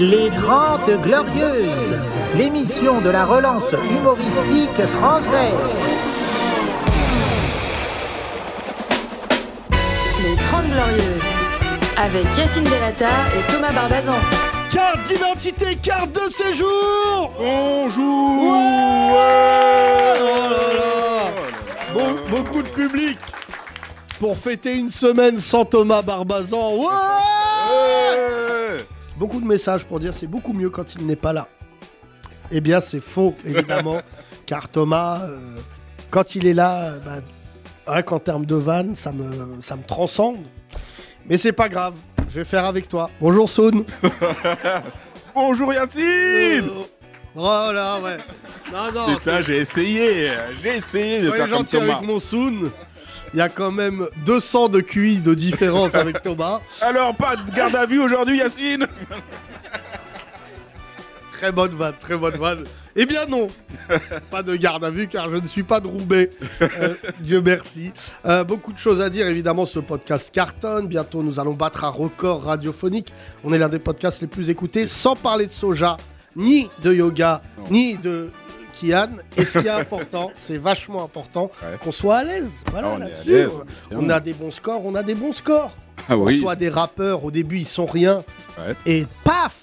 Les Grandes Glorieuses, l'émission de la relance humoristique française. Les 30 Glorieuses, avec Yacine Delata et Thomas Barbazan. Carte d'identité, carte de séjour. Bonjour. Ouais. Oh là là. Bon- Beaucoup de public pour fêter une semaine sans Thomas Barbazan. Ouais Beaucoup de messages pour dire c'est beaucoup mieux quand il n'est pas là. Eh bien, c'est faux, évidemment, car Thomas, euh, quand il est là, euh, bah, rien qu'en termes de vannes, ça me, ça me transcende. Mais c'est pas grave, je vais faire avec toi. Bonjour Soun. Bonjour Yacine Voilà, ouais. Non, non, Putain, j'ai essayé J'ai essayé de Soyez faire comme gentil Thomas. avec mon Soun. Il y a quand même 200 de QI de différence avec Thomas. Alors, pas de garde à vue aujourd'hui, Yacine Très bonne vanne, très bonne vanne. Eh bien non, pas de garde à vue car je ne suis pas de Roubaix. Euh, Dieu merci. Euh, beaucoup de choses à dire, évidemment, ce podcast cartonne. Bientôt, nous allons battre un record radiophonique. On est l'un des podcasts les plus écoutés, sans parler de soja, ni de yoga, Non. ni de Kian. Et ce qui est important, c'est vachement important Ouais. qu'on soit à l'aise. Voilà, Ah, on là-dessus. a des bons scores, on a des bons scores. Ah On oui soit des rappeurs, au début, ils sont rien. Ouais. Et paf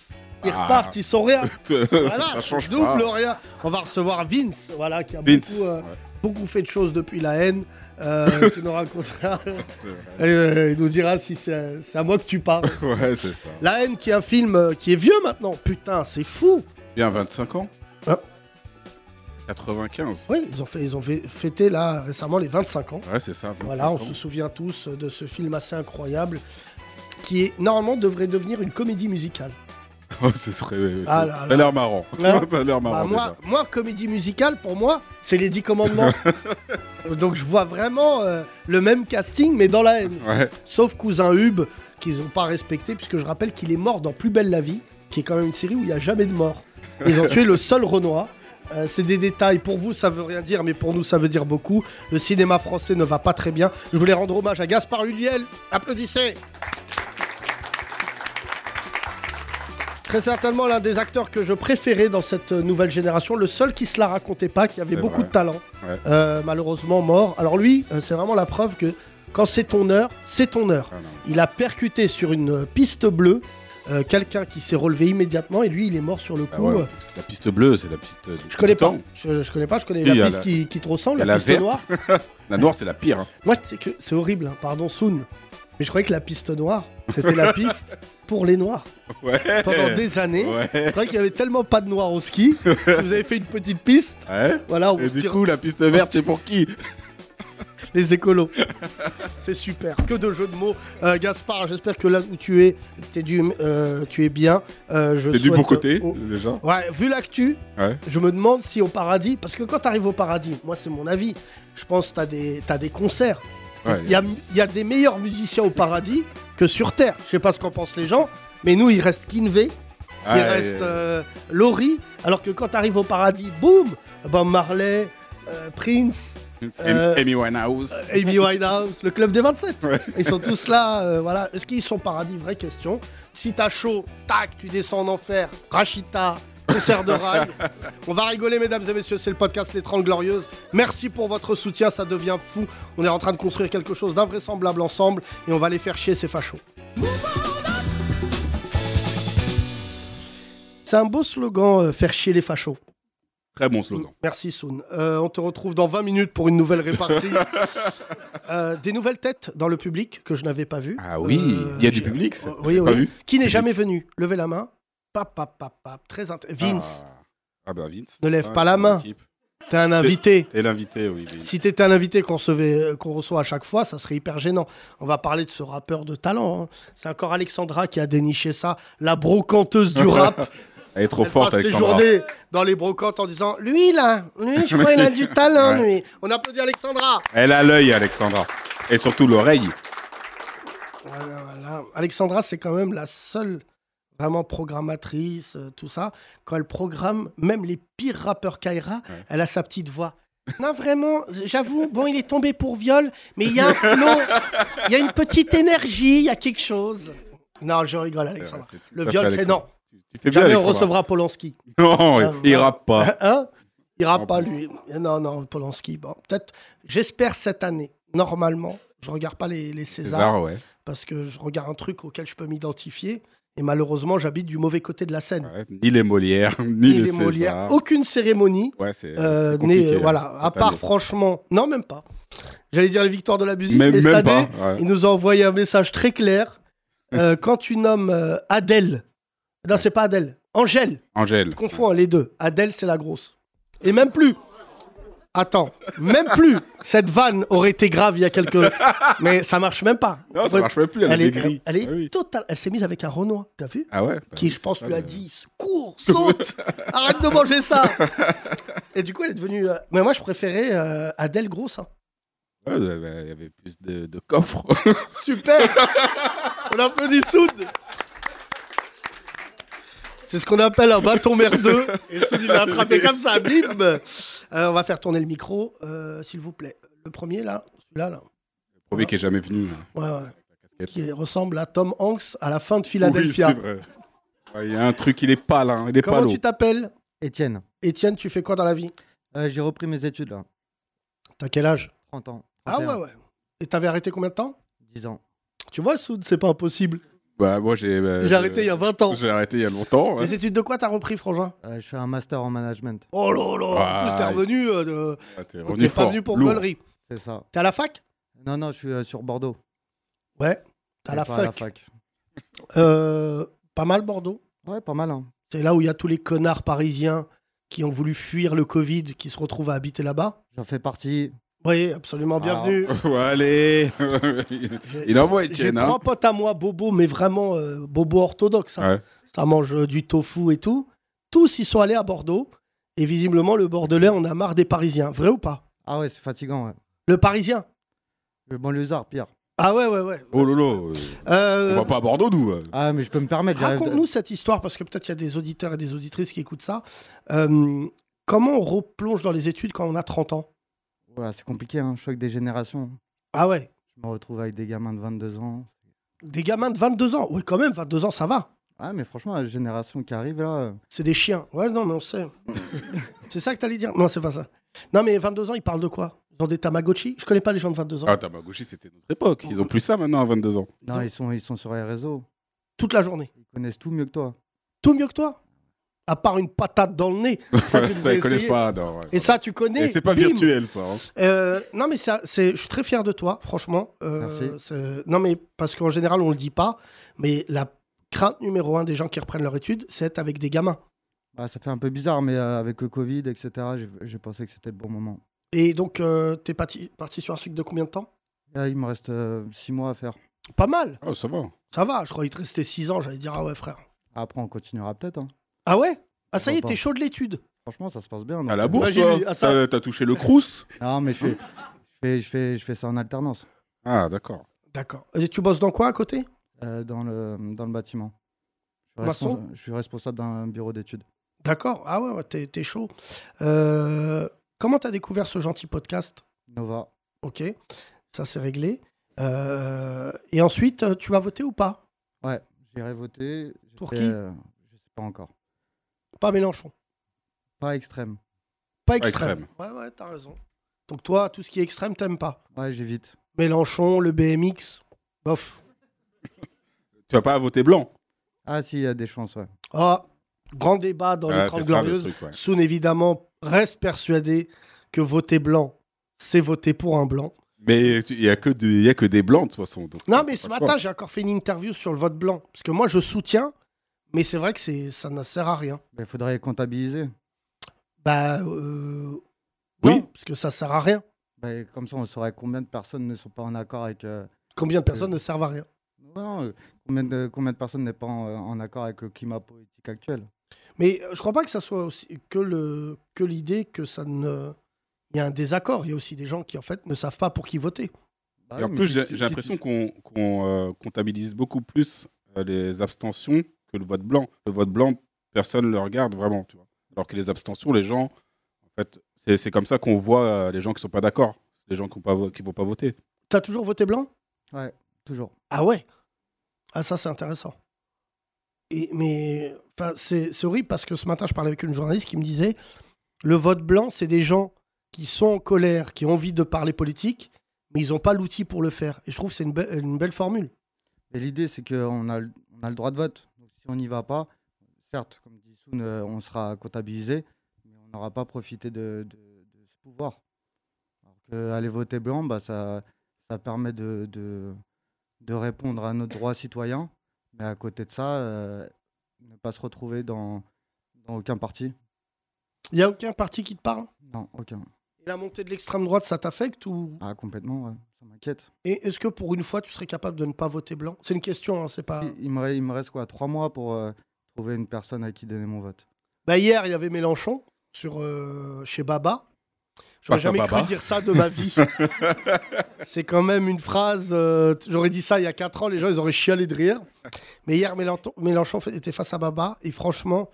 Ils Ah. repartent, ils sont rien. Voilà, Ça change double pas. rien. On va recevoir Vince, voilà, qui a Vince. beaucoup, euh, Ouais, beaucoup fait de choses depuis la haine, euh, qui nous racontera. c'est vrai. Euh, il nous dira si c'est à moi que tu parles. Ouais, c'est ça. La haine, qui est un film euh, qui est vieux maintenant. Putain, c'est fou. Bien 25 ans. 95 Oui, ils ont, fait, ils ont fait- fêté là récemment les 25 ans. Ouais, c'est ça, 25 Voilà, on ans. se souvient tous de ce film assez incroyable qui est normalement devrait devenir une comédie musicale. Oh, ce serait... Ah ça là ça a l'air marrant. Hein ça a l'air marrant, Bah, moi, déjà. moi, comédie musicale, pour moi, c'est les 10 commandements. Donc je vois vraiment euh, le même casting, mais dans la haine. Ouais. Sauf Cousin Hub, qu'ils n'ont pas respecté, puisque je rappelle qu'il est mort dans Plus belle la vie, qui est quand même une série où il n'y a jamais de mort. Ils ont tué le seul Renoir. Euh, c'est des détails, pour vous ça veut rien dire, mais pour nous ça veut dire beaucoup. Le cinéma français ne va pas très bien. Je voulais rendre hommage à Gaspard Huliel. Applaudissez Très certainement l'un des acteurs que je préférais dans cette nouvelle génération, le seul qui se la racontait pas, qui avait beaucoup vrai. de talent, Ouais. Euh, malheureusement mort. Alors lui, euh, c'est vraiment la preuve que quand c'est ton heure, c'est ton heure. Ah. Il a percuté sur une piste bleue euh, quelqu'un qui s'est relevé immédiatement et lui il est mort sur le Ah coup. ouais, Euh, c'est la piste bleue, c'est la piste... du- Je connais pas. Je, je connais pas, je connais la piste la- qui, qui te ressemble, la la piste verte. noire. La noire, c'est la pire. hein. Moi c'est que c'est horrible, hein, pardon Soun, mais je croyais que la piste noire, c'était la piste pour les noirs. Ouais. Pendant des années, Ouais. je croyais qu'il y avait tellement pas de noirs au ski, vous avez fait une petite piste, Ouais. voilà, on Et du tire coup, la piste verte, c'est pour qui? Les écolos. c'est super, que de jeux de mots. Euh, Gaspard, j'espère que là où tu es, t'es du, euh, tu es bien. Euh, je T'es du bon côté, déjà Ouais, vu l'actu, Ouais. je me demande si au paradis, parce que quand t'arrives au paradis, moi c'est mon avis, je pense que t'as des, t'as des concerts. Ouais. Il y a, il y a des meilleurs musiciens au paradis que sur Terre. Je sais pas ce qu'en pensent les gens, mais nous il reste Kinvey, il Ouais, reste euh, Laurie, alors que quand t'arrives au paradis, boum, Bob Marley, euh, Prince, euh, Amy Winehouse. Amy Winehouse, le club des 27. Ouais. Ils sont tous là, euh, voilà. Est-ce qu'ils sont paradis? Vraie question. Si t'as chaud, tac, tu descends en enfer. Rachita, concert de rail. On va rigoler, mesdames et messieurs, c'est le podcast Les 30 Glorieuses. Merci pour votre soutien, ça devient fou. On est en train de construire quelque chose d'invraisemblable ensemble et on va les faire chier, ces fachos. C'est un beau slogan, euh, faire chier les fachos. Très bon slogan. Merci Soun. Euh, on te retrouve dans 20 minutes pour une nouvelle répartie. Euh, des nouvelles têtes dans le public que je n'avais pas vues. Ah oui, Euh, il y a du public, c'est- oui, j'ai pas vu. Qui n'est jamais venu Levez la main. Pap, pap, pap, pap. Très int- Vince, Ah, ah bah Vince. Ne lève Ah, pas la main. t'es un invité. T'es l'invité, oui. Si t'étais un invité qu'on recevait- qu'on reçoit à chaque fois, ça serait hyper gênant. On va parler de ce rappeur de talent. hein. C'est encore Alexandra qui a déniché ça, la brocanteuse du rap. Elle est trop Elle forte, passe ses Alexandra. journées dans les brocantes en disant Lui là, lui, je crois qu'il a du talent, Ouais. lui. On applaudit Alexandra. Elle a l'œil, Alexandra. Et surtout l'oreille. Voilà, voilà. Alexandra, c'est quand même la seule vraiment programmatrice, euh, tout ça. Quand elle programme, même les pires rappeurs Kaira, elle a sa petite voix. Non, vraiment, j'avoue, bon, il est tombé pour viol, mais il y a un flow, il y a une petite énergie, il y a quelque chose. Non, je rigole, Alexandra. Ouais, c'est tout Le à viol, c'est Alexandra. non. Tu, fais bien, Jamais on recevra Polanski. Non, Ah, il ah. rappe pas. Hein Il ira En pas, plus. lui. Non, non, Polanski. Bon, peut-être. J'espère cette année. Normalement, je regarde pas les, les Césars César, ouais. parce que je regarde un truc auquel je peux m'identifier. Et malheureusement, j'habite du mauvais côté de la scène. Ouais, Ni les Molières, ni, Ni les, les Molières. Césars. Aucune cérémonie. Ouais, c'est euh, hein, voilà, à part année. franchement, non même pas. J'allais dire les victoires de la musique, Même, mais cette même année, pas. ouais. il nous a envoyé un message très clair. Euh, quand tu nommes euh, Adèle, non c'est pas Adèle, Angèle, Angèle. je confonds les deux. Adèle c'est la grosse. Et même plus. Attends, même plus. Cette vanne aurait été grave il y a quelques, mais ça marche même pas. Non, ça marche même plus, elle, est, maigri. elle est Ah oui. totale. Elle s'est mise avec un Renoir, t'as vu? Ah ouais bah qui, oui, je pense, lui a dit cours, saute, arrête de manger ça. Et du coup, elle est devenue. euh, Mais moi, je préférais euh, Adèle grosse. hein. Ouais, bah, bah, il y avait plus de, de coffres. Super On applaudit Soud C'est ce qu'on appelle un bâton merdeux. Et Soud, il l'a attrapé comme ça, bim Euh, On va faire tourner le micro, euh, s'il vous plaît. Le premier, là, celui-là, là. Le premier qui est jamais venu. Ouais, ouais. casquette. Qui ressemble à Tom Hanks à la fin de Oui, Philadelphia. c'est vrai. Ouais, Il y a un truc, il est pâle, hein, il est Comment tu t'appelles Étienne, Étienne, tu fais quoi dans la vie euh, j'ai repris mes études là, T'as quel âge 30 ans. Ah ouais, 31, ouais. Et t'avais arrêté combien de temps 10 ans. Tu vois, Soud, c'est pas impossible. Bah, moi, j'ai. bah, J'ai arrêté il y a 20 ans. J'ai arrêté il y a longtemps. ouais. Les études de quoi t'as repris, Frangin? Euh, je fais un master en management, Oh là là En Ah, plus, t'es revenu. euh, de- Ah, T'es donc revenu T'es pas fort. venu pour lourd. c'est ça. T'es à la fac? Non, non, je suis euh, sur Bordeaux. Ouais. T'es à la pas fac. Euh, pas mal, Bordeaux? Ouais, pas mal. Hein. C'est là où il y a tous les connards parisiens qui ont voulu fuir le Covid, qui se retrouvent à habiter là-bas? J'en fais partie. Oui, absolument, bienvenue. Ouais, allez J'ai- Il envoie J'ai Etienne. hein. trois potes à moi, bobo, mais vraiment euh, bobo orthodoxe. hein. Ouais. Ça mange euh, du tofu et tout. Tous, ils sont allés à Bordeaux. Et visiblement, le Bordelais, on a marre des Parisiens. Vrai ou pas? Ah ouais, c'est fatigant. Ouais. Le Parisien? Le banlieusard, pire. Ah ouais, ouais, ouais. Oh lolo. Euh, On va pas à Bordeaux, nous. Ah, mais je peux me permettre. Raconte-nous cette histoire, parce que peut-être il y a des auditeurs et des auditrices qui écoutent ça. Euh, comment on replonge dans les études quand on a 30 ans? Voilà, c'est compliqué, hein. choc des générations. Ah ouais Je me retrouve avec des gamins de 22 ans. Des gamins de 22 ans? Oui, quand même, 22 ans, ça va. Ah, mais franchement, la génération qui arrive là. euh, C'est des chiens. Ouais, non, mais on sait. c'est ça que t'allais dire? Non, c'est pas ça. Non, mais 22 ans, ils parlent de quoi? Ils ont des Tamagotchi? Je connais pas les gens de 22 ans. Ah, Tamagotchi, c'était notre époque. Ils ont plus ça maintenant à 22 ans. Non, ils sont, ils sont sur les réseaux. Toute la journée. Ils connaissent tout mieux que toi. Tout mieux que toi? À part une patate dans le nez. Ça, tu ça, ils connaissent pas. non, ouais. Et ça, tu connais. Et c'est pas bim. virtuel, ça. hein. Euh, non, mais ça, c'est, je suis très fier de toi, franchement. Euh, Merci. Non, mais parce qu'en général, on le dit pas, mais la crainte numéro un des gens qui reprennent leur étude, c'est être avec des gamins. Bah, ça fait un peu bizarre, mais euh, avec le Covid, etc., j'ai- pensé que c'était le bon moment. Et donc, euh, t'es parti, parti sur un cycle de combien de temps? Là, il me reste 6 mois à faire. Pas mal, Oh, ça va. ça va. Je croyais qu'il te restait 6 ans, j'allais dire, ah ouais, frère. Après, on continuera peut-être. hein. Ah ouais Ah, ça y est, t'es chaud de l'étude. Franchement, ça se passe bien. donc, À la euh, bourse, toi ah, ça- T'as t'as touché le crous Non, mais je fais, je, fais, je, fais, je fais ça en alternance Ah, d'accord. D'accord. Et tu bosses dans quoi à côté? Euh, dans, le, dans le bâtiment. Je suis, Maçon? respons- je suis responsable d'un bureau d'études. D'accord. Ah ouais, ouais, t'es, t'es chaud. Euh, comment t'as découvert ce gentil podcast? Nova. Ok, ça c'est réglé. Euh, et ensuite, euh, tu vas voter ou pas? Ouais, j'irai voter. J'ai Pour fait, qui? euh, Je sais pas encore. Pas Mélenchon. Pas extrême. Pas extrême. Ouais, ouais, t'as raison. Donc toi, tout ce qui est extrême, t'aimes pas. Ouais, j'évite. Mélenchon, le BMX, bof. Tu vas pas voter blanc Ah, si, il y a des chances, ouais. Ah, grand débat dans les Ah, 30 c'est ça, le glorieuses. truc, ouais. Soon, évidemment, reste persuadé que voter blanc, c'est voter pour un blanc. Mais tu- il y a, que des- il y a que des blancs, de toute façon. donc Non, mais ce matin, j'ai encore fait une interview sur le vote blanc. Parce que moi, je soutiens, mais c'est vrai que c'est, ça ne sert à rien. Il faudrait comptabiliser. Bah, euh, Oui. non, parce que ça sert à rien. Bah, comme ça, on saurait combien de personnes ne sont pas en accord avec. euh, Combien de personnes Euh, ne servent à rien non, euh, combien, de, combien de personnes n'est pas en, en accord avec le climat politique actuel Mais je crois pas que ça soit aussi que le que l'idée que ça ne il y a un désaccord. Il y a aussi des gens qui en fait ne savent pas pour qui voter. Bah Et en oui, mais plus, j'ai si- j'ai si l'impression qu'on qu'on, euh, comptabilise beaucoup plus euh, les abstentions que le vote blanc. Le vote blanc, personne ne le regarde vraiment, tu vois. Alors que les abstentions, les gens, en fait, c'est c'est comme ça qu'on voit euh, les gens qui sont pas d'accord, les gens qui ne vont pas voter. T'as toujours voté blanc? Ouais, toujours. Ah ouais? Ah ça c'est intéressant. Et mais Enfin, c'est c'est horrible parce que ce matin, je parlais avec une journaliste qui me disait le vote blanc, c'est des gens qui sont en colère, qui ont envie de parler politique, mais ils n'ont pas l'outil pour le faire. Et je trouve que c'est une, be- une belle formule. Et l'idée, c'est qu'on a, le- on a le droit de vote. Si on n'y va pas, certes, comme dit Soun, euh, on sera comptabilisé, mais on n'aura pas profité de, de- de ce pouvoir. Alors que aller voter blanc, bah, ça, ça permet de, de, de répondre à notre droit citoyen, mais à côté de ça, euh, ne pas se retrouver dans, dans aucun parti. Il n'y a aucun parti qui te parle? Non, aucun. Et la montée de l'extrême droite, ça t'affecte ou? Ah, complètement, ouais. Ça m'inquiète. Et est-ce que pour une fois, tu serais capable de ne pas voter blanc? C'est une question, hein, c'est pas. Il, il me, re- il me reste quoi Trois mois pour euh, trouver une personne à qui donner mon vote? Bah, hier, il y avait Mélenchon sur, euh, chez Baba. J'aurais jamais Baba. cru dire ça de ma vie. c'est quand même une phrase. euh, J'aurais dit ça il y a 4 ans, les gens ils auraient chialé de rire. Mais hier, Mélenchon, était face à Baba et franchement,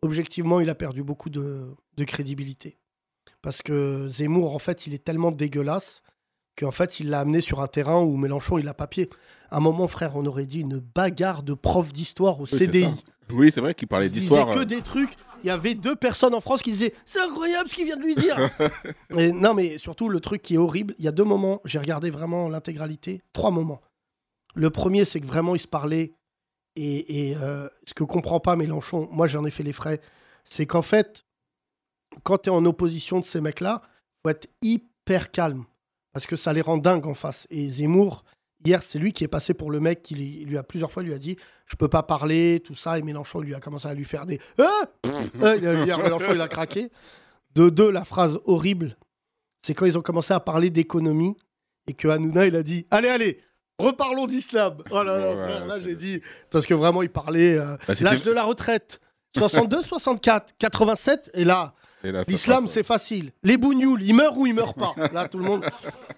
objectivement, il a perdu beaucoup de, de crédibilité. Parce que Zemmour, en fait, il est tellement dégueulasse qu'en fait, il l'a amené sur un terrain où Mélenchon, il a papier. À un moment, frère, on aurait dit une bagarre de prof d'histoire au Oui, CDI. Oui, c'est vrai qu'il parlait d'histoire. que euh, des trucs. Il y avait deux personnes en France qui disaient C'est incroyable ce qu'il vient de lui dire. Non, mais surtout, le truc qui est horrible, il y a deux moments, j'ai regardé vraiment l'intégralité, trois moments. Le premier, c'est que vraiment, il se parlait. Et, et, euh, ce que comprend pas Mélenchon, moi j'en ai fait les frais, c'est qu'en fait, quand tu es en opposition de ces mecs-là, faut être hyper calme. Parce que ça les rend dingues en face. Et Zemmour, hier, c'est lui qui est passé pour le mec qui lui, a plusieurs fois lui a dit Je peux pas parler, tout ça. Et Mélenchon lui a commencé à lui faire des Ah Pff il a- Hier, Mélenchon, il a craqué. De deux, la phrase horrible, c'est quand ils ont commencé à parler d'économie et que Hanouna, il a dit Allez, allez Reparlons d'islam. Oh là là, Ouais, frère, là j'ai dit. Parce que vraiment, il parlait euh, Bah, l'âge de la retraite. 62, 64, 87. Et là, L'islam, c'est facile. Les bougnoules, ils meurent ou ils meurent pas. Là, tout le monde.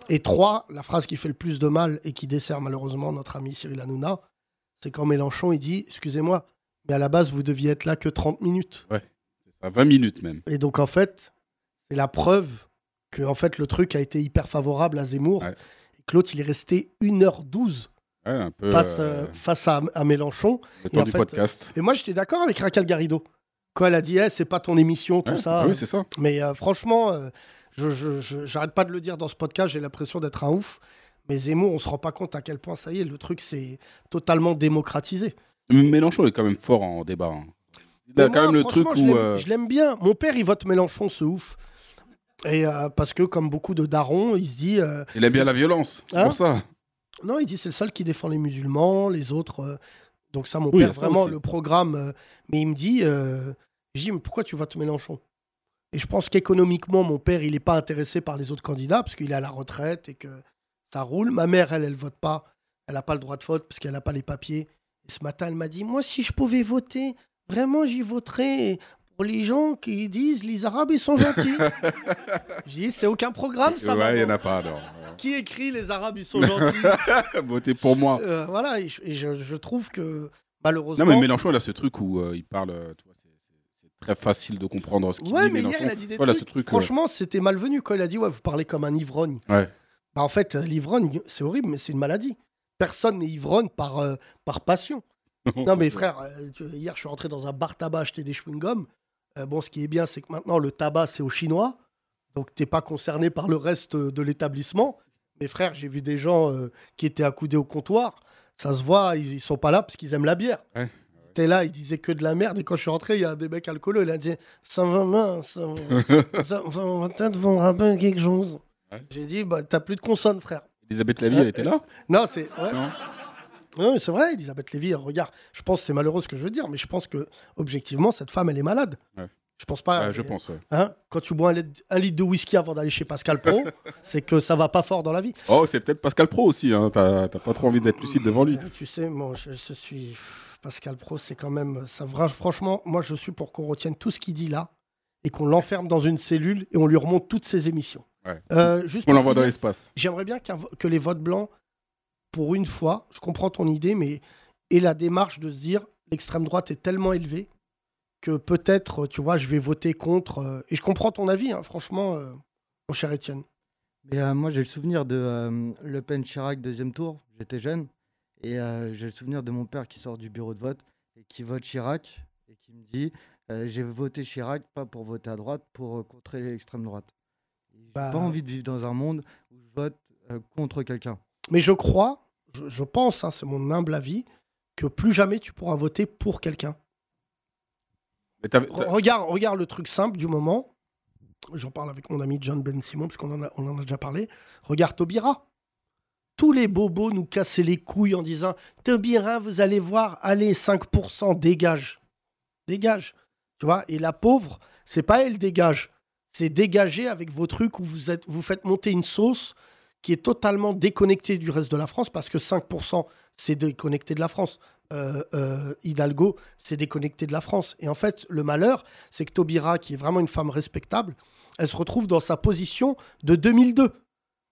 Et trois, la phrase qui fait le plus de mal et qui dessert malheureusement notre ami Cyril Hanouna, c'est quand Mélenchon, il dit Excusez-moi, mais à la base, vous deviez être là que 30 minutes. C'est ça, 20 minutes même. Et donc, en fait, c'est la preuve que en fait, le truc a été hyper favorable à Zemmour. Ouais. Et l'autre, il est resté 1h12 Ouais, un peu. face, euh, euh, face à, à Mélenchon. le et temps en du fait, podcast. Et moi, j'étais d'accord avec Raquel Garrido. Elle a dit Eh, c'est pas ton émission, tout Ouais, ça. Oui, c'est ça. Mais euh, franchement, euh, je, j'arrête pas de le dire dans ce podcast, j'ai l'impression d'être un ouf. Mais Zemmour, on se rend pas compte à quel point ça y est, le truc c'est totalement démocratisé. Mélenchon est quand même fort en débat. hein. Il a quand même le truc où. euh, Je l'aime bien. Mon père, il vote Mélenchon, ce ouf. Et euh, parce que, comme beaucoup de darons, il se dit. euh, Il aime bien la violence. C'est Hein pour ça. non, il dit c'est le seul qui défend les musulmans, les autres. euh, donc, ça, mon Oui, père, ça vraiment, aussi. le programme. euh, mais il me dit euh, Je dis, mais pourquoi tu votes Mélenchon? Et je pense qu'économiquement, mon père, il n'est pas intéressé par les autres candidats, parce qu'il est à la retraite et que ça roule. Ma mère, elle, elle vote pas. Elle n'a pas le droit de vote, parce qu'elle n'a pas les papiers. Et ce matin, elle m'a dit Moi, si je pouvais voter, vraiment, j'y voterais pour les gens qui disent les Arabes, ils sont gentils. J'ai dit C'est aucun programme, ça. ouais, il n'y en a pas, non. Qui écrit les Arabes, ils sont gentils Votez pour moi. Euh, voilà, et, je, et je- je trouve que malheureusement. Non, mais Mélenchon, il a ce truc où euh, il parle. euh, tu vois, très facile de comprendre ce qu'il ouais, dit. mais hier, Mélenchon. il a dit des Voilà, trucs. ce truc. Franchement, c'était malvenu quand il a dit Ouais, vous parlez comme un ivrogne. ouais. Bah, en fait, l'ivrogne, c'est horrible, mais c'est une maladie. Personne n'est ivrogne par, euh, par passion. Non, mais frère, euh, hier, je suis rentré dans un bar tabac acheter des chewing-gums. Euh, bon, ce qui est bien, c'est que maintenant, le tabac, c'est aux Chinois. Donc, t'es pas concerné par le reste euh, de l'établissement. Mais frère, j'ai vu des gens euh, qui étaient accoudés au comptoir. Ça se voit, ils, ils sont pas là parce qu'ils aiment la bière. Ouais. T'es là, ils disaient que de la merde. Et quand je suis rentré, il y a des mecs alcooleux. Il a dit Ça va, mince, ça va, ça va, peut-être vous rappeler quelque chose. Ouais. J'ai dit bah, T'as plus de consonne, frère. Elisabeth Lévy, elle était là? Non, c'est. ouais. Mais c'est vrai, Elisabeth Lévy, regarde, je pense que c'est malheureux ce que je veux dire, mais je pense que, objectivement, cette femme, elle est malade. Ouais. Je pense pas. Ouais, Je pense. ouais. hein, quand tu bois un litre, un litre de whisky avant d'aller chez Pascal Pro, c'est que ça va pas fort dans la vie. Oh, c'est peut-être Pascal Pro aussi. Hein. T'as pas trop envie d'être lucide devant lui. Euh, Tu sais, moi, je, je suis. Pascal Pro, c'est quand même. Ça, franchement, moi, je suis pour qu'on retienne tout ce qu'il dit là et qu'on l'enferme dans une cellule et on lui remonte toutes ses émissions. Ouais. Euh, juste On l'envoie dans l'espace. J'aimerais bien que les votes blancs, pour une fois, je comprends ton idée, mais et la démarche de se dire l'extrême droite est tellement élevée que peut-être, tu vois, je vais voter contre. euh, et je comprends ton avis, hein, franchement, euh, mon cher Étienne. Mais euh, moi, j'ai le souvenir de Le Pen-Chirac, deuxième tour. J'étais jeune. Et j'ai le souvenir de mon père qui sort du bureau de vote et qui vote Chirac. et qui me dit J'ai voté Chirac, pas pour voter à droite, pour contrer l'extrême droite. J'ai Bah. pas envie de vivre dans un monde où je vote contre quelqu'un. Mais je crois, je, je pense, hein, c'est mon humble avis, que plus jamais tu pourras voter pour quelqu'un. Regarde, regarde le truc simple du moment. J'en parle avec mon ami John Ben Simon, parce qu'on en, a- on en a déjà parlé. Regarde Taubira. Tous les bobos nous cassaient les couilles en disant Taubira, vous allez voir, allez, 5%, dégage. Dégage. Tu vois Et la pauvre, c'est pas elle dégage. C'est dégager avec vos trucs où vous, êtes, vous faites monter une sauce qui est totalement déconnectée du reste de la France, parce que 5%, c'est déconnecté de la France. Euh, euh, Hidalgo, c'est déconnecté de la France. Et en fait, le malheur, c'est que Taubira, qui est vraiment une femme respectable, elle se retrouve dans sa position de 2002.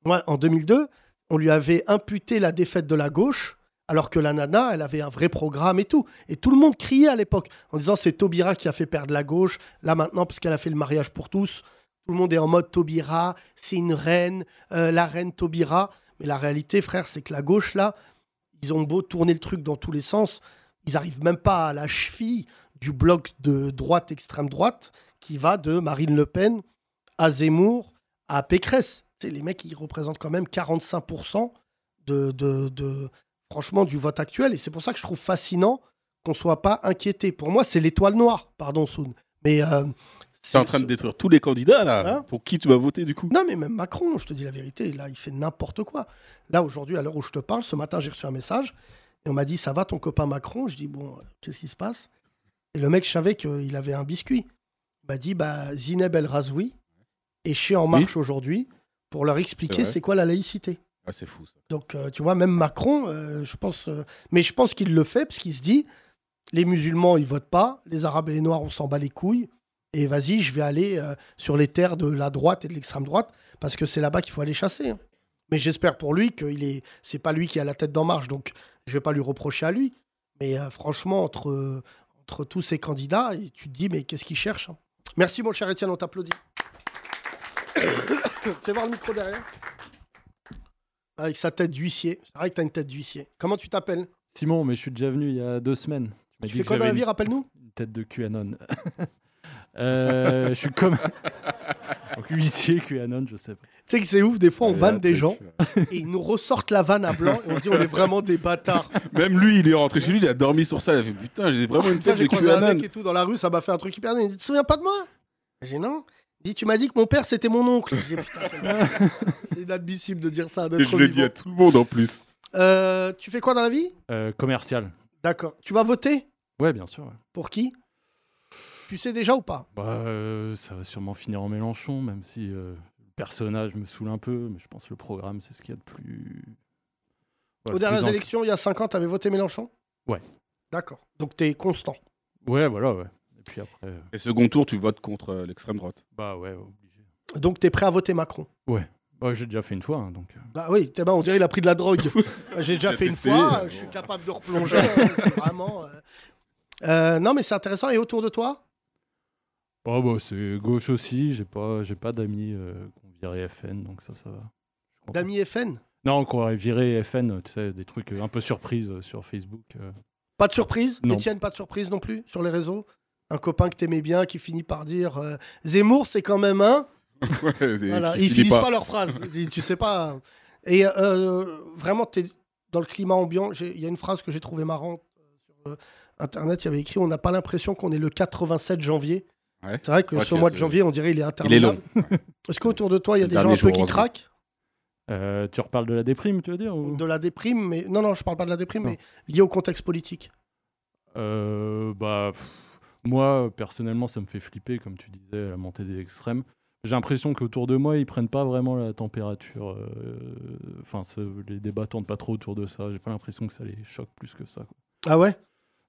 Ouais, en 2002, on lui avait imputé la défaite de la gauche, alors que la nana, elle avait un vrai programme et tout. Et tout le monde criait à l'époque en disant c'est Taubira qui a fait perdre la gauche. Là maintenant, parce qu'elle a fait le mariage pour tous, tout le monde est en mode Taubira, c'est une reine, euh, la reine Taubira. Mais la réalité, frère, c'est que la gauche, là, ils ont beau tourner le truc dans tous les sens, ils arrivent même pas à la cheville du bloc de droite extrême droite qui va de Marine Le Pen à Zemmour à Pécresse. Sais, les mecs, ils représentent quand même 45% de, franchement, du vote actuel. Et c'est pour ça que je trouve fascinant qu'on soit pas inquiété. Pour moi, c'est l'étoile noire, pardon Soun. Mais euh, T'es en train de détruire tous les candidats là. Hein Pour qui tu vas voter du coup non, mais même Macron, je te dis la vérité, là, il fait n'importe quoi. Là, aujourd'hui, à l'heure où je te parle, ce matin, j'ai reçu un message et on m'a dit Ça va ton copain Macron? Je dis Bon, euh, qu'est-ce qui se passe? Et le mec, je savais qu'il avait un biscuit. Il m'a dit bah, Zineb El Razoui est chez En Marche aujourd'hui pour leur expliquer C'est c'est quoi la laïcité. Ah, c'est fou ça. Donc, euh, tu vois, même Macron, euh, je pense. euh, mais je pense qu'il le fait parce qu'il se dit les musulmans, ils votent pas. Les arabes et les noirs, on s'en bat les couilles. Et vas-y, je vais aller euh, sur les terres de la droite et de l'extrême droite parce que c'est là-bas qu'il faut aller chasser. hein. Mais j'espère pour lui qu'il est. C'est pas lui qui a la tête d'En Marche, donc je vais pas lui reprocher à lui. Mais euh, franchement, entre, euh, entre tous ces candidats, et tu te dis, mais qu'est-ce qu'ils cherchent hein Merci, mon cher Étienne, on t'applaudit. Fais voir le micro derrière. Avec sa tête d'huissier. C'est vrai que t'as une tête d'huissier. Comment tu t'appelles? Simon, mais je suis déjà venu il y a deux semaines. Tu dit fais que quoi dans la vie, rappelle-nous Une tête de QAnon. Euh, je suis comme. Donc, huissier QAnon, je sais pas. Tu sais que c'est ouf, des fois on vanne des gens et ils nous ressortent la vanne à blanc et on se dit on est vraiment des bâtards. Même lui, il est rentré chez lui, il a dormi sur ça. Il a fait putain, j'ai vraiment une tête j'ai de croisé un QAnon. mec et tout dans la rue, ça m'a fait un truc hyper dingue. Il dit Tu te souviens pas de moi? J'ai dit non. Il dit Tu m'as dit que mon père c'était mon oncle. J'ai dit, Putain, quel- c'est inadmissible de dire ça à Et notre je le dis à tout le monde en plus. Euh, tu fais quoi dans la vie? Euh, commercial. D'accord. Tu vas voter? Ouais, bien sûr. ouais. Pour qui? Tu sais déjà ou pas? Bah, euh, ça va sûrement finir en Mélenchon, même si euh, le personnage me saoule un peu, mais je pense que le programme, c'est ce qu'il y a de plus. Aux Ouais, dernières plus en- élections, il y a 5 ans, tu avais voté Mélenchon? Ouais. D'accord. Donc tu es constant. Ouais, voilà, ouais. Et puis après, euh, Et second tour, tu votes contre euh, l'extrême droite. bah ouais, obligé. Donc tu es prêt à voter Macron? Bah, j'ai déjà fait une fois, hein, donc. euh, Bah oui, t'es on dirait il a pris de la drogue. J'ai déjà J'ai fait une testé, fois, euh, je suis capable de replonger. euh, c'est vraiment. euh, euh, non, mais c'est intéressant. Et autour de toi? Oh, bah, c'est gauche aussi, j'ai pas, j'ai pas d'amis euh, qui ont viré FN, donc ça, ça va. D'amis FN Non, qu'on aurait viré FN, tu sais, des trucs euh, un peu surprises euh, sur Facebook. euh. Pas de surprise? Non. Étienne, pas de surprise non plus sur les réseaux? Un copain que t'aimais bien qui finit par dire euh, Zemmour, c'est quand même un? Ouais, c'est- Voilà, qui Ils finit finissent pas, pas. leur phrase. Ils- tu sais pas. Et euh, vraiment, t'es dans le climat ambiant. J'ai- Il y a une phrase que j'ai trouvée marrante euh, sur euh, Internet. Il y avait écrit On n'a pas l'impression qu'on est le 87 janvier. Ouais. C'est vrai que Ouais, ce mois de janvier, on dirait il est Il est interminable. long. Ouais. Est-ce qu'autour de toi, il y a des gens un peu qui craquent? Euh, tu reparles de la déprime, tu veux dire ou... de la déprime mais Non, non, je parle pas de la déprime, Non. mais lié au contexte politique. Euh, bah, pff, moi, personnellement, ça me fait flipper, comme tu disais, la montée des extrêmes. J'ai l'impression qu'autour de moi, ils prennent pas vraiment la température. euh, Enfin, les débats tournent pas trop autour de ça. J'ai pas l'impression que ça les choque plus que ça. quoi. Ah ouais?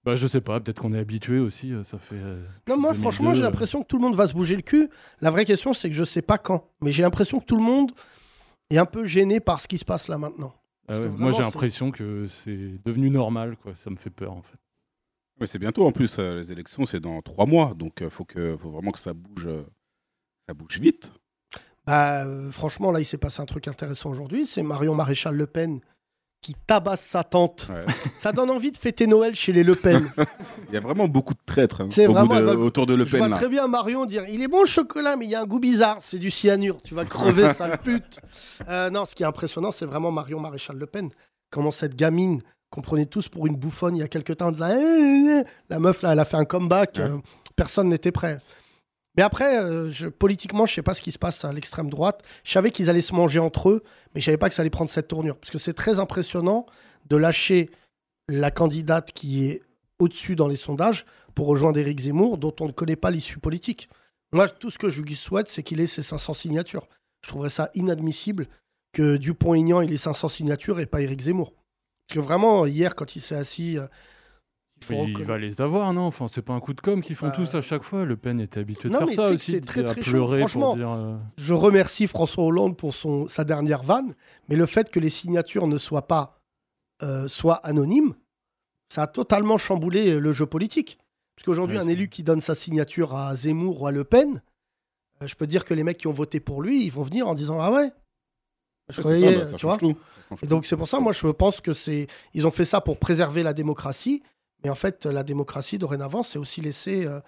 Bah, je sais pas, peut-être qu'on est habitué aussi. euh, Ça fait. euh, Non, moi, 2002, franchement, j'ai euh, l'impression que tout le monde va se bouger le cul. La vraie question, c'est que je sais pas quand. Mais j'ai l'impression que tout le monde est un peu gêné par ce qui se passe là maintenant. ah Parce ouais, que moi, j'ai l'impression que c'est devenu normal. Quoi. Ça me fait peur, en fait. Mais c'est bientôt en plus, euh, les élections, c'est dans trois mois. Donc il faut, que, faut vraiment que ça bouge, euh, ça bouge vite. Bah, euh, franchement, là, il s'est passé un truc intéressant aujourd'hui. C'est Marion Maréchal Le Pen qui tabasse sa tante. Ouais. Ça donne envie de fêter Noël chez les Le Pen. Il y a vraiment beaucoup de traîtres hein, C'est au bout vraiment- de- autour de Le Je vois Pen. là. très bien Marion dire il est bon le chocolat, mais il y a un goût bizarre, c'est du cyanure, tu vas crever, sale pute. Euh, non, ce qui est impressionnant, c'est vraiment Marion Maréchal Le Pen. Comment cette gamine qu'on prenait tous pour une bouffonne il y a quelques temps, de la, Eh, la meuf là, elle a fait un comeback, Ouais. euh, personne n'était prêt. Mais après, euh, je- politiquement, sais pas ce qui se passe à l'extrême droite. Je savais qu'ils allaient se manger entre eux, mais je savais pas que ça allait prendre cette tournure. Parce que c'est très impressionnant de lâcher la candidate qui est au-dessus dans les sondages pour rejoindre Éric Zemmour, dont on ne connaît pas l'issue politique. Moi, tout ce que je lui souhaite, c'est qu'il ait ses 500 signatures. Je trouverais ça inadmissible que Dupont-Aignan ait les 500 signatures et pas Éric Zemmour. Parce que vraiment, hier, quand il s'est assis, euh, il faut Il reconnaître- va les avoir, non? Enfin, c'est pas un coup de com qu'ils font Bah, tous à chaque fois. Le Pen était habitué de Non, faire ça aussi, c'est très, à très pleurer franchement. pour dire. euh, Je remercie François Hollande pour son, sa dernière vanne, mais le fait que les signatures ne soient pas euh, soient anonymes, ça a totalement chamboulé euh, le jeu politique. Parce qu'aujourd'hui, Ouais, un élu qui donne sa signature à Zemmour ou à Le Pen, euh, je peux dire que les mecs qui ont voté pour lui, ils vont venir en disant Ah ouais Je Ouais, c'est croyais, ça, bah, ça tu vois? tout. Et donc c'est pour ça, moi je pense que c'est ils ont fait ça pour préserver la démocratie, mais en fait la démocratie dorénavant c'est aussi laisser, euh,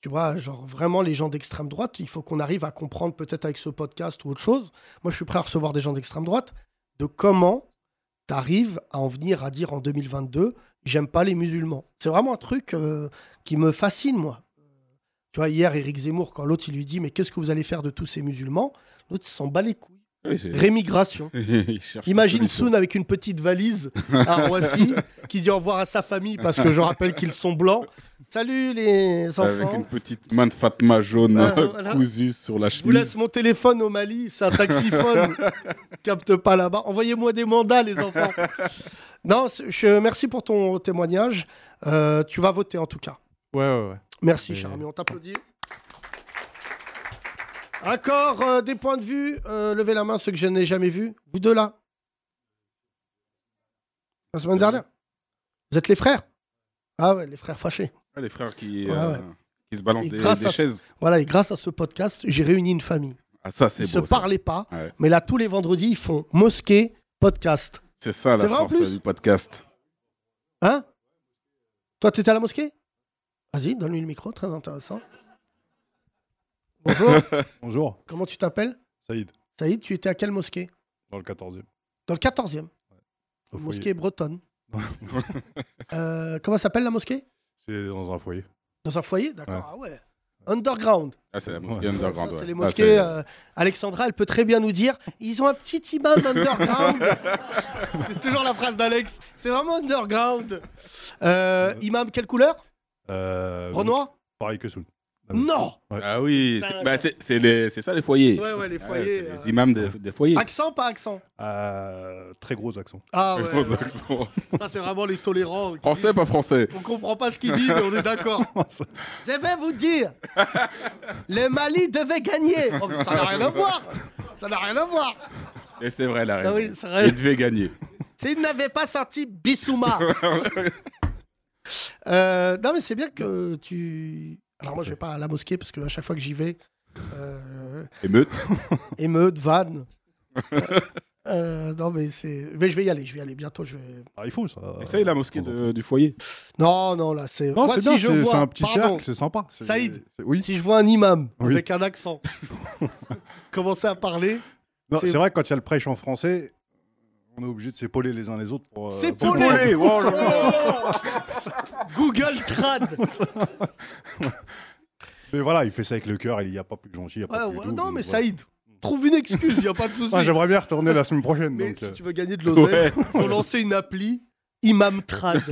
tu vois, genre vraiment les gens d'extrême droite, il faut qu'on arrive à comprendre peut-être avec ce podcast ou autre chose. Moi je suis prêt à recevoir des gens d'extrême droite de comment tu arrives à en venir à dire en 2022 j'aime pas les musulmans. C'est vraiment un truc euh, qui me fascine moi. Tu vois hier Éric Zemmour quand l'autre il lui dit mais qu'est-ce que vous allez faire de tous ces musulmans? L'autre il s'en bat les couilles. Oui, Rémigration. Imagine. Soun avec une petite valise à Roissy qui dit au revoir à sa famille parce que je rappelle qu'ils sont blancs. Salut les enfants. Avec une petite main de Fatma jaune voilà. cousue sur la Je vous laisse chemise. mon téléphone au Mali, c'est un taxiphone. Capte pas là-bas. Envoyez-moi des mandats, les enfants. Non, je, merci pour ton témoignage. Euh, tu vas voter en tout cas. Ouais, ouais, ouais. Merci, Et- on t'applaudit. Encore euh, des points de vue. Euh, levez la main, ceux que je n'ai jamais vus. Vous deux là. La semaine dernière. Vous êtes les frères Ah ouais, les frères fâchés. Ah, les frères qui, Ouais, euh, ouais. qui se balancent Et des, grâce des à- chaises. Voilà, et grâce à ce podcast, j'ai réuni une famille. Ah, ça, c'est Ils se beau. ça. parlaient pas, Ouais. mais là, tous les vendredis, ils font mosquée, podcast. C'est ça C'est la vrai, en force plus du podcast. Hein? Toi, t'étais à la mosquée? Vas-y, donne-lui le micro, très intéressant. Bonjour, Bonjour, comment tu t'appelles? Saïd, Saïd, tu étais à quelle mosquée? Dans le 14e. Dans le 14e. Au foyer. Mosquée bretonne. Euh, comment s'appelle la mosquée? C'est dans un foyer. Dans un foyer? D'accord, Ouais. ah ouais. Underground. Ah, c'est la mosquée Ouais. underground. Ça, c'est ouais. les Ah, mosquées. euh, Alexandra, elle peut très bien nous dire ils ont un petit imam underground. c'est toujours la phrase d'Alex. C'est vraiment underground. Euh, imam, quelle couleur? Euh, Renoir? Pareil que Soul. Non Ah oui, c'est bah, les- ça les foyers. Ouais, ouais, les foyers, c'est euh. les imams des, foyers. Accent, pas accent Euh, très gros accent. Ah ouais. Gros ouais. accents. Ça, c'est vraiment les tolérants. Français, disent, pas français. On comprend pas ce qu'il dit, mais on est d'accord. Je vais vous dire le Mali devait gagner. Oh, ça n'a rien à voir. Ça n'a rien à voir. Et c'est vrai, la Ah raison. oui, c'est vrai. Il devait gagner. S'il n'avait pas sorti Bissouma. Euh, non, mais c'est bien que tu. Alors, moi, je vais pas à la mosquée parce qu'à chaque fois que j'y vais, euh, Émeute. émeute, vanne. Euh, euh, non, mais c'est. Mais je vais y aller, je vais y aller bientôt. Je vais. Ah, il faut ça. Essaye la mosquée de- du foyer. Non, non, là, c'est. Non, c'est si bien, je c'est vois- c'est un petit Pardon. cercle, c'est sympa. Saïd. Oui. Si je vois un imam Oui. avec un accent commencer à parler, c'est- vrai que quand il y a le prêche en français, on est obligé de s'épauler les uns les autres pour. euh, S'épauler. Oh. Google crade. Mais voilà, il fait ça avec le cœur, il n'y a pas plus gentil. il y a pas Ouais, plus ouais, doux, non, donc mais voilà. Saïd, trouve une excuse, il n'y a pas de souci. Ah, J'aimerais bien retourner la semaine prochaine. Mais donc, si euh, tu veux gagner de l'oseille, Ouais. faut lancer une appli Imam Trad.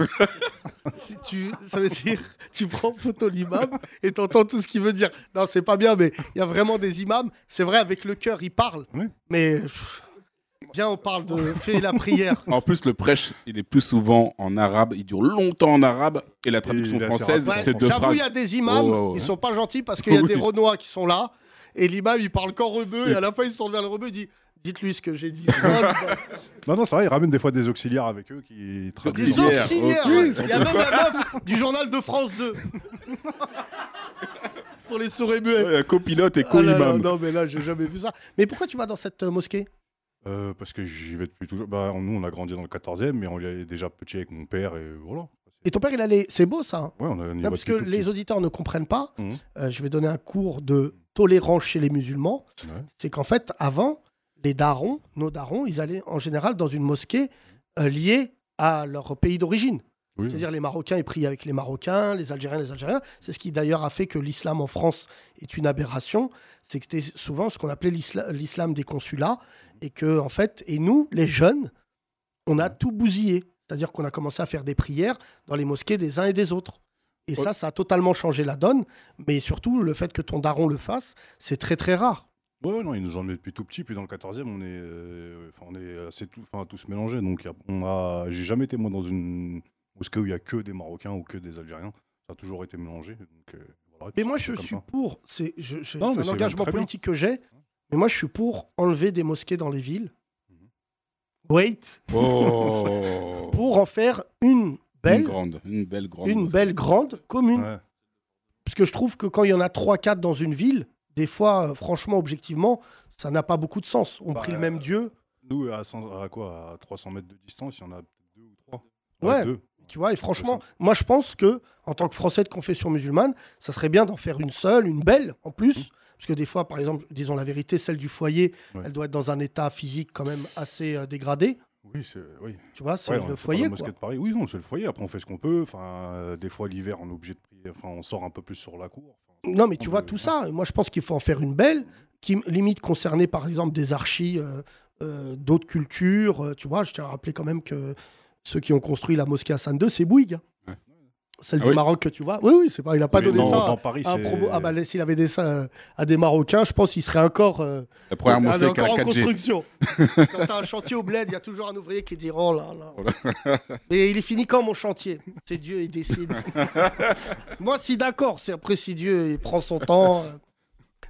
si tu, ça veut dire, tu prends photo l'imam et t'entends tout ce qu'il veut dire. Non, c'est pas bien, mais il y a vraiment des imams. C'est vrai, avec le cœur, ils parlent. Oui. Mais pff, viens, on parle de fais la prière. En plus, le prêche, il est plus souvent en arabe. Il dure longtemps en arabe. Et la traduction française, c'est deux J'avoue, phrases. il y a des imams, Oh, oh, oh. ils sont pas gentils parce qu'il y a des. Renois qui sont là. Et l'imam, il parle qu'en rebeu. Et à la fin, il se tourne vers le rebeu et dit Dites-lui ce que j'ai dit. Non, non, c'est vrai, ils ramènent des fois des auxiliaires avec eux qui traduisent. Des Auxiliaires. Il y a même la meuf du journal de France 2. Pour les sourds et muets. Ouais, copilote et Ah co-imam. non, mais là, j'ai jamais vu ça. Mais pourquoi tu vas dans cette euh, mosquée? Euh, parce que j'y vais depuis toujours. Bah, nous, on a grandi dans le 14e, mais on y allait déjà petit avec mon père et voilà. Et ton père, il allait. C'est beau ça. hein Ouais, on, a, Non, parce que les petit. auditeurs ne comprennent pas. Mhm. Euh, je vais donner un cours de tolérance chez les musulmans. Ouais. C'est qu'en fait, avant, les darons, nos darons, ils allaient en général dans une mosquée euh, liée à leur pays d'origine. Oui, C'est-à-dire les Marocains, ils prient avec les Marocains, les Algériens, les Algériens. C'est ce qui d'ailleurs a fait que l'islam en France est une aberration. C'est que c'était souvent ce qu'on appelait l'isla- l'islam des consulats. Et que, en fait, et nous, les jeunes, on a tout bousillé. C'est-à-dire qu'on a commencé à faire des prières dans les mosquées des uns et des autres. Et ça, ça a totalement changé la donne. Mais surtout, le fait que ton daron le fasse, c'est très très rare. Ouais, non, ils nous emmenaient depuis tout petit. Puis dans le 14e, on est, euh, on est assez tout, tous mélangés. Donc, on a, j'ai jamais été moi dans une mosquée où il y a que des Marocains ou que des Algériens. Ça a toujours été mélangé. Donc, euh, voilà. Mais moi, je suis ça. pour. C'est un engagement bien. politique que j'ai. Mais moi, je suis pour enlever des mosquées dans les villes. Mhm. Wait. Oh Pour en faire une belle, Une grande, une belle grande. une mosquée. belle grande commune. Ouais. Parce que je trouve que quand il y en a 3-4 dans une ville, des fois, euh, franchement, objectivement, ça n'a pas beaucoup de sens. On Bah, prie le même euh, Dieu. Nous, à, 100 à quoi À 300 mètres de distance, il y en a peut-être deux ou trois. Ouais. deux. Tu vois, et franchement, moi, je pense que, en tant que Français de confession musulmane, ça serait bien d'en faire une seule, une belle, en plus. Parce que des fois, par exemple, disons la vérité, celle du foyer, Ouais. elle doit être dans un état physique quand même assez euh, dégradé. Oui, c'est oui. Tu vois, c'est Ouais, le foyer, quoi. de Paris. Oui, non, c'est le foyer. Après, on fait ce qu'on peut. Enfin, euh, des fois, l'hiver, on est obligé de prier. Enfin, on sort un peu plus sur la cour. Enfin, Non, mais tu vois, peut- tout ça, moi, je pense qu'il faut en faire une belle, qui limite concerner, par exemple, des archis euh, d'autres cultures. tu vois, je tiens à rappeler quand même que ceux qui ont construit la mosquée Hassan II, c'est Bouygues. Ouais. Celle Ah du oui. Maroc que tu vois. Oui, oui, c'est pas, il n'a pas mais donné dans, ça dans Paris, à un promo. Ah bah, s'il avait des ça euh, à des Marocains, je pense qu'il serait encore, euh, La première mosquée encore en 4G. construction. Quand t'as un chantier au bled, il y a toujours un ouvrier qui dit Oh là là. Et il est fini quand mon chantier? C'est Dieu, il décide. Moi, si d'accord, c'est après si Dieu il prend son temps. euh.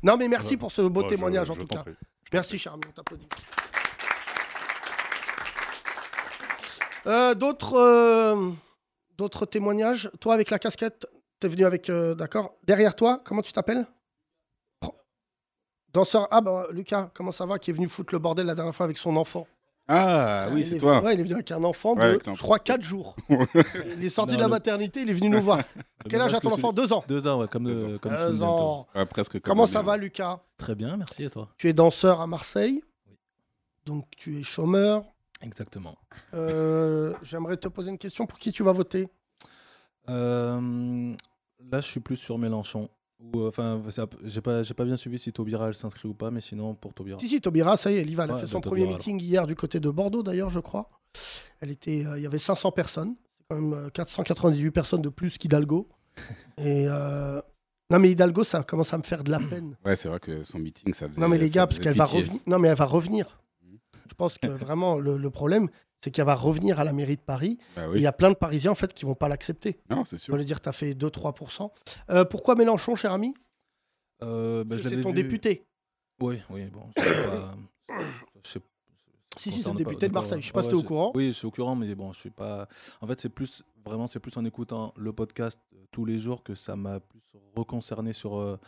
Non, mais merci pour ce beau Ouais, je- témoignage en je tout cas. prie. Merci, cher ami, on t'applaudit. Euh, D'autres d'autres témoignages? Toi, avec la casquette, t'es venu avec. euh, D'accord. Derrière toi, comment tu t'appelles? Danseur. Ah, bah, Lucas, comment ça va Qui est venu foutre le bordel la dernière fois avec son enfant? Ah oui, il c'est est- toi. Ouais, il est venu avec un enfant de, Ouais, avec l'enfant. je crois, 4 jours. il est sorti Non, de la le- maternité, il est venu nous voir. Quel âge a ton enfant? Deux ans. Deux ans, ouais, comme, Deux euh, ans. comme Deux Soun bientôt. ans. Ouais, presque comme Comment ça va, Lucas? Très bien, merci et toi? Tu es danseur à Marseille. Donc, tu es chômeur. Exactement. Euh, J'aimerais te poser une question. Pour qui tu vas voter? Euh, là, je suis plus sur Mélenchon. Ou, euh, Enfin, j'ai pas, j'ai pas bien suivi si Taubira elle s'inscrit ou pas, mais sinon pour Taubira. Si, si, Taubira, ça y est, elle y va. Elle a fait son Taubira, premier meeting hier du côté de Bordeaux, d'ailleurs, je crois. Elle était, euh, il y avait 500 personnes. C'est quand même euh, 498 personnes de plus qu'Hidalgo. Et euh, non, mais Hidalgo, ça commence à me faire de la peine. Ouais, c'est vrai que son meeting, ça faisait. Non, mais les gars, parce qu'elle va revenir. Non, mais elle va revenir. Mhm. Je pense que vraiment, le, le problème, c'est qu'elle va revenir à la mairie de Paris. Bah Et Il oui. y a plein de Parisiens, en fait, qui vont pas l'accepter. Non, c'est Je sûr. veux dire, tu as fait 2-3%. Euh, pourquoi Mélenchon, cher ami? Euh, bah, je C'est ton vu- député. Oui, oui, bon. c'est pas- je sais- Si, si, c'est le pas- député de Marseille. Je sais ouais, pas si ouais, t'es au courant. Oui, je suis au courant, mais bon, je suis pas. En fait, c'est plus vraiment, c'est plus en écoutant le podcast euh, tous les jours que ça m'a plus reconcerné sur euh,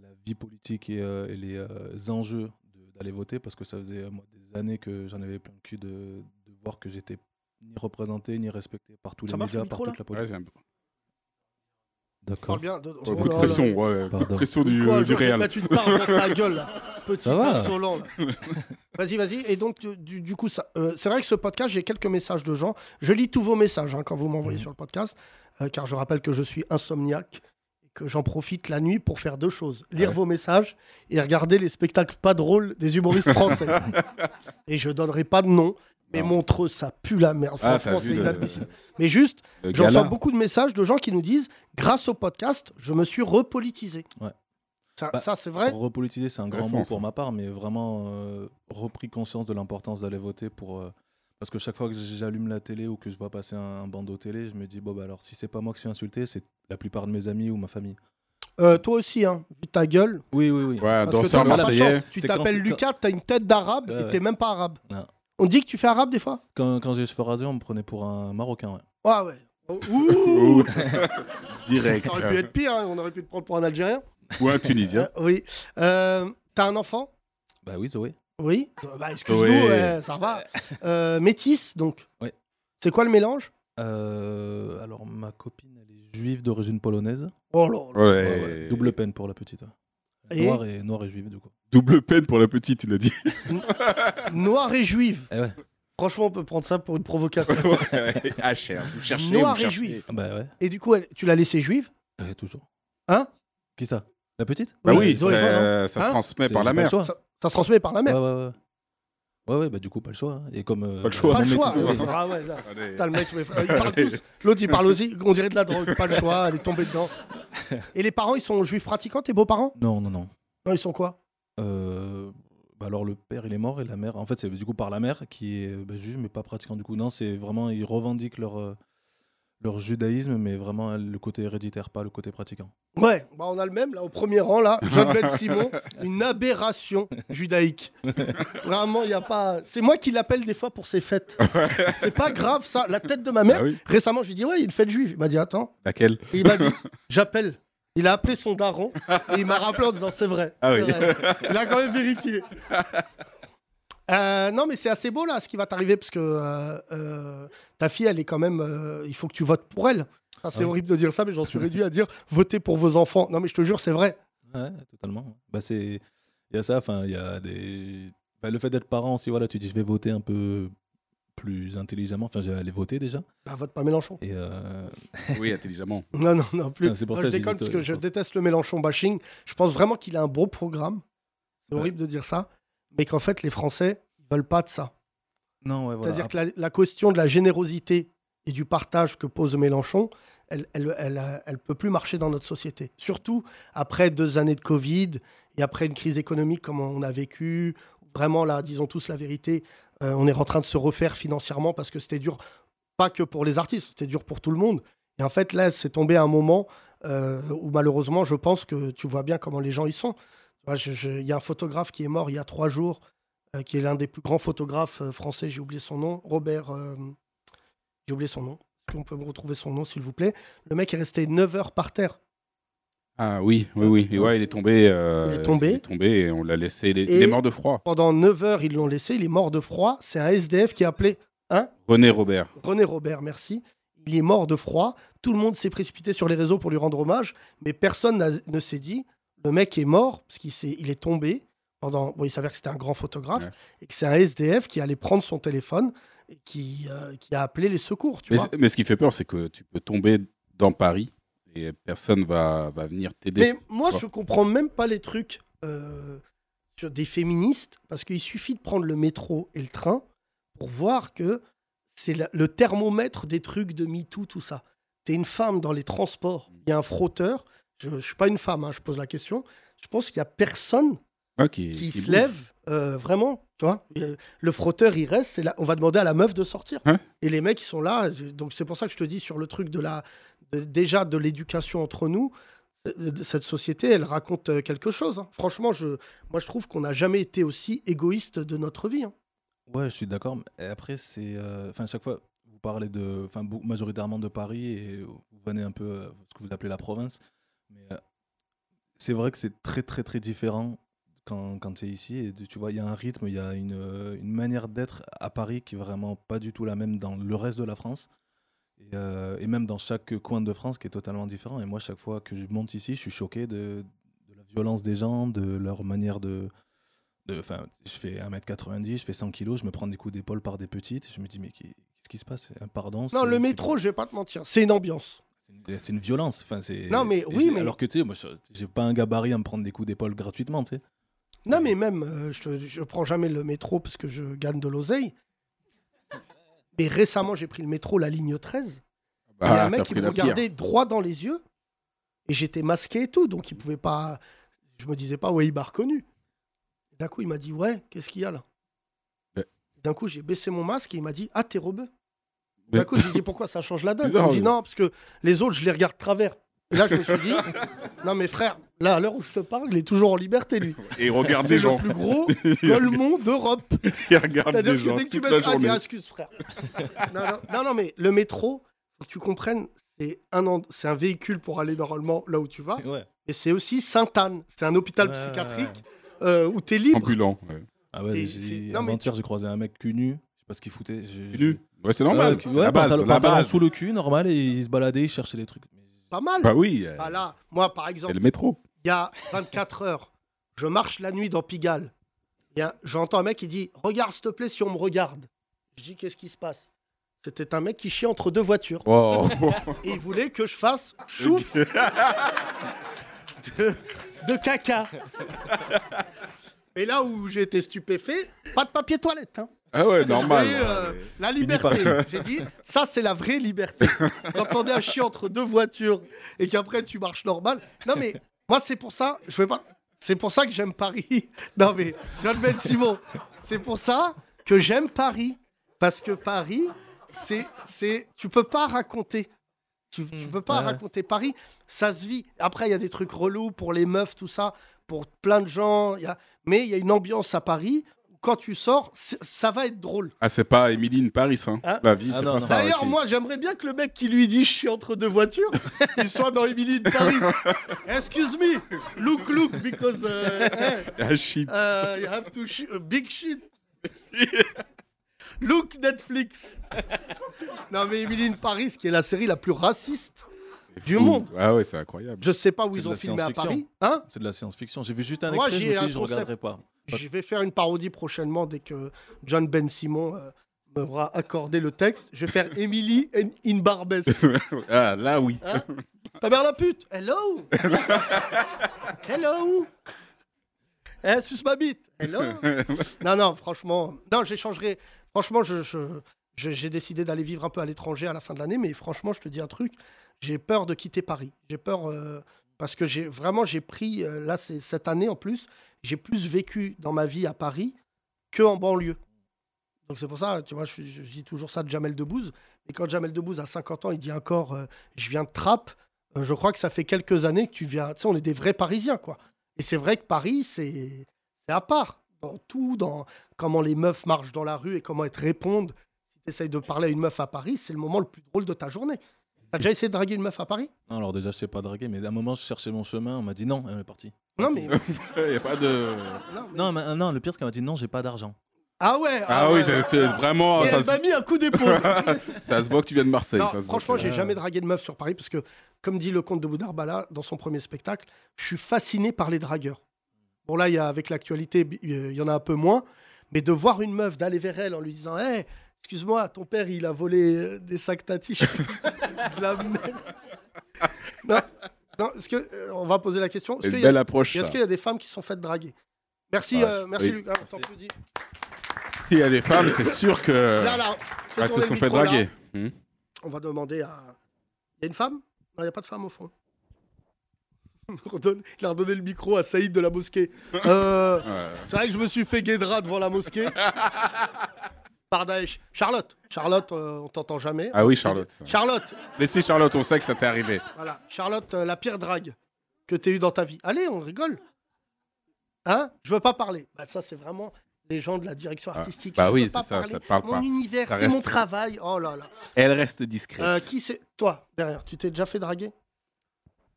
la vie politique et, euh, et les euh, enjeux d'aller voter, parce que ça faisait moi, des années que j'en avais plein le cul de, de voir que j'étais ni représenté ni respecté par tous Ça les marche, le médias, par toute la Ouais, politique. peu- D'accord. Parle bien. de- Ouais, Oh coup de là. pression, ouais. Coup de pression du, Quoi, du je vais te barre dans ta gueule, là. Petit Ça va. insolent. Vas-y, vas-y. Et donc, du- coup, ça, euh, c'est vrai que ce podcast, j'ai quelques messages de gens. Je lis tous vos messages hein, quand vous m'envoyez Mhm. sur le podcast, euh, car je rappelle que je suis insomniaque et que j'en profite la nuit pour faire deux choses lire Ouais. vos messages et regarder les spectacles pas drôles des humoristes français. et je donnerai pas de nom. Mais Non. Montreux, ça pue la merde. Ah, Franchement, c'est le- inadmissible. Mais juste, j'en reçois beaucoup de messages de gens qui nous disent grâce au podcast, je me suis repolitisé. Ouais. Ça, Bah, ça, c'est vrai. Repolitiser, c'est un grand mot pour ma part, mais vraiment euh, repris conscience de l'importance d'aller voter pour. euh, parce que chaque fois que j'allume la télé ou que je vois passer un, un bandeau télé, je me dis bon bah alors si c'est pas moi qui suis insulté, c'est la plupart de mes amis ou ma famille. Euh, toi aussi, hein, ta gueule. Oui oui oui. Ouais, un Parce que marseillais. chance. Tu t'appelles Lucas, t'as une tête d'arabe Ouais, et ouais. t'es même pas arabe. Non. On dit que tu fais arabe des fois? Quand, quand j'ai les cheveux rasés, on me prenait pour un marocain. Ouais. Ah ouais. Oh, Ouh Direct. Ça aurait pu être pire, hein, on aurait pu te prendre pour un Algérien. Ou un Tunisien. Euh, oui. Euh, T'as un enfant? Bah oui Zoé. Oui. Bah, excuse-nous, ouais, ça va. Euh, métis, donc. Ouais. C'est quoi le mélange? Euh, alors, ma copine, elle est juive d'origine polonaise. Oh là là. Ouais. Ouais, ouais, Double peine pour la petite. Et? Noire et, noire et juive, du coup. Double peine pour la petite, il a dit. Noire et juive. Eh ouais. Franchement, on peut prendre ça pour une provocation. ah, cher. Vous cherchez. Noir vous et cherchez. juive. Bah ouais, Et du coup, elle- tu l'as laissée juive? Ouais, toujours. Hein? Qui ça? La petite? Bah Oui, ils ont raison, ça, ça se Hein? transmet C'est- par j'ai la pas le mer. choix. ça, ça se transmet par la mer. Ouais, ouais, ouais. Ouais, ouais, bah du coup, pas le choix. hein. Et comme. euh, Pas le choix. Pas le mon choix. Ah ouais, là. Allez. Putain, le mec, mais- ils parlent tous. L'autre, il parle aussi. On dirait de la drogue. Pas le choix. Elle est tombée dedans. Et les parents, ils sont juifs pratiquants, tes beaux-parents? Non, non, non. Non, ils sont quoi? Euh, bah alors le père il est mort et la mère en fait c'est du coup par la mère qui est bah, juive mais pas pratiquant du coup non c'est vraiment ils revendiquent leur euh, leur judaïsme mais vraiment le côté héréditaire pas le côté pratiquant Ouais, bah on a le même là au premier rang là, John Ben Simon, une aberration judaïque. Vraiment, il y a pas. C'est moi qui l'appelle des fois pour ses fêtes. C'est pas grave ça. La tête de ma mère. Ah oui. Récemment, je lui dis ouais, il y a une fête juive. Il m'a dit attends. Laquelle? Et il m'a dit j'appelle. Il a appelé son daron et il m'a rappelé en disant c'est vrai. Ah c'est oui. vrai. Il a quand même vérifié. Euh, non, mais c'est assez beau là ce qui va t'arriver parce que euh, euh, ta fille, elle est quand même. il faut que tu votes pour elle. C'est Ah horrible de dire ça, mais j'en suis réduit à dire votez pour vos enfants. Non, mais je te jure, c'est vrai. ouais totalement bah c'est il y a ça enfin il y a des bah, le fait d'être parent aussi voilà tu dis je vais voter un peu plus intelligemment enfin j'allais voter déjà Bah, vote pas Mélenchon. et euh, Oui, intelligemment. Non, non, non, plus. Non, c'est pour ça je que déconne parce que je pense. déteste le Mélenchon bashing. Je pense vraiment qu'il a un beau programme. C'est Ouais. horrible de dire ça. Mais qu'en fait, les Français, ils veulent pas de ça. non ouais voilà C'est-à-dire que la, la question de la générosité et du partage que pose Mélenchon, elle elle, elle, euh, elle peut plus marcher dans notre société. Surtout après deux années de Covid et après une crise économique comme on a vécu. Vraiment, là, disons tous la vérité, euh, on est en train de se refaire financièrement parce que c'était dur, pas que pour les artistes, c'était dur pour tout le monde. Et en fait, là, c'est tombé à un moment euh, où malheureusement, je pense que tu vois bien comment les gens y sont. Il y a un photographe qui est mort il y a trois jours, euh, qui est l'un des plus grands photographes français, j'ai oublié son nom, Robert. j'ai oublié son nom. Est-ce peut retrouver son nom, s'il vous plaît? Le mec est resté 9 heures par terre. Ah oui, oui, oui. Et ouais, il est tombé. euh, Il est tombé. Il est tombé et on l'a laissé. Il est, il est mort de froid. Pendant 9 heures, ils l'ont laissé. Il est mort de froid. C'est un SDF qui a appelé René Robert. René Robert, merci. Il est mort de froid. Tout le monde s'est précipité sur les réseaux pour lui rendre hommage, mais personne ne s'est dit le mec est mort parce qu'il il est tombé. Pendant, bon, il s'avère que c'était un grand photographe Ouais. et que c'est un SDF qui allait prendre son téléphone et qui, euh, qui a appelé les secours. Tu Mais, vois? mais ce qui fait peur, c'est que tu peux tomber dans Paris et personne va, va venir t'aider. Mais moi, je comprends même pas les trucs euh, sur des féministes, parce qu'il suffit de prendre le métro et le train pour voir que c'est le thermomètre des trucs de MeToo, tout ça. T'es une femme dans les transports, il y a un frotteur, je ne suis pas une femme, hein, je pose la question, je pense qu'il y a personne qui, qui, qui se bouge. lève, euh, vraiment, tu vois. Euh, Le frotteur, il reste, là, on va demander à la meuf de sortir. Hein et les mecs, ils sont là. Donc, c'est pour ça que je te dis sur le truc de la, déjà de l'éducation entre nous, euh, cette société, elle raconte euh, quelque chose. hein. Franchement, je, moi, je trouve qu'on n'a jamais été aussi égoïste de notre vie. hein. Ouais, je suis d'accord. mais après, c'est. euh, Enfin, chaque fois, vous parlez de. Enfin, majoritairement de Paris et vous venez un peu euh, ce que vous appelez la province. C'est vrai que c'est très, très, très différent quand, quand tu es ici. Et tu vois, il y a un rythme, il y a une, une manière d'être à Paris qui est vraiment pas du tout la même dans le reste de la France. Et, euh, et même dans chaque coin de France qui est totalement différent. Et moi, chaque fois que je monte ici, je suis choqué de, de la violence des gens, de leur manière de. Enfin, je fais 1m90, je fais 100 kg, je me prends des coups d'épaule par des petites. Je me dis, mais qu'est-ce qui se passe? Un Pardon Non, le métro, je vais pas te mentir, c'est une ambiance. c'est une- violence. Enfin, c'est. Non, mais oui, mais- Alors que tu sais, moi, je- j'ai pas un gabarit à me prendre des coups d'épaule gratuitement, tu sais. Non, mais même, euh, je, je prends jamais le métro parce que je gagne de l'oseille. Mais récemment, j'ai pris le métro, la ligne 13. Il y a Ah, un mec qui me regardait droit dans les yeux et j'étais masqué et tout, donc il pouvait pas. Je me disais pas, ouais, il m'a reconnu. D'un coup, il m'a dit, ouais, qu'est-ce qu'il y a là? Ouais. D'un coup, j'ai baissé mon masque et il m'a dit, ah, t'es rebeu. Mais- D'un coup, j'ai dit, pourquoi ça change la donne? Il me dit, non, parce que les autres, je les regarde de travers. Et là, je me suis dit, non, mais frère, là, à l'heure où je te parle, il est toujours en liberté, lui. Et il regarde des gens. le plus gros golemon d'Europe. Il regarde C'est-à-dire des que gens dès que tu toute la journée. excuse frère. non, non, non, non, mais le métro, faut que tu comprennes, c'est un, end- c'est un véhicule pour aller normalement là où tu vas. Ouais. Et c'est aussi Sainte-Anne. C'est un hôpital Ouais, psychiatrique euh, où tu es libre. Ambulant. ouais. Ah ouais, j'ai- c'est- non, mais avant-hier, j'ai croisé un mec cul nu. Je sais pas ce qu'il foutait. Cul nu Ouais, c'est normal. Ouais, la pantalon- base. sous le cul, normal, et il se baladait, il cherchait des trucs. Pas mal. Bah oui. euh, Bah là, moi, par exemple, le métro. il y a 24 heures, je marche la nuit dans Pigalle. J'entends un mec qui dit Regarde, s'il te plaît, si on me regarde. Je dis Qu'est-ce qui se passe? C'était un mec qui chiait entre deux voitures. Et il voulait que je fasse chouf de, de caca. Et là où j'ai été stupéfait, pas de papier toilette. Hein. Ah ouais, normal. Et, euh, la liberté. J'ai dit, ça c'est la vraie liberté. Quand on est un chien entre deux voitures et qu'après tu marches normal. Non mais moi c'est pour ça, je vais pas. C'est pour ça que j'aime Paris. Non mais John Ben Simon, c'est pour ça que j'aime Paris parce que Paris, c'est c'est tu peux pas raconter. Tu, tu peux pas ouais. raconter Paris, ça se vit. Après il y a des trucs relous pour les meufs tout ça, pour plein de gens. il y a- Mais il y a une ambiance à Paris. Quand tu sors, ça va être drôle. Ah, c'est pas Emily in Paris. Hein. Hein La vie, Ah c'est pas non. ça. D'ailleurs, aussi. moi, j'aimerais bien que le mec qui lui dit je suis entre deux voitures, il soit dans Emily de Paris. Excuse me, look, look, because uh, eh, Ah, shit. uh, you have to a big shit. look Netflix. non, mais Emily de Paris, qui est la série la plus raciste du Fou. monde. Ah ouais, c'est incroyable. Je sais pas où C'est ils ont la filmé à science-fiction. Paris. Hein? C'est de la science-fiction. J'ai vu juste un Moi, extrait, je j'ai me suis un dit, je regarderai pas. Je vais faire une parodie prochainement dès que John Ben Simon euh, m'aura accordé le texte. Je vais faire Emily in, in Barbès. Ah, là, oui. Hein Ta mère la pute Hello Hello Eh, suce ma bite Hello Non, non, franchement... Non, j'échangerai... Franchement, je, j'ai décidé d'aller vivre un peu à l'étranger à la fin de l'année, mais franchement, je te dis un truc, j'ai peur de quitter Paris. J'ai peur... euh, parce que j'ai vraiment, j'ai pris... euh, là, cette année, en plus, j'ai plus vécu dans ma vie à Paris que en banlieue. Donc c'est pour ça, tu vois, je, dis toujours ça de Jamel Debbouze. Et quand Jamel Debbouze a 50 ans, il dit encore euh, Je viens de Trappes. Euh, je crois que ça fait quelques années que tu viens. Tu sais, on est des vrais Parisiens, quoi. Et c'est vrai que Paris, c'est à part. Dans tout, dans comment les meufs marchent dans la rue et comment elles te répondent. Si tu essayes de parler à une meuf à Paris, c'est le moment le plus drôle de ta journée. T'as déjà essayé de draguer une meuf à Paris? Non, alors déjà, je sais pas draguer, mais à un moment, je cherchais mon chemin. On m'a dit non, elle est partie. Non, mais. Il n'y a pas de. non, mais- Non, mais, non, le pire, c'est qu'elle m'a dit non, j'ai pas d'argent. Ah ouais Ah, oui, ouais. c'est c'est vraiment. Et Ça elle se... m'a mis un coup d'épaule. ça se voit que tu viens de Marseille. Non, ça se franchement, que- j'ai jamais dragué de meuf sur Paris parce que, comme dit le comte de Boudarbala dans son premier spectacle, je suis fasciné par les dragueurs. Bon, là, il y a, avec l'actualité, bi- il y en a un peu moins, mais de voir une meuf, d'aller vers elle en lui disant Hé, excuse-moi, ton père, il a volé euh, des sacs Tati. De la merde. Non, non est-ce que, euh, on va poser la question. Est-ce Une qu'il y a- belle approche. est-ce ça. qu'il y a des femmes qui se sont faites draguer? Merci, Ah, euh, merci oui. Lucas. S'il y a des femmes, c'est sûr que. Là, là, fais Elles se tourner sont fait micro, là. draguer. Hmm. On va demander à. Il y a une femme? Non, il n'y a pas de femme au fond. Il redonne- il a redonné le micro à Saïd de la mosquée. Euh, Ouais. c'est vrai que je me suis fait guédra devant la mosquée. Par Daesh. Charlotte. Charlotte, euh, on t'entend jamais. Ah oui, Charlotte. Charlotte. Laissez Charlotte, on sait que ça t'est arrivé. Voilà. Charlotte, euh, la pire drague que tu eu dans ta vie. Allez, on rigole. Hein? Je veux pas parler. Bah, ça, c'est vraiment les gens de la direction Ah, artistique. bah Je oui, veux pas c'est ça, parler. ça te parle Mon pas. univers, Ça c'est mon reste- travail. Oh là là. Elle reste discrète. Euh, qui c'est? Toi, derrière, tu t'es déjà fait draguer?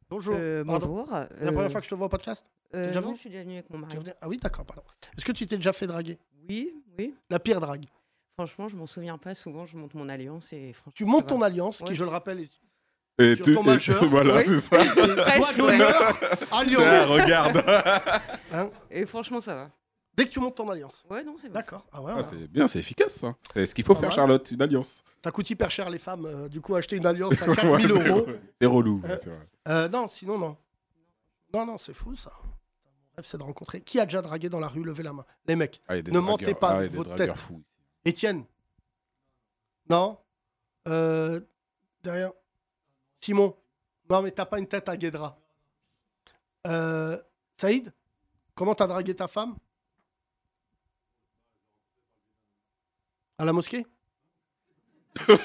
Bonjour. Euh, Pardon. bonjour. C'est la première fois que je te vois au podcast? euh, déjà non, venu? je suis déjà venue avec mon Tu mari. Ah oui, d'accord, pardon. Est-ce que tu t'es déjà fait draguer? Oui, oui. La pire drague. Franchement, je m'en souviens pas. Souvent, je monte mon alliance et franchement. Tu montes ton alliance, qui, je le rappelle, est Et sur tu- ton et- majeur. Voilà, Oui. c'est ça. c'est doigt d'honneur. Tiens, regarde. Hein Et franchement, ça va. Dès que tu montes ton alliance. Ouais, non, c'est bon. D'accord. Ah ouais, Ah, voilà. c'est bien, c'est efficace ça. C'est ce qu'il faut Pas faire. Charlotte, une alliance. Ça coûte hyper cher les femmes. euh, du coup, acheter une alliance à 4000 Ouais, c'est euros. C'est relou. vrai. Euh, non, sinon, non. Non, non, c'est fou ça. Mon rêve, c'est de rencontrer. Qui a déjà dragué dans la rue Levez la main. Les mecs. Ah, Ne dragueurs- mentez pas, ah, votre tête. fous. Étienne Non Euh, Derrière Simon Non, mais t'as pas une tête à Guédra. Euh, Saïd Comment t'as dragué ta femme? À la mosquée? Tout,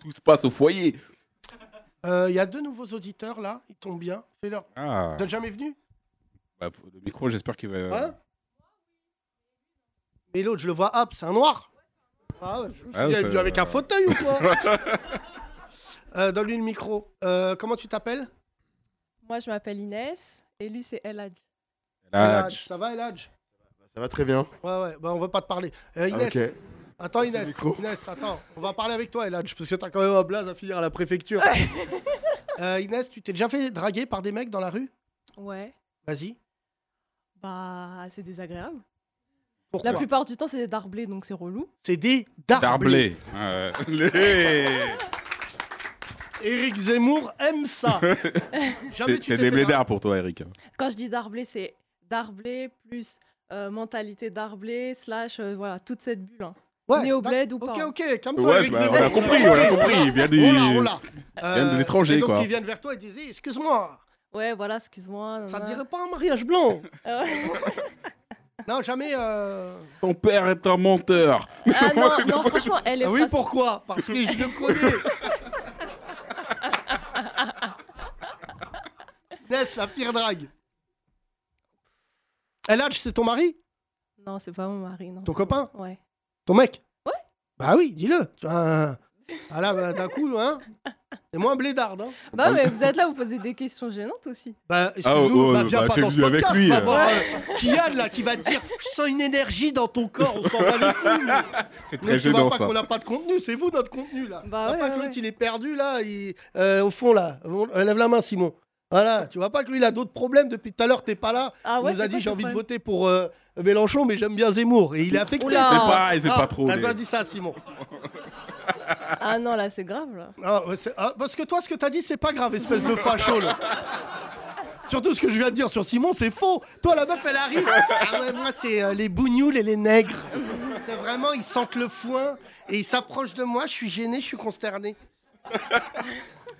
tout se passe au foyer. Euh, Il y a deux nouveaux auditeurs là, ils tombent bien. Fais-leur. Ah. Vous n'êtes jamais venu Bah, le micro, j'espère qu'il va. Hein? Et l'autre, je le vois, hop, c'est un noir. Ah ouais, je me suis Ah, dit, elle est c'est- venue avec un fauteuil ou quoi euh, Donne-lui le micro. Euh, comment tu t'appelles? Moi, je m'appelle Inès et lui, c'est Eladj. Eladj. Ça va, Eladj Ça va très bien. Ouais, ouais, bah on veut pas te parler. Euh, Inès, Ok. attends le Inès, micro. Inès, attends, on va parler avec toi Eladj, parce que t'as quand même un blaze à finir à la préfecture. Euh, Inès, tu t'es déjà fait draguer par des mecs dans la rue? Ouais, Vas-y. bah c'est désagréable. Pourquoi La plupart du temps, c'est des darblés, donc c'est relou. C'est des darblés. Darblé. Ouais. Les- Éric Zemmour aime ça. Jamais C'est tu c'est t'es des fait blédards pour toi, Eric. Quand je dis darblé, c'est darblé plus euh, mentalité darblé, slash, euh, voilà, toute cette bulle. hein. Ouais, Né au d'ac- bled ou pas. Ok, hein. ok, calme-toi. Ouais, Éric bah, on Zemmour. a compris, on a compris. Il vient du. Oh là. Il vient de l'étranger, et donc quoi. ils viennent vers toi et disent Excuse-moi, Ouais, voilà, excuse-moi. ça te nanana. dirait pas un mariage blanc Euh, Non, jamais. euh, Ton père est un menteur. ah non, non, franchement, elle est Ah oui, face- pourquoi? Parce que je le connais. Ness, la pire drague. Eladj, c'est ton mari? Non, c'est pas mon mari. Non, Ton c'est copain? Ouais. Ton mec? Ouais. Bah oui, dis-le. Tu vois, un- Ah là, bah, d'un coup, hein C'est moins blédarde, hein Bah, mais vous êtes là, vous posez des questions gênantes aussi. Bah, Ah, excuse-nous, oh, bah, viens bah, pas t'es dans ce venu avec podcast, lui, va euh. voir euh, Kian, là, qui va te dire « Je sens une énergie dans ton corps, on s'en va les couilles !» C'est Mais très tu vois gênant, pas ça. qu'on n'a pas de contenu, c'est vous notre contenu, là. Bah Tu vois ouais, pas ouais, que l'autre, ouais. il est perdu, là, il- euh, au fond, là. Euh, lève la main, Simon. Voilà, tu vois pas que lui, il a d'autres problèmes depuis tout à l'heure, t'es pas là. Ah il nous a c'est dit quoi J'ai envie de problème voter pour euh, Mélenchon, mais j'aime bien Zemmour. Et il est affecté. Oula. C'est pas, c'est Ah, pas trop. T'as les- pas dit ça, Simon. Ah non, là, c'est grave, là. Ah, ouais, c'est- ah, parce que toi, ce que t'as dit, c'est pas grave, espèce de facho, là. Surtout ce que je viens de dire sur Simon, c'est faux. Toi, la meuf, elle arrive. Ah ouais, moi, c'est euh, les bougnoules et les nègres. C'est vraiment, ils sentent le foin et ils s'approchent de moi. Je suis gêné, je suis consterné.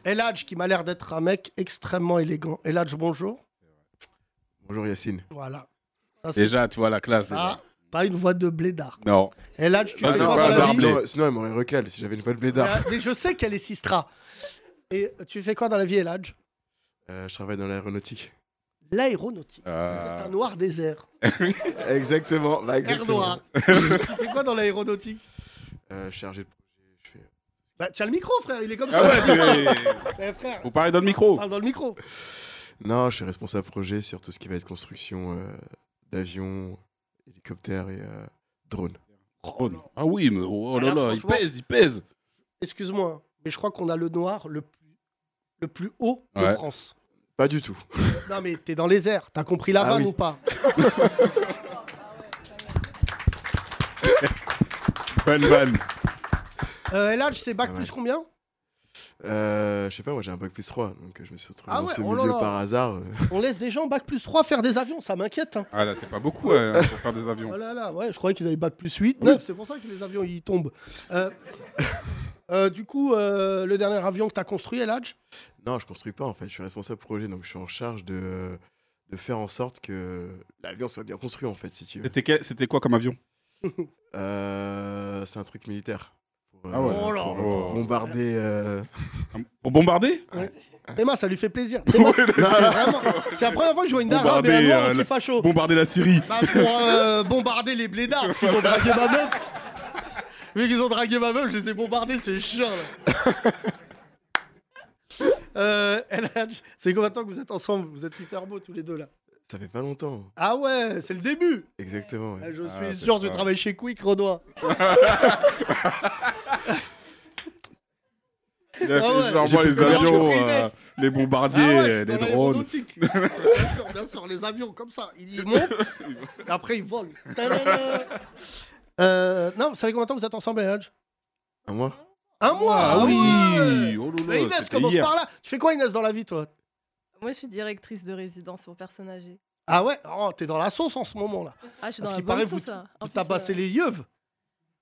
Eladj, qui m'a l'air d'être un mec extrêmement élégant. Eladj, bonjour. Bonjour Yacine. Voilà. Ça, c'est Déjà, tu vois la classe. Déjà. Pas une voix de blédard. Non. Eladj, tu Ah, fais c'est quoi pas dans la vie. Sinon, sinon, elle m'aurait recalé si j'avais une voix de blédard. Euh, Mais je sais qu'elle est Sistra. Et tu fais quoi dans la vie, Eladj Euh, je travaille dans l'aéronautique. L'aéronautique. Euh, C'est un noir désert. Exactement. Bah, Air exactement. noir. tu fais quoi dans l'aéronautique? Euh, chargé de projet. Je fais... Bah, tiens le micro, frère, il est comme Ah ça. ouais, tu Eh, frère, Vous parlez dans le micro. parle dans le micro. Non, je suis responsable projet sur tout ce qui va être construction euh, d'avions, hélicoptères et euh, drones. Ah oui, mais oh là Là, là, il pèse, il pèse. Excuse-moi, mais je crois qu'on a le noir le plus, le plus haut de Ouais. France. Pas du tout. Non, mais t'es dans les airs. T'as compris la Ah vanne oui. ou pas? Bonne vanne. euh, Eladj, c'est bac Ah ouais. plus combien? Euh, je sais pas, moi j'ai un bac plus 3, donc euh, je me suis retrouvé Ah dans ouais, ce oh milieu par hasard. euh. On laisse des gens bac plus 3 faire des avions, ça m'inquiète. hein. Ah là, c'est pas beaucoup hein, pour faire des avions. Oh là là, ouais, je croyais qu'ils avaient bac plus 8, 9, c'est pour ça que les avions ils tombent. Euh, euh, du coup, euh, le dernier avion que t'as construit, Eladj Non, je construis pas en fait, je suis responsable projet, donc je suis en charge de, de faire en sorte que l'avion soit bien construit en fait, si tu veux. C'était quoi comme avion? Euh, c'est un truc militaire. Pour, Ah ouais. Oh là pour- là. pour bombarder. euh, Pour bombarder Théma, ça lui fait plaisir. Théma, c'est vraiment- c'est la première fois que je vois une dara, mais un noir euh, aussi facho. Bombarder la Syrie. Bah, pour euh, bombarder les blédards, qu'ils ont dragué ma meuf. Vu qu'ils ont dragué ma meuf, je les ai bombardés, c'est chiant là. euh, c'est combien de temps que vous êtes ensemble? Vous êtes hyper beaux tous les deux là. Ça fait pas longtemps. Ah ouais, c'est le début. Exactement. ouais. Ah, Je Ah, suis c'est sûr que tu ça. travailles chez Quick, Renoir. Il a Ah fait ouais. genre les avions, euh, les bombardiers, Ah ouais, les drones. bien sûr, bien sûr, les avions comme ça. Ils, montent, et après ils volent. Euh, non, vous savez combien de temps vous êtes ensemble, Eladj Un mois Un mois Ah oui. Oh là là, Mais Inès, commence hier. par là. Tu fais quoi, Inès, dans la vie, toi? Moi, je suis directrice de résidence pour personnes âgées. Ah ouais? Oh, t'es dans la sauce en ce moment, là. Ah, je suis Parce dans la qu'il bonne paraît, sauce, vous- là. En Vous plus, tabassez euh, les yeux.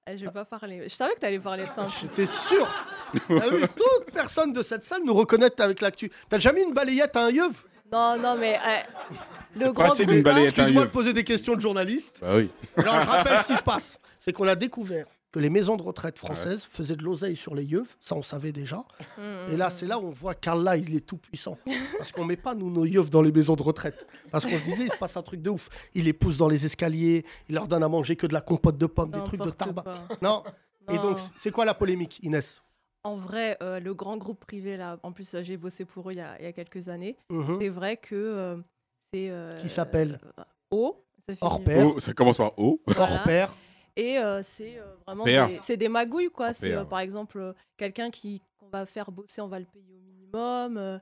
eh, Je vais pas parler. Je savais que t'allais parler de ça. en plus. J'étais sûr. T'as vu, toute personne de cette salle nous reconnaît avec l'actu. T'as jamais mis une balayette à un yeuve? Non, non, mais eh, le grand groupe, d'une là, balayette à un Excuse-moi de poser des questions de journaliste. Bah oui. Alors, je rappelle ce qui se passe. C'est qu'on a découvert que les maisons de retraite françaises faisaient de l'oseille sur les yeuves. Ça, on savait déjà. Mm, Et là, c'est là où on voit qu'Allah, il est tout puissant. Parce qu'on met pas, nous, nos yeuves dans les maisons de retraite. Parce qu'on se disait, il se passe un truc de ouf. Il les pousse dans les escaliers, il leur donne à manger que de la compote de pommes, des trucs de tarba. quoi. Non. Et donc, c'est quoi la polémique, Inès? En vrai, euh, le grand groupe privé, là, en plus, euh, j'ai bossé pour eux il y a, il y a quelques années. Mhm. C'est vrai que euh, c'est. euh, Qui s'appelle? O. Ça ça commence par O. Voilà. Et euh, c'est euh, vraiment des, c'est des magouilles, quoi. C'est euh, par exemple euh, quelqu'un qui qu'on va faire bosser, on va le payer au minimum.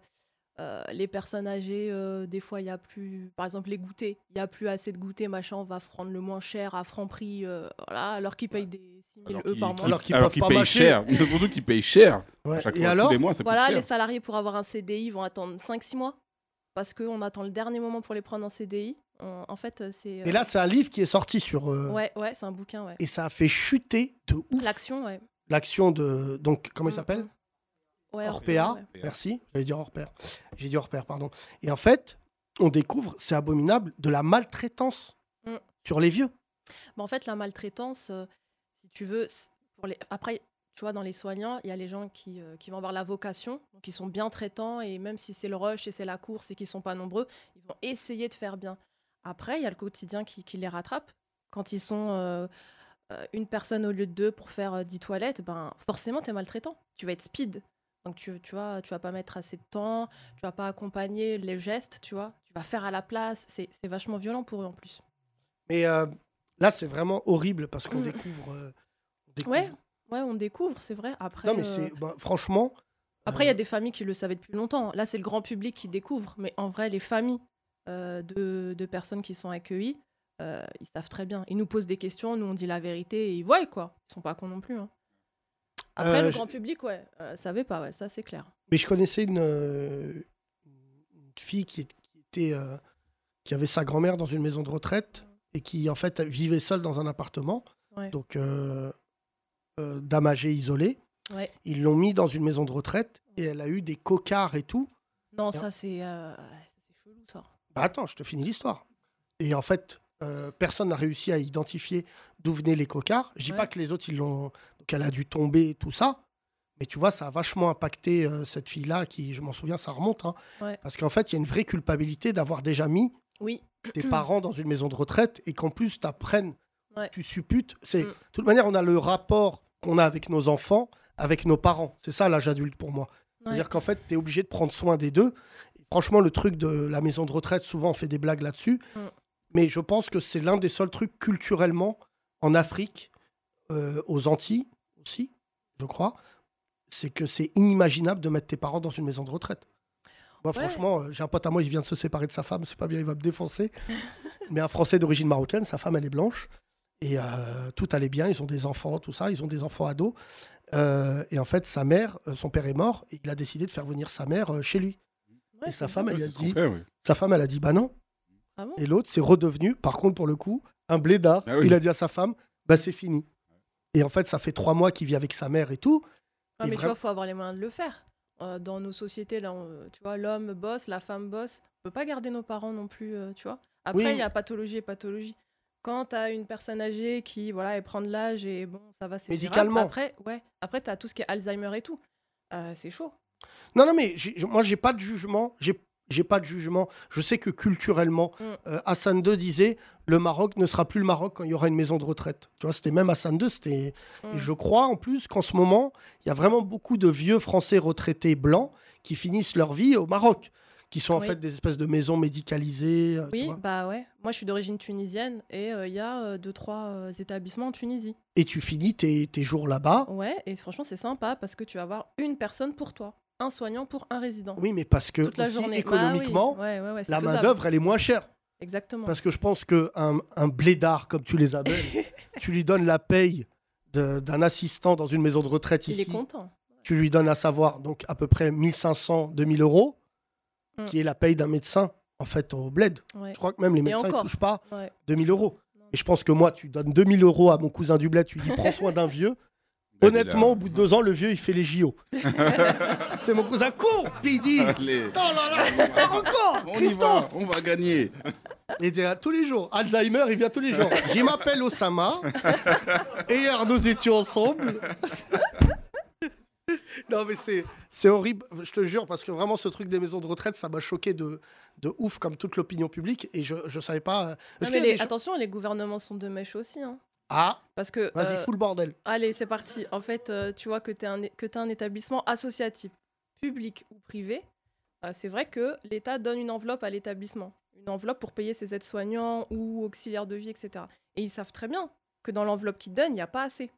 les personnes âgées, euh, des fois, il y a plus, par exemple, les goûters, il y a plus assez de goûters, machin, on va prendre le moins cher à franc prix, euh, voilà, alors qu'ils payent des 6 000 Alors euros qu'ils par mois. Alors qu'ils payent cher. Surtout qu'ils payent cher. Ouais. À chaque Et fois, alors tous les mois, ça Voilà, coûte les cher. salariés pour avoir un CDI vont attendre 5-6 mois parce qu'on attend le dernier moment pour les prendre en CDI. En, en fait, c'est. Et là, c'est un livre qui est sorti sur. euh, ouais, ouais, c'est un bouquin, ouais. Et ça a fait chuter de ouf L'action, ouais. l'action de. Donc, comment il Mm, s'appelle mm. Ouais, Orpea. ouais. Merci. J'allais dire pair. J'ai dit pair, pardon. Et en fait, on découvre, c'est abominable, de la maltraitance Mm. sur les vieux. Bah, en fait, la maltraitance, euh, si tu veux, c- pour les... après, tu vois, dans les soignants, il y a les gens qui, euh, qui vont avoir la vocation, qui sont bien traitants, et même si c'est le rush et c'est la course et qu'ils sont pas nombreux, ils vont essayer de faire bien. Après, il y a le quotidien qui, qui les rattrape. Quand ils sont euh, euh, une personne au lieu de deux pour faire euh, 10 toilettes, ben, forcément, tu es maltraitant. Tu vas être speed. Donc, tu, tu, vois, tu vas pas mettre assez de temps, tu vas pas accompagner les gestes, tu vois. Tu vas faire à la place. C'est vachement violent pour eux en plus. Mais euh, là, c'est vraiment horrible parce qu'on Mm. découvre. euh, on découvre- Ouais, ouais, on découvre, c'est vrai. Après, Non, mais euh, c'est. bah, franchement. après, il y a euh, des familles qui le savaient depuis longtemps. Là, c'est le grand public qui découvre. Mais en vrai, les familles euh, de, de personnes qui sont accueillies, euh, ils savent très bien. Ils nous posent des questions, nous on dit la vérité et ils voient quoi. Ils sont pas cons non plus. hein. Après, Euh, le grand public, ouais, euh, savait pas, ouais, ça c'est clair. Mais je connaissais une, euh, une fille qui, qui était, euh, qui avait sa grand-mère dans une maison de retraite et qui, en fait, vivait seule dans un appartement. Ouais. Donc, euh, euh, dame âgée isolée. Ouais. Ils l'ont mis dans une maison de retraite et elle a eu des cocards et tout. Non, ça c'est euh, c'est chelou ça. Bah, attends, je te finis l'histoire. Et en fait, euh, personne n'a réussi à identifier d'où venaient les cocards. Je dis Ouais. pas que les autres, ils l'ont. Donc, elle a dû tomber tout ça. Mais tu vois, ça a vachement impacté euh, cette fille-là, qui, je m'en souviens, ça remonte. hein. Ouais. Parce qu'en fait, il y a une vraie culpabilité d'avoir déjà mis Oui. tes parents dans une maison de retraite et qu'en plus, t'apprennes, Ouais. tu supputes. C'est, Mm. De toute manière, on a le rapport qu'on a avec nos enfants, avec nos parents. C'est ça l'âge adulte pour moi. C'est-à-dire qu'en fait, tu es obligé de prendre soin des deux. Franchement, le truc de la maison de retraite, souvent, on fait des blagues là-dessus. Mm. Mais je pense que c'est l'un des seuls trucs culturellement en Afrique, euh, aux Antilles aussi, je crois, c'est que c'est inimaginable de mettre tes parents dans une maison de retraite. Moi, Ouais. franchement, euh, j'ai un pote à moi, il vient de se séparer de sa femme, c'est pas bien, il va me défoncer. Mais un Français d'origine marocaine, sa femme, elle est blanche. Et euh, tout allait bien, ils ont des enfants, tout ça, ils ont des enfants ados. Euh, et en fait, sa mère, son père est mort, et il a décidé de faire venir sa mère chez lui. Ouais, et sa femme, elle lui a dit, fait, sa femme, elle a dit, bah non. Ah bon? Et l'autre, c'est redevenu, par contre, pour le coup, un blédard. Ah oui. Il a dit à sa femme, bah c'est fini. Et en fait, ça fait trois mois qu'il vit avec sa mère et tout. Ah, Et mais tu vois, faut avoir les moyens de le faire. Euh, dans nos sociétés, là, on- tu vois, l'homme bosse, la femme bosse. On peut pas garder nos parents non plus, euh, tu vois. Après, il Oui. y a pathologie et pathologie. Quand tu as une personne âgée qui, voilà, elle prend de l'âge et bon, ça va, c'est gérable. Médicalement. Après, ouais. Après, tu as tout ce qui est Alzheimer et tout. Euh, c'est chaud. Non, non, mais moi, j'ai pas de jugement. J'ai pas de jugement. Je sais que culturellement, Mm. euh, Hassan II disait le Maroc ne sera plus le Maroc quand il y aura une maison de retraite. Tu vois, c'était même Hassan II. C'était. Mm. Et je crois en plus qu'en ce moment, il y a vraiment beaucoup de vieux Français retraités blancs qui finissent leur vie au Maroc, qui sont en Oui. fait des espèces de maisons médicalisées. euh, tu Oui, vois. bah ouais. Moi, je suis d'origine tunisienne et euh, il y a euh, deux, trois euh, établissements en Tunisie. Et tu finis tes, tes jours là-bas. Ouais, et franchement, c'est sympa parce que tu vas avoir une personne pour toi. Un soignant pour un résident. Oui, mais parce que Toute la aussi, journée. Bah oui. économiquement, Ouais, ouais, ouais, c'est la main-d'œuvre, elle est moins chère. Exactement. Parce que je pense qu'un un blédard, comme tu les appelles, tu lui donnes la paye d'un assistant dans une maison de retraite Il ici. est content. Tu lui donnes à savoir donc à peu près 1500, 2000 euros, Mm. qui est la paye d'un médecin, en fait, au bled. Je crois que même les médecins ne touchent pas Ouais. 2000 euros. Et je pense que moi, tu donnes 2000 euros à mon cousin du bled, tu lui dis prends soin d'un vieux. Honnêtement, au bout de deux ans, le vieux, il fait les JO. C'est mon cousin il dit Allez, Oh là là, pas encore on y va, Christophe on va gagner. Il vient tous les jours. Alzheimer, il vient tous les jours. Je m'appelle Osama. Et hier, nous étions ensemble. non, mais c'est, c'est horrible, je te jure, parce que vraiment, ce truc des maisons de retraite, ça m'a choqué de, de ouf, comme toute l'opinion publique. Et je ne savais pas. euh, Non, mais qu'il y a les- des gens- Attention, les gouvernements sont de mèche aussi. hein. Ah, Parce que. vas-y, euh, fous le bordel. Allez, c'est parti. En fait, euh, tu vois que tu es, un établissement associatif, public ou privé. euh, c'est vrai que l'État donne une enveloppe à l'établissement. Une une enveloppe pour payer ses aides-soignants ou auxiliaires de vie, etc. Et ils savent très bien que dans l'enveloppe qu'ils donnent, il n'y a pas assez.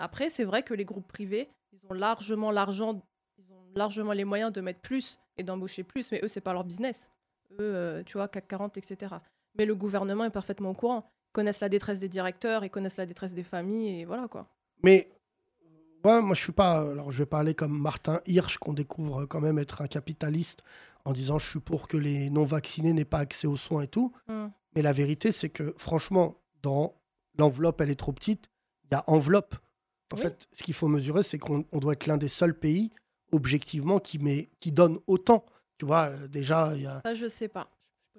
Après, c'est vrai que les groupes privés, ils ont largement l'argent, ils ont largement les moyens de mettre plus et d'embaucher plus, mais eux, c'est pas leur business. Eux, euh, tu vois, CAC 40, etc. Mais le gouvernement est parfaitement au courant. Connaissent la détresse des directeurs, ils connaissent la détresse des familles, et voilà quoi. Mais ouais, moi, je suis pas. Alors, je vais pas aller comme Martin Hirsch, qu'on découvre quand même être un capitaliste, en disant je suis pour que les non-vaccinés n'aient pas accès aux soins et tout. Mm. Mais la vérité, c'est que franchement, dans l'enveloppe, elle est trop petite. Il y a enveloppe. En Oui. fait, ce qu'il faut mesurer, c'est qu'on on doit être l'un des seuls pays, objectivement, qui, met, qui donne autant. Tu vois, euh, déjà, il y a. Ça, je sais pas.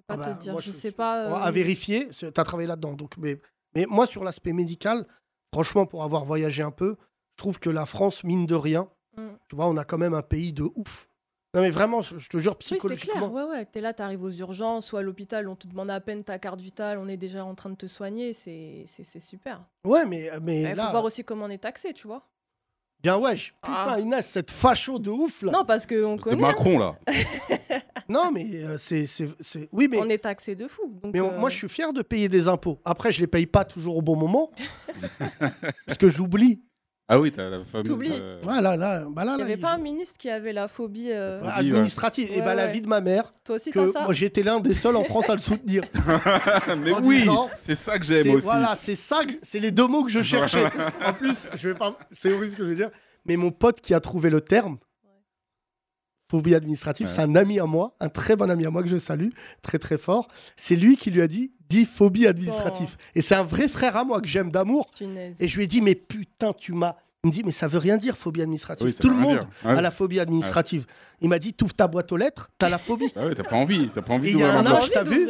Je peux pas Ah bah, te dire. moi, je je- sais pas. euh, À vérifier, tu as travaillé là-dedans. Donc, mais, mais moi, sur l'aspect médical, franchement, pour avoir voyagé un peu, je trouve que la France, mine de rien, Mm. tu vois, on a quand même un pays de ouf. Non, mais vraiment, je, te jure, Oui, c'est psychologiquement. clair. Ouais, ouais. T'es là, t'arrives aux urgences ou à l'hôpital, on te demande à peine ta carte vitale, on est déjà en train de te soigner. C'est super. Ouais, mais, mais Il faut là, voir aussi comment on est taxé, tu vois. bien ouais, je- putain, Ah. Inès, cette facho de ouf là. Non, parce qu'on connaît. Macron, là. Non, mais euh, c'est, c'est, c'est- oui, mais, On est taxé de fou. Donc, mais on- euh, moi, je suis fier de payer des impôts. Après, je les paye pas toujours au bon moment, parce que j'oublie. Ah oui, t'as la fameuse. T'oublies. euh, Voilà, là, bah là, Il n'y là, avait il- pas un ministre qui avait la phobie. euh, Ouais, administrative. et Ouais, bah, la ouais. vie de ma mère, Toi aussi, que t'as ça moi, j'étais l'un des seuls en France à le soutenir. Mais En oui, disant, c'est ça que j'aime C'est- aussi. Voilà, c'est ça, que- c'est les deux mots que je cherchais. en plus, je vais pas, c'est horrible ce que je veux dire, mais mon pote qui a trouvé le terme, phobie administrative, Ouais. c'est un ami à moi, un très bon ami à moi que je salue, très très fort. C'est lui qui lui a dit, dis phobie administrative. Et c'est un vrai frère à moi que j'aime d'amour. Et je lui ai dit, mais putain, tu m'as. Il me dit, mais ça veut rien dire, phobie administrative. Oui, Tout le monde dire. Ouais. a la phobie administrative. Il m'a dit, t'ouvres ta boîte aux lettres, t'as la phobie. Ah ouais, t'as pas envie, t'as pas envie il y a d'ouvrir un âge, t'as vu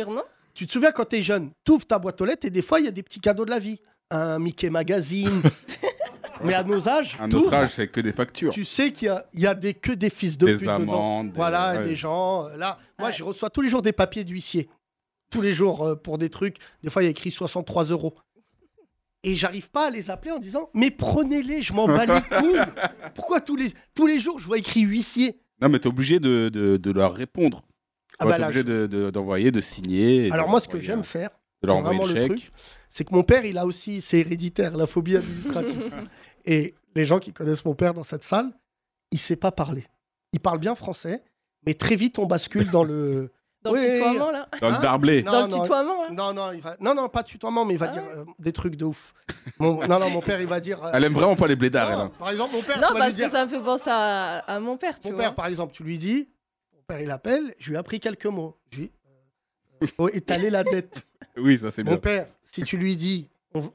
Tu te souviens quand t'es jeune, t'ouvres ta boîte aux lettres et des fois il y a des petits cadeaux de la vie. Un Mickey Magazine. Mais à nos âges, Un t'ouvres, autre âge, c'est que des factures. tu sais qu'il y a, il y a des, que des fils de Des pute dedans. des- Voilà, ouais. des gens. euh, Là, moi, je reçois tous les jours des papiers d'huissier. Tous les jours euh, pour des trucs. Des fois, il y a écrit 63 euros. Et j'arrive pas à les appeler en disant Mais prenez-les, je m'en bats les couilles. Pourquoi tous les, tous les jours je vois écrit huissier? Non, mais t'es obligé de, de, de leur répondre. Ah Ouais, bah t'es là, obligé de- de- d'envoyer, de, signer. et de Alors moi, ce que j'aime un- faire, de c'est leur envoyer vraiment le le chèque. truc, c'est que mon père, il a aussi, c'est héréditaire, la phobie administrative. Et les gens qui connaissent mon père dans cette salle, il sait pas parler. Il parle bien français, mais très vite on bascule dans le. Dans le tutoiement, là Dans le Hein darblé. Dans le tutoiement, là Non, non, il va... non, non, pas de tutoiement, mais il va Ah dire euh, des trucs de ouf. Mon- Non, non, mon père, il va dire. euh, Elle aime vraiment pas les blédards, elle. hein. Par exemple, mon père, Non, parce dire- que ça me fait penser à, à mon père, tu Mon vois. père, par exemple, tu lui dis, mon père, il appelle, je lui ai appris quelques mots. Je lui ai euh, faut étaler la dette. Oui, ça c'est Mon bien. père, si tu lui dis, on-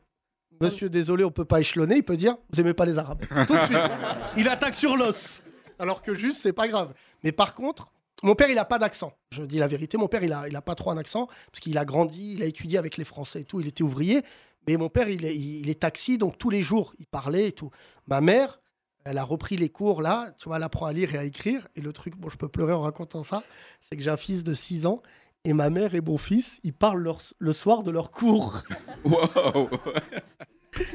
monsieur, désolé, on peut pas échelonner, il peut dire, vous aimez pas les Arabes. Tout de suite, il attaque sur l'os. Alors que juste, c'est pas grave. Mais par contre, mon père, il a pas d'accent. Je dis la vérité, mon père, il a, il a pas trop un accent, parce qu'il a grandi, il a étudié avec les Français et tout, il était ouvrier. Mais mon père, il est, il est taxi, donc tous les jours, il parlait et tout. Ma mère, elle a repris les cours là, tu vois, elle apprend à lire et à écrire. Et le truc, bon, je peux pleurer en racontant ça, c'est que j'ai un fils de 6 ans et ma mère et mon fils, ils parlent leur- le soir de leurs cours. Waouh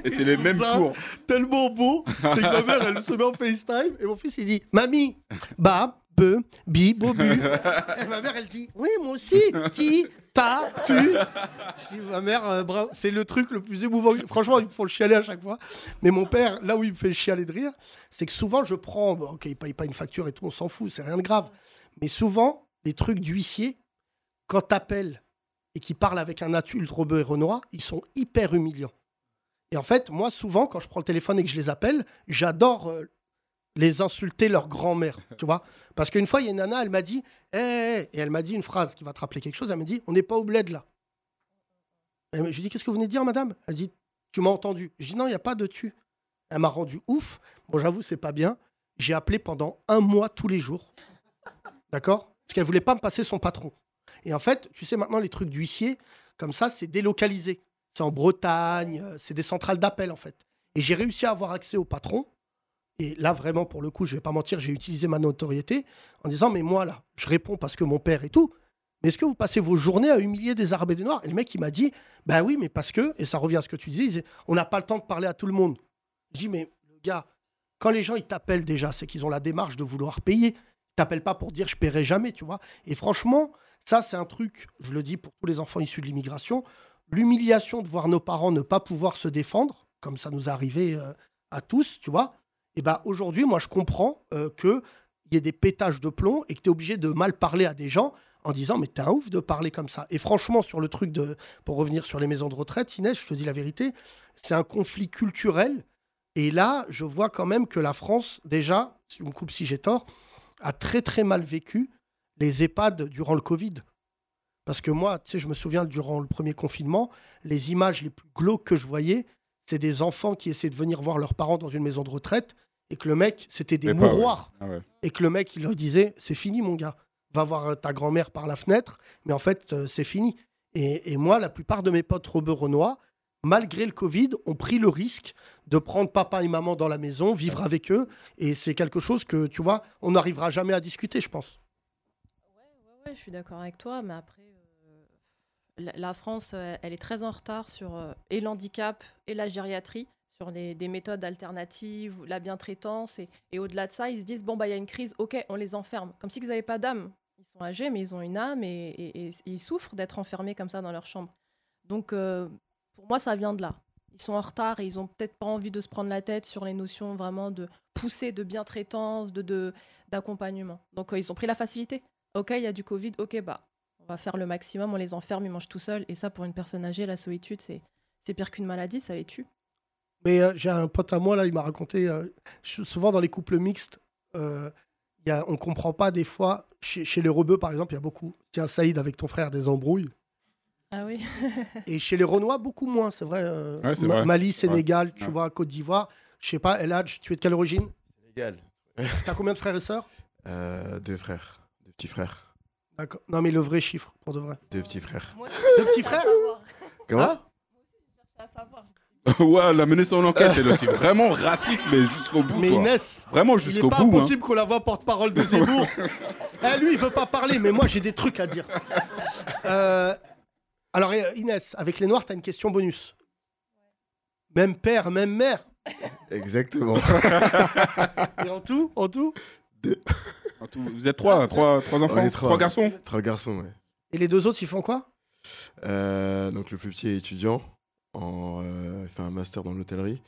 Et c'est les mêmes cours. Tellement beau, c'est que ma mère, elle se met en FaceTime et mon fils, il dit Mamie, ba, be, bi, bobu. et ma mère, elle dit Oui, moi aussi, ti, ta, tu. Je dis, ma mère, euh, bravo, c'est le truc le plus émouvant. Franchement, il faut le chialer à chaque fois. Mais mon père, là où il me fait chialer de rire, c'est que souvent, je prends. bon, ok, il paye pas une facture et tout, on s'en fout, c'est rien de grave. Mais souvent, les trucs d'huissier, quand t'appelles et qu'ils parlent avec un adulte rebeu et renois, ils sont hyper humiliants. Et en fait, moi, souvent, quand je prends le téléphone et que je les appelle, j'adore euh, les insulter leur grand-mère, tu vois. Parce qu'une fois, il y a une nana, elle m'a dit, Hé, hé, hé et elle m'a dit une phrase qui va te rappeler quelque chose. Elle m'a dit, on n'est pas au bled là. Et je lui ai dit, qu'est-ce que vous venez de dire, madame? Elle dit, tu m'as entendu. Je dis, non, il n'y a pas de tu. Elle m'a rendu ouf. Bon, j'avoue, c'est pas bien. J'ai appelé pendant un mois tous les jours. D'accord? Parce qu'elle voulait pas me passer son patron. Et en fait, tu sais, maintenant, les trucs d'huissier, comme ça, c'est délocalisé. C'est en Bretagne, euh, c'est des centrales d'appel, en fait. Et j'ai réussi à avoir accès au patron. Et là, vraiment, pour le coup, je vais pas mentir, j'ai utilisé ma notoriété en disant, mais moi, là, je réponds parce que mon père et tout. Mais est-ce que vous passez vos journées à humilier des Arabes et des Noirs? Et le mec, il m'a dit, bah oui, mais parce que, et ça revient à ce que tu disais, on n'a pas le temps de parler à tout le monde. Je dis, mais le gars, quand les gens, ils t'appellent déjà, c'est qu'ils ont la démarche de vouloir payer. Ils t'appelles pas pour dire je paierai jamais, tu vois. Et franchement, ça, c'est un truc, je le dis pour tous les enfants issus de l'immigration, l'humiliation de voir nos parents ne pas pouvoir se défendre, comme ça nous est arrivé euh, à tous, tu vois. Et ben aujourd'hui, moi, je comprends euh, que il y ait des pétages de plomb et que tu es obligé de mal parler à des gens en disant mais t'es un ouf de parler comme ça. Et franchement, sur le truc de, pour revenir sur les maisons de retraite, Inès, je te dis la vérité, c'est un conflit culturel. Et là, je vois quand même que la France, déjà, tu me coupes si j'ai tort, a très très mal vécu les EHPAD durant le Covid. Parce que moi, tu sais, je me souviens durant le premier confinement, les images les plus glauques que je voyais, c'est des enfants qui essaient de venir voir leurs parents dans une maison de retraite et que le mec, c'était des Mais pas, ouais. Ah ouais. Et que le mec, il leur disait C'est fini, mon gars. Va voir euh, ta grand-mère par la fenêtre. Mais en fait, euh, c'est fini. Et, et moi, la plupart de mes potes Robert Renoir, malgré le Covid, ont pris le risque de prendre papa et maman dans la maison, vivre avec eux. Et c'est quelque chose que, tu vois, on n'arrivera jamais à discuter, je pense. Ouais, je suis d'accord avec toi, mais après, euh, la, France, euh, elle est très en retard sur euh, et l'handicap et la gériatrie, sur les, des méthodes alternatives, la bientraitance. Et, et au-delà de ça, ils se disent bon, bah, il y a une crise, ok, on les enferme. Comme si ils n'avaient pas d'âme. Ils sont âgés, mais ils ont une âme et, ils souffrent d'être enfermés comme ça dans leur chambre. Donc, euh, pour moi, ça vient de là. Ils sont en retard et ils ont peut-être pas envie de se prendre la tête sur les notions vraiment de pousser, de bientraitance, de, d'accompagnement. Donc, ils ont pris la facilité. Ok, il y a du Covid, ok, bah, on va faire le maximum, on les enferme, ils mangent tout seuls. Et ça, pour une personne âgée, la solitude, c'est, c'est pire qu'une maladie, ça les tue. Mais euh, j'ai un pote à moi, là, il m'a raconté, euh, souvent dans les couples mixtes, euh, il y a, on comprend pas des fois, chez, chez les rebeux par exemple, il y a beaucoup. Tiens, Saïd, avec ton frère, des embrouilles. Ah oui Et chez les Renois, beaucoup moins, c'est vrai. euh, Ouais, c'est Ma- vrai. Mali, Sénégal, Ouais. tu Ouais. vois, Côte d'Ivoire. Je sais pas, El Hadj, tu es de quelle origine? Sénégal. T'as combien de frères et sœurs? Euh, deux frères, deux petits frères, D'accord. Non, mais le vrai chiffre, pour de vrai. deux petits frères. Deux petits frères Comment Hein ouais, elle a mené son enquête, elle aussi. Vraiment raciste, mais jusqu'au bout. Mais toi. Inès, Vraiment jusqu'au n'est pas bout. hein. impossible qu'on la voit porte-parole de Zemmour. Eh, lui, il veut pas parler, mais moi, j'ai des trucs à dire. Euh, alors, euh, Inès, avec les Noirs, tu as une question bonus. Même père, même mère. Exactement. Et en tout, en tout Tout, Vous êtes trois, trois, trois enfants On est trois, garçons Trois garçons, ouais. Et les deux autres, ils font quoi? Euh, donc le plus petit est étudiant, en, euh, il fait un master dans l'hôtellerie.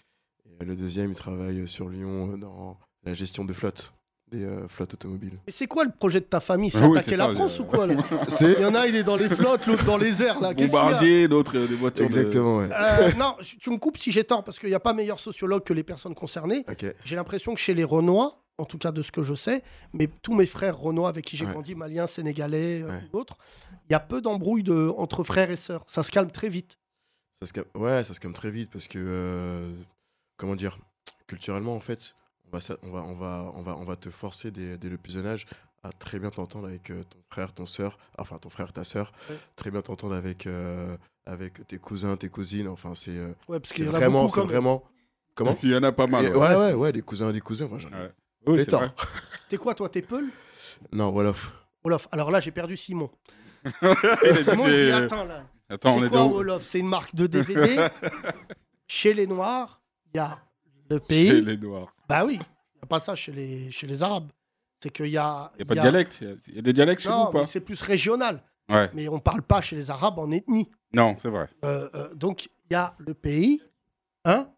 Et le deuxième, il travaille sur Lyon euh, dans la gestion de flotte, des euh, flottes automobiles. Mais c'est quoi le projet de ta famille? C'est Ah oui, attaquer c'est la ça, France euh, ou quoi là? C'est- Il y en a, il est dans les flottes, l'autre dans les airs là. Qu'est-ce qu'il y a? Bombardier, d'autres euh, des voitures. de- Exactement, ouais. Euh, non, je- tu me coupes si j'ai tort, parce qu'il n'y a pas meilleur sociologue que les personnes concernées. Ok. J'ai l'impression que chez les Renois, en tout cas de ce que je sais, mais tous mes frères Renois avec qui j'ai Ouais. grandi, Maliens, Sénégalais, euh, Ouais. d'autres, il y a peu d'embrouilles de, entre frères et sœurs. Ça se calme très vite. Ça se calme, ouais, ça se calme très vite parce que, euh, comment dire, culturellement, en fait, on va, on va, on va, on va, on va te forcer dès, dès le plus jeune âge à très bien t'entendre avec euh, ton frère, ton sœur, enfin ton frère, ta sœur, Ouais. très bien t'entendre avec, euh, avec tes cousins, tes cousines, enfin c'est Ouais, vraiment, c'est vraiment... Comment? Il y en a pas mal. Ouais, ouais, ouais, des cousins, des cousins, moi j'en ai Ouais. Oui, c'est vrai. T'es quoi, toi T'es Peul? Non, Wolof. Wolof. Alors là, j'ai perdu Simon. Il a dit, Simon, il dit c'est- Attends là. Attends, on c'est est quoi Wolof? C'est une marque de DVD. chez les Noirs, il y a le pays. Chez les Noirs. Bah oui, il n'y a pas ça chez les, chez les Arabes. C'est qu'il y a. Il n'y a pas de dialecte. Il y a- des dialectes chez vous ou pas? c'est plus régional. Ouais. Mais on parle pas chez les Arabes en ethnie. Non, c'est vrai. Euh, euh, donc il y a le pays, hein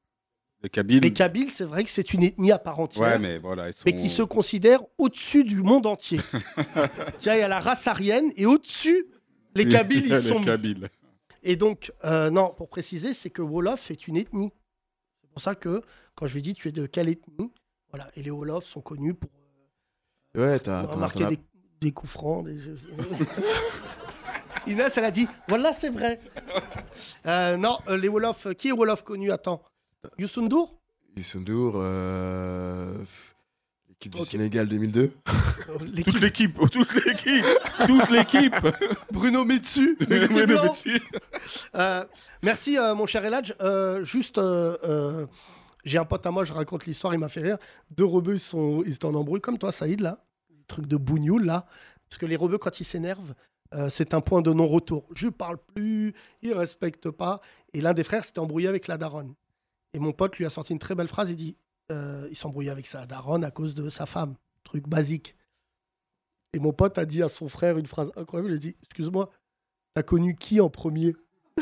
Les Kabyles. Les Kabyles, c'est vrai que c'est une ethnie à part entière. Ouais, mais voilà, ils sont. mais qui se considère au-dessus du monde entier. Tiens, il y a la race aryenne et au-dessus, les Kabyles, ils Les sont mis. Kabyles. Et donc, euh, non, pour préciser, c'est que Wolof est une ethnie. C'est pour ça que quand je lui dis tu es de quelle ethnie, voilà, et les Wolofs sont connus pour Ouais, t'as... as- des, des coups francs. Des... Inès, elle a dit voilà, c'est vrai. Euh, non, euh, les Wolofs, qui est Wolof connu? Attends. Youssoundour Youssou N'Dour, euh, f- l'équipe du Ok. Sénégal 2002. Toute l'équipe, toute l'équipe, toute l'équipe. Bruno Metsu. il Bruno. Euh, merci, euh, mon cher Eladj. Euh, juste, euh, euh, j'ai un pote à moi, je raconte l'histoire, il m'a fait rire. Deux rebeux, ils, sont, ils étaient en embrouille, comme toi, Saïd, là. Des trucs de bougnoul, là. Parce que les rebeux, quand ils s'énervent, euh, c'est un point de non-retour. Je parle plus, ils respectent pas. Et l'un des frères s'était embrouillé avec la daronne. Et mon pote lui a sorti une très belle phrase. Il dit euh, il s'embrouillait avec sa daronne à cause de sa femme. Truc basique. Et mon pote a dit à son frère une phrase incroyable. Il a dit Excuse-moi, t'as connu qui en premier?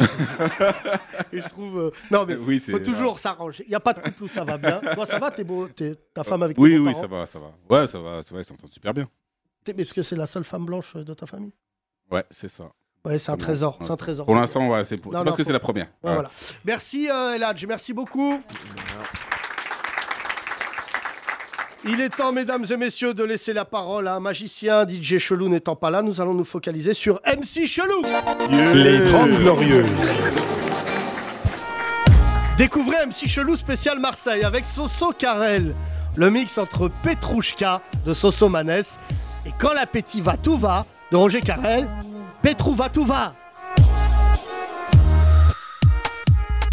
Et je trouve. euh, Non, mais Oui, faut toujours s'arranger. Il n'y a pas de couple où ça va bien. Toi, ça va? T'es beau t'es- Ta femme avec Oui, oui, ça va, ça va. Ouais, ça va, ça va, ils s'entendent super bien. Mais Parce que c'est la seule femme blanche euh, de ta famille? Ouais, c'est ça. Ouais, c'est un trésor. C'est un trésor. Pour l'instant, ouais, c'est pour- Non, c'est parce que c'est la première. Ouais, Ouais. voilà. Merci euh, Eladj, merci beaucoup. Il est temps, mesdames et messieurs, de laisser la parole à un magicien. DJ Chelou n'étant pas là, nous allons nous focaliser sur MC Chelou. Les 30 Glorieuses. Découvrez MC Chelou spécial Marseille avec Soso Carrel. Le mix entre Petrouchka de Soso Manès et Quand l'appétit va, tout va de Roger Carrel. Petrou va, tout va.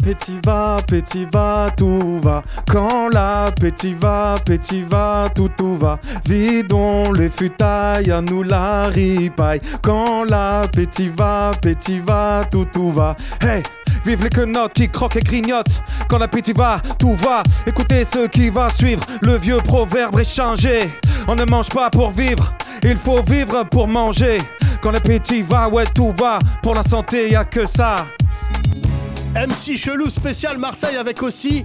Petit va, petit va, tout va. Quand l'appétit va, petit va, tout tout va. Vidons les futailles, à nous la ripaille. Quand l'appétit va, petit va, tout va. Hey! Vive les quenottes qui croquent et grignotent. Quand l'appétit va, tout va. Écoutez ce qui va suivre. Le vieux proverbe est changé. On ne mange pas pour vivre, il faut vivre pour manger. Quand l'appétit va, ouais, tout va. Pour la santé, y a que ça. MC Chelou spécial Marseille avec aussi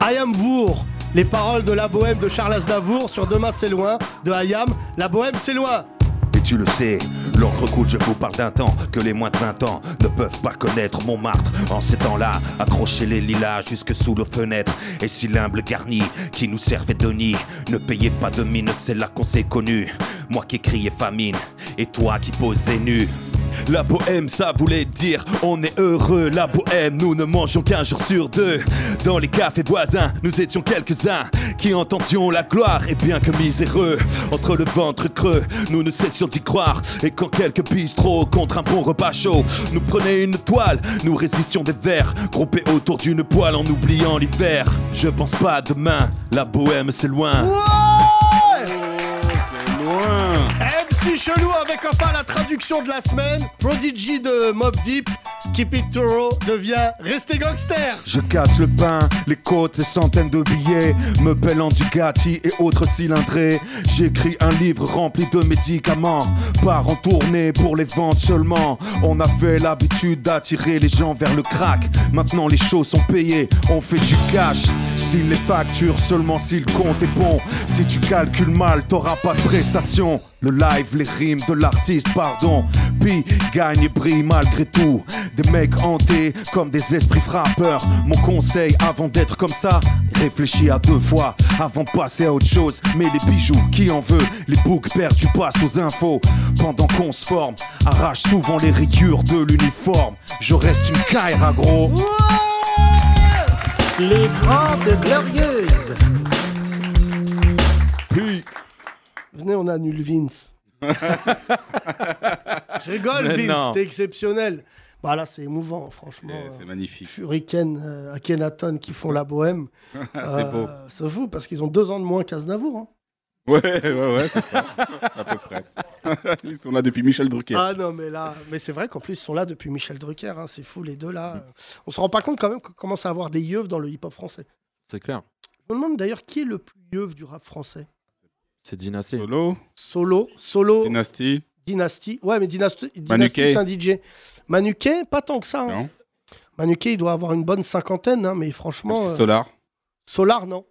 Ayam Vour. Les paroles de la bohème de Charles Aznavour sur Demain c'est loin de Ayam. La bohème c'est loin. Et tu le sais, l'encre coule, je vous parle d'un temps que les moins de 20 ans ne peuvent pas connaître Montmartre. En ces temps-là, accrocher les lilas jusque sous nos fenêtres. Et si l'humble garni qui nous servait de nid ne payait pas de mine, c'est là qu'on s'est connu. Moi qui criais famine et toi qui posais nu. La bohème, ça voulait dire on est heureux. La bohème, nous ne mangeons qu'un jour sur deux. Dans les cafés voisins, nous étions quelques-uns qui entendions la gloire. Et bien que miséreux, entre le ventre creux, nous ne cessions d'y croire. Et quand quelques bistrots contre un bon repas chaud nous prenaient une toile, nous résistions des verres, groupés autour d'une poêle en oubliant l'hiver. Je pense pas à demain, la bohème c'est loin. c'est loin. MC Chelou avec enfin la traduction de la semaine. Prodigy de Mob Deep. Keep It Toro devient Restez Gangster. Je casse le pain, les côtes, les centaines de billets, me pèlant du Gatti et autres cylindrés. J'écris un livre rempli de médicaments, part en tournée pour les ventes seulement. On avait l'habitude d'attirer les gens vers le crack. Maintenant les choses sont payées, on fait du cash. Signe les factures seulement si le compte est bon. Si tu calcules mal, t'auras pas de prestations. Le live, les rimes de l'artiste, pardon. Puis gagne et brille malgré tout. Des mecs hantés comme des esprits frappeurs. Mon conseil avant d'être comme ça, réfléchis à deux fois avant de passer à autre chose. Mais les bijoux, qui en veut? Les boucs perdus passent aux infos. Pendant qu'on se forme, arrache souvent les rayures de l'uniforme. Je reste une caïra, gros. Les Grandes Glorieuses. Venez, on annule Vince. Je rigole, Mais Vince, non. c'était exceptionnel. Bah là, c'est émouvant, franchement. C'est magnifique. Shuriken, euh, Akhenaton qui font la bohème. C'est beau. C'est fou parce qu'ils ont deux ans de moins qu'Aznavour. Hein. Ouais, ouais, ouais, c'est ça. à peu près. Ils sont là depuis Michel Drucker. Ah non, mais là, mais c'est vrai qu'en plus, ils sont là depuis Michel Drucker. hein, C'est fou, les deux là. On se rend pas compte quand même qu'on commence à avoir des yeux dans le hip-hop français. C'est clair. Je me demande d'ailleurs qui est le plus yeux du rap français. C'est Dynasty. Solo. Solo, solo. Dynasty. Dynasty. Ouais, mais Dynasty, Manu Dynasty c'est un DJ. Manuquet, pas tant que ça. hein. Manuquet, il doit avoir une bonne cinquantaine, hein, mais franchement. Euh, Solar. Solar, non.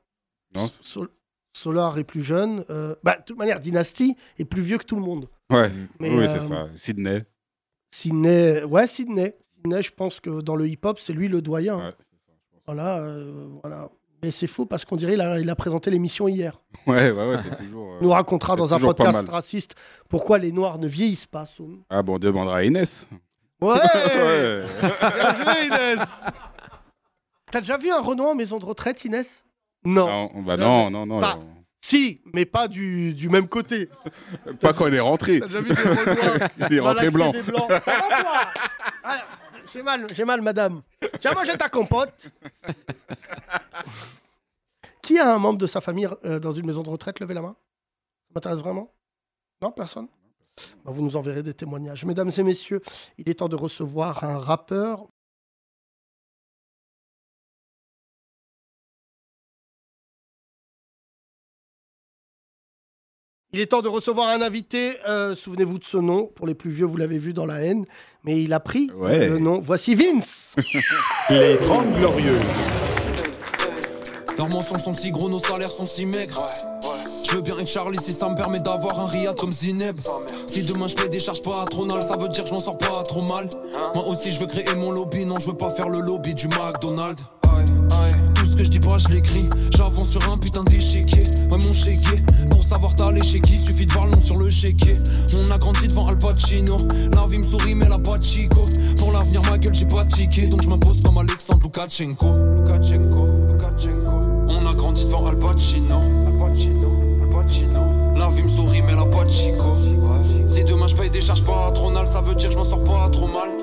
Non. Sol- Solar est plus jeune. euh, bah, de toute manière, Dynasty est plus vieux que tout le monde. Ouais, Mais, oui, euh, c'est ça. Sydney. Sydney, ouais, Sydney. Sydney, je pense que dans le hip-hop, c'est lui le doyen. Voilà, euh, voilà. Mais c'est fou parce qu'on dirait qu'il a, il a présenté l'émission hier. Ouais, ouais, ouais, c'est toujours. euh, Il nous racontera dans un podcast raciste pourquoi les Noirs ne vieillissent pas. Soum. Ah bon, on demandera à Inès. Ouais, Ouais. Bien joué, Inès T'as déjà vu un Renoir en maison de retraite, Inès? Non. Non, bah non, non, non. Si, mais pas du, du même côté. Pas quand il est rentré. T'as déjà vu des Il est rentré blanc. des blancs. Ça va, toi? J'ai mal, j'ai mal, madame. Tiens, manger ta compote. Qui a un membre de sa famille euh, dans une maison de retraite Levez la main? Ça m'intéresse vraiment? Non, personne? Bah, Vous nous enverrez des témoignages. Mesdames et messieurs, il est temps de recevoir un rappeur. Il est temps de recevoir un invité. euh, Souvenez-vous de ce nom. Pour les plus vieux, vous l'avez vu dans la haine. Mais il a pris Ouais. le nom. Voici Vince. Les 30 Glorieux. Leurs mensonges sont si gros, nos salaires sont si maigres. Je veux bien être Charlie si ça me permet d'avoir un riad comme Zineb. Si demain je paye des charges patronales, ça veut dire que je m'en sors pas trop mal. Moi aussi je veux créer mon lobby, non je veux pas faire le lobby du McDonald's. Que je dis pas, je l'écris. J'avance sur un putain d'échiquier. Ouais, mon chéquier. Pour savoir t'aller chez qui, suffit de voir le nom sur le chéquier. On a grandi devant Al Pacino. La vie me sourit, mais la pas de chico. Pour l'avenir, ma gueule, j'ai pas de ticket. Donc je m'impose comme Alexandre Loukachenko. Loukachenko, Loukachenko. On a grandi devant Al Pacino. Al Pacino, Al Pacino. La vie me sourit, mais la pas de chico. Si demain je paye des charges patronales, ça veut dire que je m'en sors pas trop mal.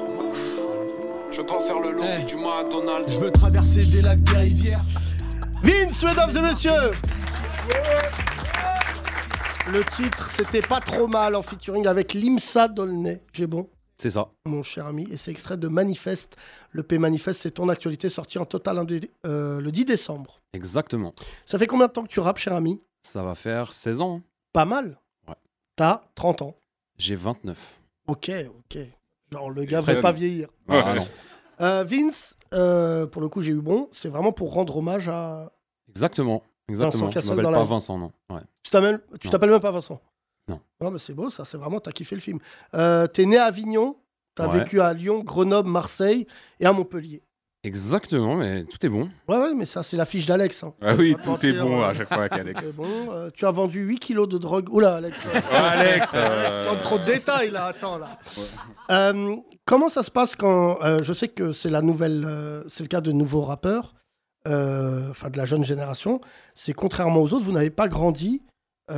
Je veux pas faire le lobby du McDonald's. Je veux traverser des lacs, des rivières. Vince, mesdames et messieurs. Le titre, c'était pas trop mal en featuring avec Limsa Dolnay. J'ai bon, C'est ça. mon cher ami. Et c'est extrait de Manifeste. Le P Manifeste, c'est ton actualité sortie en total euh, le 10 décembre. Exactement. Ça fait combien de temps que tu rappes, cher ami? Ça va faire 16 ans. Pas mal. Ouais. T'as 30 ans. J'ai 29. Ok, ok. Genre, le gars va pas vieillir. Ah, non. Euh, Vince, euh, pour le coup, j'ai eu bon. C'est vraiment pour rendre hommage à. Exactement. Exactement. Vincent Je Cassel m'appelle dans la pas. Vincent, non. Ouais. Tu t'appelles, tu Non. t'appelles même pas Vincent Non. Non, mais c'est beau, ça. C'est vraiment, t'as kiffé le film. Euh, T'es né à Avignon. T'as Ouais. vécu à Lyon, Grenoble, Marseille et à Montpellier. Exactement, mais tout est bon. Ouais, ouais, mais ça, c'est la fiche d'Alex. hein. Ah oui, tout est bon à chaque fois avec Alex. Bon. euh, tu as vendu 8 kilos de drogue. Oula, Alex. euh, Alex, euh, Alex, trop de détails, là. Attends, là. Euh, comment ça se passe quand. euh, je sais que c'est la nouvelle. c'est le cas de nouveaux rappeurs, enfin de la jeune génération. C'est contrairement aux autres, vous n'avez pas grandi. vous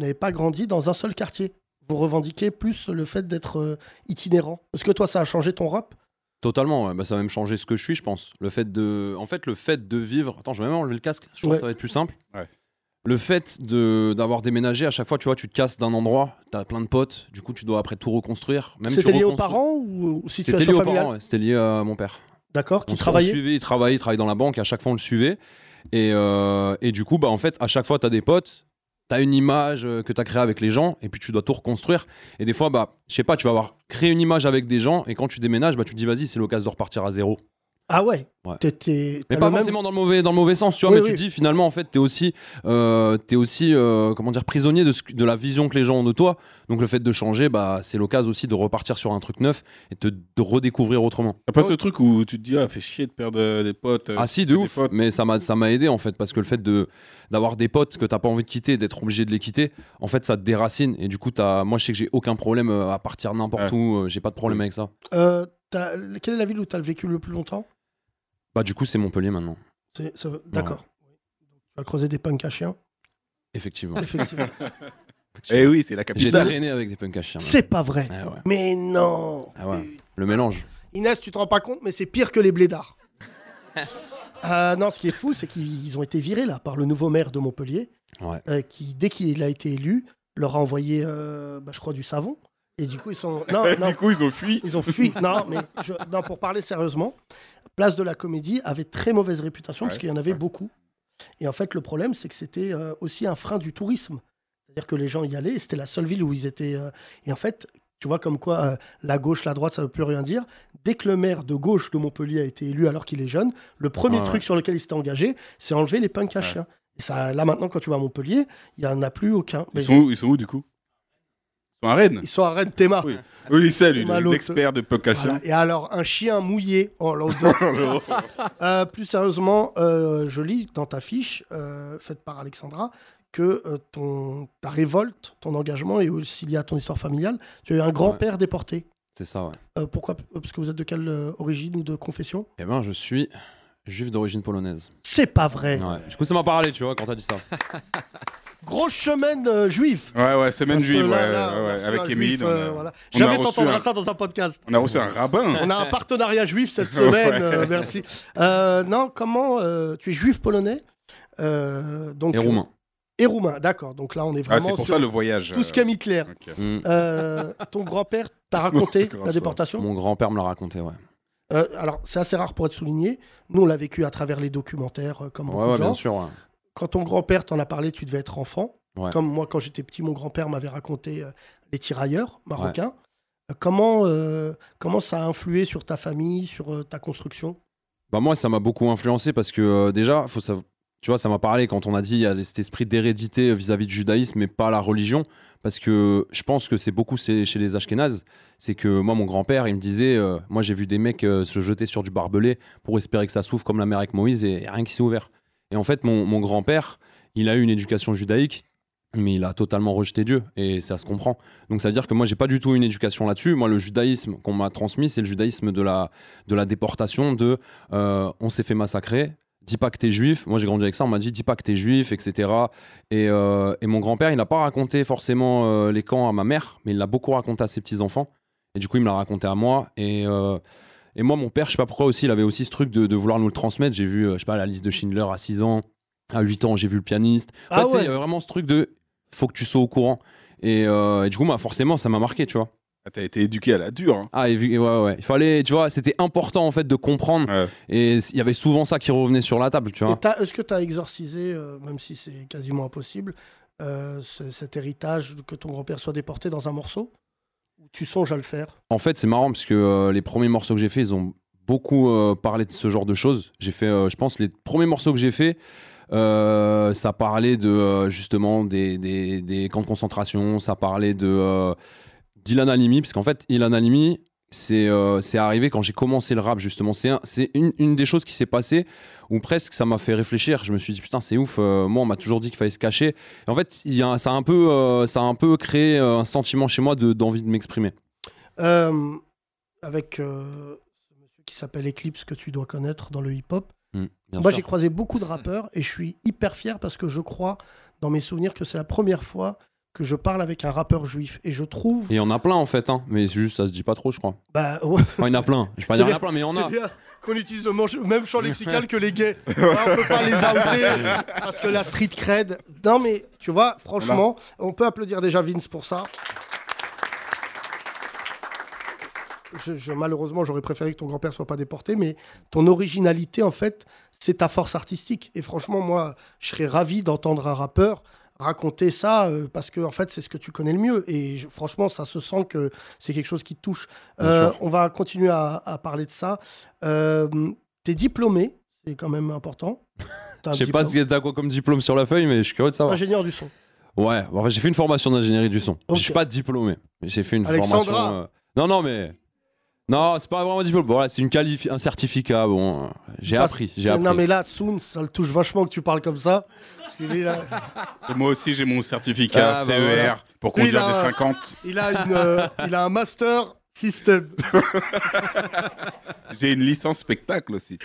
n'avez pas grandi dans un seul quartier. Vous revendiquez plus le fait d'être itinérant. Est-ce que toi, ça a changé ton rap? Totalement, ouais. bah, ça va même changer ce que je suis, je pense. Le fait de, en fait, le fait de vivre. Attends, je vais même enlever le casque. Je pense Ouais. que ça va être plus simple. Ouais. Le fait de d'avoir déménagé à chaque fois, tu vois, tu te casses d'un endroit, t'as plein de potes, du coup, tu dois après tout reconstruire. Même tu C'était lié aux parents ou aux C'était lié situations aux parents, ouais. C'était lié à mon père. D'accord, qui on, travaillait suivait, il travaillait, il travaillait dans la banque, et à chaque fois on le suivait. Et, euh, et du coup, bah, en fait, à chaque fois, tu as des potes, tu as une image euh, que tu as créée avec les gens, et puis tu dois tout reconstruire. Et des fois, bah, je sais pas, tu vas avoir créé une image avec des gens, et quand tu déménages, bah, tu te dis, vas-y, c'est l'occasion de repartir à zéro. Ah ouais, Ouais. Mais t'as pas même- forcément dans le mauvais, dans le mauvais sens, tu vois, Oui, mais oui. tu te dis finalement, en fait, t'es aussi, euh, t'es aussi euh, comment dire, prisonnier de, ce de la vision que les gens ont de toi. Donc le fait de changer, bah, c'est l'occasion aussi de repartir sur un truc neuf et de, de redécouvrir autrement. T'as pas ce truc où tu te dis, ah, fait chier de perdre euh, des potes. euh, Ah si, de ouf. potes. Mais ça m'a ça m'a aidé en fait parce que le fait de d'avoir des potes que t'as pas envie de quitter, d'être obligé de les quitter, en fait ça te déracine et du coup t'as moi je sais que j'ai aucun problème à partir n'importe où, j'ai pas de problème avec ça. Euh, t'as- quelle est la ville où tu as vécu le plus longtemps? Bah du coup c'est Montpellier maintenant. C'est- ça- D'accord. Tu as creusé des punks à chiens? Effectivement. Effectivement. Eh oui, c'est la J'ai capitale. traîné avec des punks à chiens. C'est pas vrai. Ah ouais. Mais non. Ah ouais. Le mélange. Inès, tu te rends pas compte, mais c'est pire que les blédards. Euh, non, ce qui est fou, c'est qu'ils ont été virés là par le nouveau maire de Montpellier, Ouais. euh, qui dès qu'il a été élu, leur a envoyé, euh, bah, je crois, du savon. Et du coup, ils sont. Non, non. du coup, ils ont fui. Ils ont fui. Non, mais je- non, pour parler sérieusement, Place de la Comédie avait très mauvaise réputation parce qu'il y en avait beaucoup. Et en fait, le problème, c'est que c'était euh, aussi un frein du tourisme. C'est-à-dire que les gens y allaient c'était la seule ville où ils étaient. euh, Et en fait, tu vois, comme quoi euh, la gauche, la droite, ça veut plus rien dire. Dès que le maire de gauche de Montpellier a été élu alors qu'il est jeune, le premier truc sur lequel il s'était engagé, c'est enlever les punks à chiens. Et ça, là maintenant, quand tu vas à Montpellier, il n'y en a plus aucun. Ils Mais- sont où, ils sont où du coup? Sont à Rennes. Ils sont à Rennes, Théma. Oui, sait, lui, l'expert de. Voilà. Et alors, un chien mouillé. Oh, l'odeur. Euh, plus sérieusement, euh, je lis dans ta fiche, euh, faite par Alexandra, que euh, ton, ta révolte, ton engagement est aussi lié à ton histoire familiale. Tu as eu un grand-père déporté. C'est ça, ouais. Euh, pourquoi? Parce que vous êtes de quelle euh, origine ou de confession? Eh ben, je suis juif d'origine polonaise. C'est pas vrai. Ouais. Du coup, ça m'a parlé, tu vois, quand t'as dit ça. Grosse semaine euh, juive. Ouais, ouais, semaine Parce juive, là, ouais, là, avec a- euh, voilà. Jamais t'entendras un- ça dans un podcast. On a reçu un rabbin. On a un partenariat juif cette semaine, Ouais. euh, merci. Euh, non, comment euh, Tu es juif polonais? Euh, donc, Et roumain. Et roumain, d'accord. Donc là, on est Ah, vraiment. c'est pour sur ça le voyage. Tout ce qu'aime Hitler. Ok. Mm. Euh, ton grand-père t'a raconté la déportation? Mon grand-père me l'a raconté, ouais. Euh, Alors, c'est assez rare pour être souligné. Nous, on l'a vécu à travers les documentaires, euh, comme Ouais, beaucoup ouais, de gens. bien sûr, ouais. Quand ton grand-père t'en a parlé, tu devais être enfant. Ouais. Comme moi, quand j'étais petit, mon grand-père m'avait raconté euh, les tirailleurs marocains. Euh, Comment, euh, comment ça a influé sur ta famille, sur euh, ta construction? Bah moi, ça m'a beaucoup influencé parce que déjà, faut savoir, tu vois, ça m'a parlé quand on a dit il y a cet esprit d'hérédité vis-à-vis du judaïsme, mais pas la religion, parce que je pense que c'est beaucoup chez les Ashkénazes. C'est que moi, mon grand-père, il me disait, moi j'ai vu des mecs se jeter sur du barbelé pour espérer que ça s'ouvre comme la mer avec Moïse et rien qui s'est ouvert. Et en fait, mon, grand-père, il a eu une éducation judaïque, mais il a totalement rejeté Dieu et ça se comprend. Donc ça veut dire que moi j'ai pas du tout une éducation là-dessus. Moi le judaïsme qu'on m'a transmis c'est le judaïsme de la de la déportation, de euh, on s'est fait massacrer. Dis pas que t'es juif. Moi j'ai grandi avec ça. On m'a dit dis pas que t'es juif, etc. Et, euh, et mon grand-père il n'a pas raconté forcément euh, les camps à ma mère, mais il l'a beaucoup raconté à ses petits enfants. Et du coup il me l'a raconté à moi et et moi, mon père, je sais pas pourquoi aussi, il avait aussi ce truc de, de vouloir nous le transmettre. J'ai vu, euh, je sais pas, la liste de Schindler à 6 ans. À 8 ans, j'ai vu le pianiste. En Ah fait, ouais. il y avait vraiment ce truc de faut que tu sois au courant. Et, euh, et du coup, bah, forcément, ça m'a marqué, tu vois. T'as été éduqué à la dure. hein. Ah, et ouais, ouais. Il fallait, tu vois, c'était important en fait de comprendre. Et il y avait souvent ça qui revenait sur la table, tu vois. Est-ce que tu as exorcisé, euh, même si c'est quasiment impossible, euh, ce- cet héritage que ton grand-père soit déporté dans un morceau? Tu songes à le faire En fait, c'est marrant parce que euh, les premiers morceaux que j'ai fait, ils ont beaucoup euh, parlé de ce genre de choses. J'ai fait, euh, je pense, les premiers morceaux que j'ai fait, ça parlait de justement des, camps de concentration, ça parlait de d'Ilan Halimi, parce qu'en fait, Ilan Halimi, c'est euh, c'est arrivé quand j'ai commencé le rap, justement. C'est un- c'est une, une des choses qui s'est passée où presque ça m'a fait réfléchir. Je me suis dit, putain, c'est ouf, euh, moi, on m'a toujours dit qu'il fallait se cacher. Et en fait, y a, ça, a un peu, euh, ça a un peu créé un sentiment chez moi de- d'envie de m'exprimer. Avec ce monsieur qui s'appelle Eclipse, que tu dois connaître dans le hip-hop. Mm, bien Moi, j'ai croisé beaucoup de rappeurs et je suis hyper fier parce que je crois, dans mes souvenirs, que c'est la première fois que je parle avec un rappeur juif. Et je trouve. Et il y en a plein en fait, hein. mais juste ça se dit pas trop, je crois. Bah, ouais. Enfin, il y en a plein. Je vais pas dire il y en a plein, mais il y en c'est a. bien qu'on utilise le même champ lexical que les gays. Voilà, on peut pas les outer parce que la street cred. Non, mais tu vois, franchement, on peut applaudir déjà Vince pour ça. Je, je- malheureusement, j'aurais préféré que ton grand-père soit pas déporté, mais ton originalité, en fait, c'est ta force artistique. Et franchement, moi, je serais ravi d'entendre un rappeur raconter ça euh, parce que en fait c'est ce que tu connais le mieux et je- franchement ça se sent que c'est quelque chose qui te touche Euh, on va continuer à, à parler de ça euh, t'es diplômé c'est quand même important Je sais pas diplôme. si t'as quoi comme diplôme sur la feuille, mais je suis curieux de savoir. ingénieur du son Ouais, enfin, j'ai fait une formation d'ingénierie du son. Ok. Je suis pas diplômé, j'ai fait une Alexandra. formation. euh, Non, non, mais. Non, c'est pas vraiment un diplôme. Bon, voilà, c'est une qualifi... un certificat. Bon, euh, j'ai Parce- appris. J'ai appris. non mais là Soon ça le touche vachement que tu parles comme ça parce qu'il est là- Et moi aussi, j'ai mon certificat Ah, bah, CER voilà. pour conduire a des un- 50. il a une euh, il a un master système J'ai une licence spectacle aussi.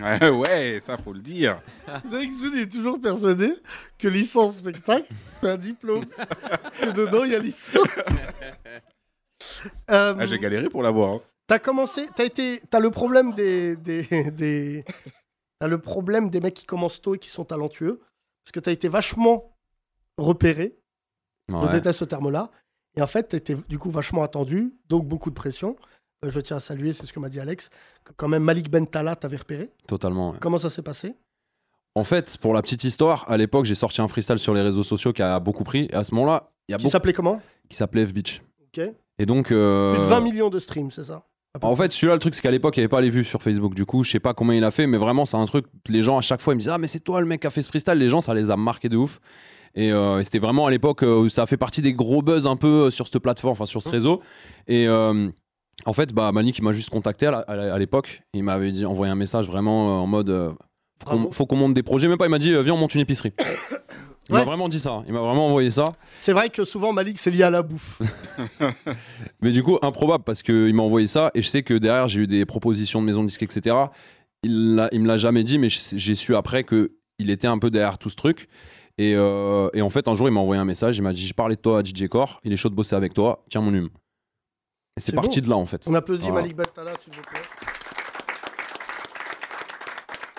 Ouais, ouais, ça faut le dire. Vous savez que Soun est toujours persuadé que licence spectacle, c'est un diplôme. Parce que dedans, il y a licence. Euh, Ah, J'ai galéré pour l'avoir. hein. T'as commencé, t'as été, t'as le problème des, des, des- t'as le problème des mecs qui commencent tôt et qui sont talentueux, parce que t'as été vachement repéré. Je déteste ce terme-là. Et en fait, t'étais du coup vachement attendu, donc beaucoup de pression. Euh, je tiens à saluer, c'est ce que m'a dit Alex, que quand même Malik Bentala t'avait repéré. Totalement. ouais. Comment ça s'est passé? En fait, pour la petite histoire, à l'époque, j'ai sorti un freestyle sur les réseaux sociaux qui a beaucoup pris. Et à ce moment-là, il y a Qui beaucoup. s'appelait comment? Qui s'appelait F-Beach. Ok. Et donc. euh, Plus de 20 millions de streams, c'est ça En fait, celui-là, le truc, c'est qu'à l'époque, il n'y avait pas les vues sur Facebook. Du coup, je sais pas combien il a fait, mais vraiment, c'est un truc. Les gens, à chaque fois, ils me disent Ah, mais c'est toi le mec qui a fait ce freestyle. Les gens, ça les a marqués de ouf. Et, euh, c'était vraiment à l'époque euh, où ça a fait partie des gros buzz un peu euh, sur cette plateforme, enfin sur ce réseau. Et euh, en fait, bah, Malik, il m'a juste contacté à l'époque. Il m'avait dit envoyé un message vraiment euh, en mode euh, faut qu'on- faut qu'on monte des projets. Même pas, il m'a dit euh, Viens, on monte une épicerie. Il m'a vraiment dit ça. Il m'a vraiment envoyé ça. C'est vrai que souvent Malik c'est lié à la bouffe. Mais du coup, improbable parce qu'il m'a envoyé ça et je sais que derrière, j'ai eu des propositions de maison de disques, etc. Il, il me l'a jamais dit, mais j'ai su après que il était un peu derrière tout ce truc. Et, euh, et en fait, un jour, il m'a envoyé un message. Il m'a dit J'ai parlé de toi à DJ Core, il est chaud de bosser avec toi, tiens mon hume. Et c'est parti de là en fait. On applaudit Voilà. Malik Bentala, s'il vous plaît.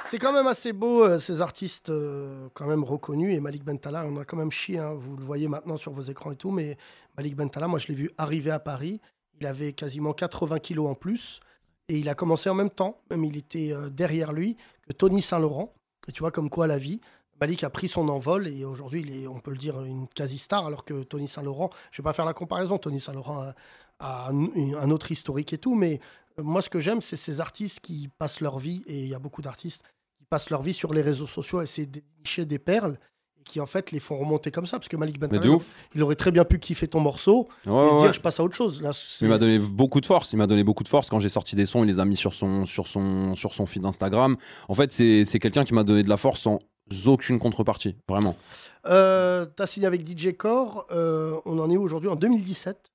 C'est quand même assez beau, euh, ces artistes euh, quand même reconnus. Et Malik Bentala, on a quand même chié, hein, vous le voyez maintenant sur vos écrans et tout. Mais Malik Bentala, moi je l'ai vu arriver à Paris. Il avait quasiment 80 kilos en plus. Et il a commencé en même temps, même il était euh, derrière lui, que Tony Saint-Laurent. Et tu vois comme quoi la vie. Malik a pris son envol et aujourd'hui, il est, on peut le dire, une quasi-star, alors que Tony Saint-Laurent, je vais pas faire la comparaison, Tony Saint-Laurent a, un, un autre historique et tout, mais moi, ce que j'aime, c'est ces artistes qui passent leur vie, et il y a beaucoup d'artistes passent leur vie sur les réseaux sociaux à essayer de dénicher des perles et qui en fait les font remonter comme ça parce que Malik ouf. il aurait très bien pu kiffer ton morceau Ouais, et se dire je passe à autre chose là Il m'a donné beaucoup de force. Il m'a donné beaucoup de force quand j'ai sorti des sons. Il les a mis sur son, sur son, sur son feed Instagram. En fait, c'est c'est quelqu'un qui m'a donné de la force sans aucune contrepartie. Vraiment. Euh, t'as signé avec DJ Core euh, on en est où aujourd'hui? En 2017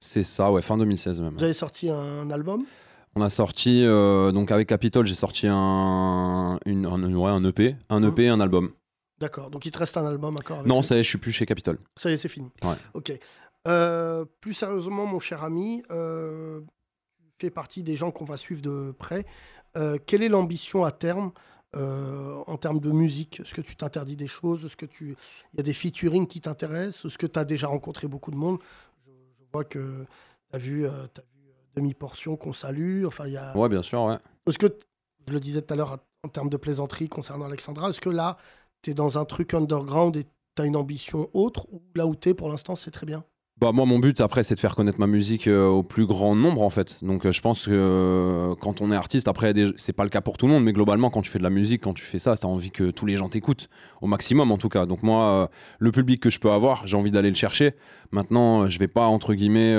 C'est ça, ouais, fin 2016 même. vous avez sorti un album? On a sorti, euh, donc avec Capitol, j'ai sorti un, une, un, ouais, un EP, un EP un album. d'accord donc il te reste un album encore avec Non, ça y est, je suis plus chez Capitol. Ça y est, c'est fini. Ouais. Ok. Euh, plus sérieusement, mon cher ami, euh, tu fais partie des gens qu'on va suivre de près. Euh, quelle est l'ambition à terme euh, en termes de musique? Est-ce que tu t'interdis des choses? Est-ce que tu il y a des featuring qui t'intéressent? Est-ce que tu as déjà rencontré beaucoup de monde? Je, je vois que tu as vu, euh, Demi-Portion qu'on salue. Enfin, il y a... Ouais, bien sûr, ouais. Est-ce que, je le disais tout à l'heure en termes de plaisanterie concernant Alexandra, est-ce que là, tu es dans un truc underground et tu as une ambition autre ou là où tu es pour l'instant, c'est très bien? Bah moi mon but après c'est de faire connaître ma musique euh, au plus grand nombre en fait. Donc euh, je pense que euh, quand on est artiste après des- c'est pas le cas pour tout le monde mais globalement quand tu fais de la musique quand tu fais ça t'as envie que tous les gens t'écoutent au maximum en tout cas. Donc moi le public que je peux avoir j'ai envie d'aller le chercher. Maintenant je vais pas entre guillemets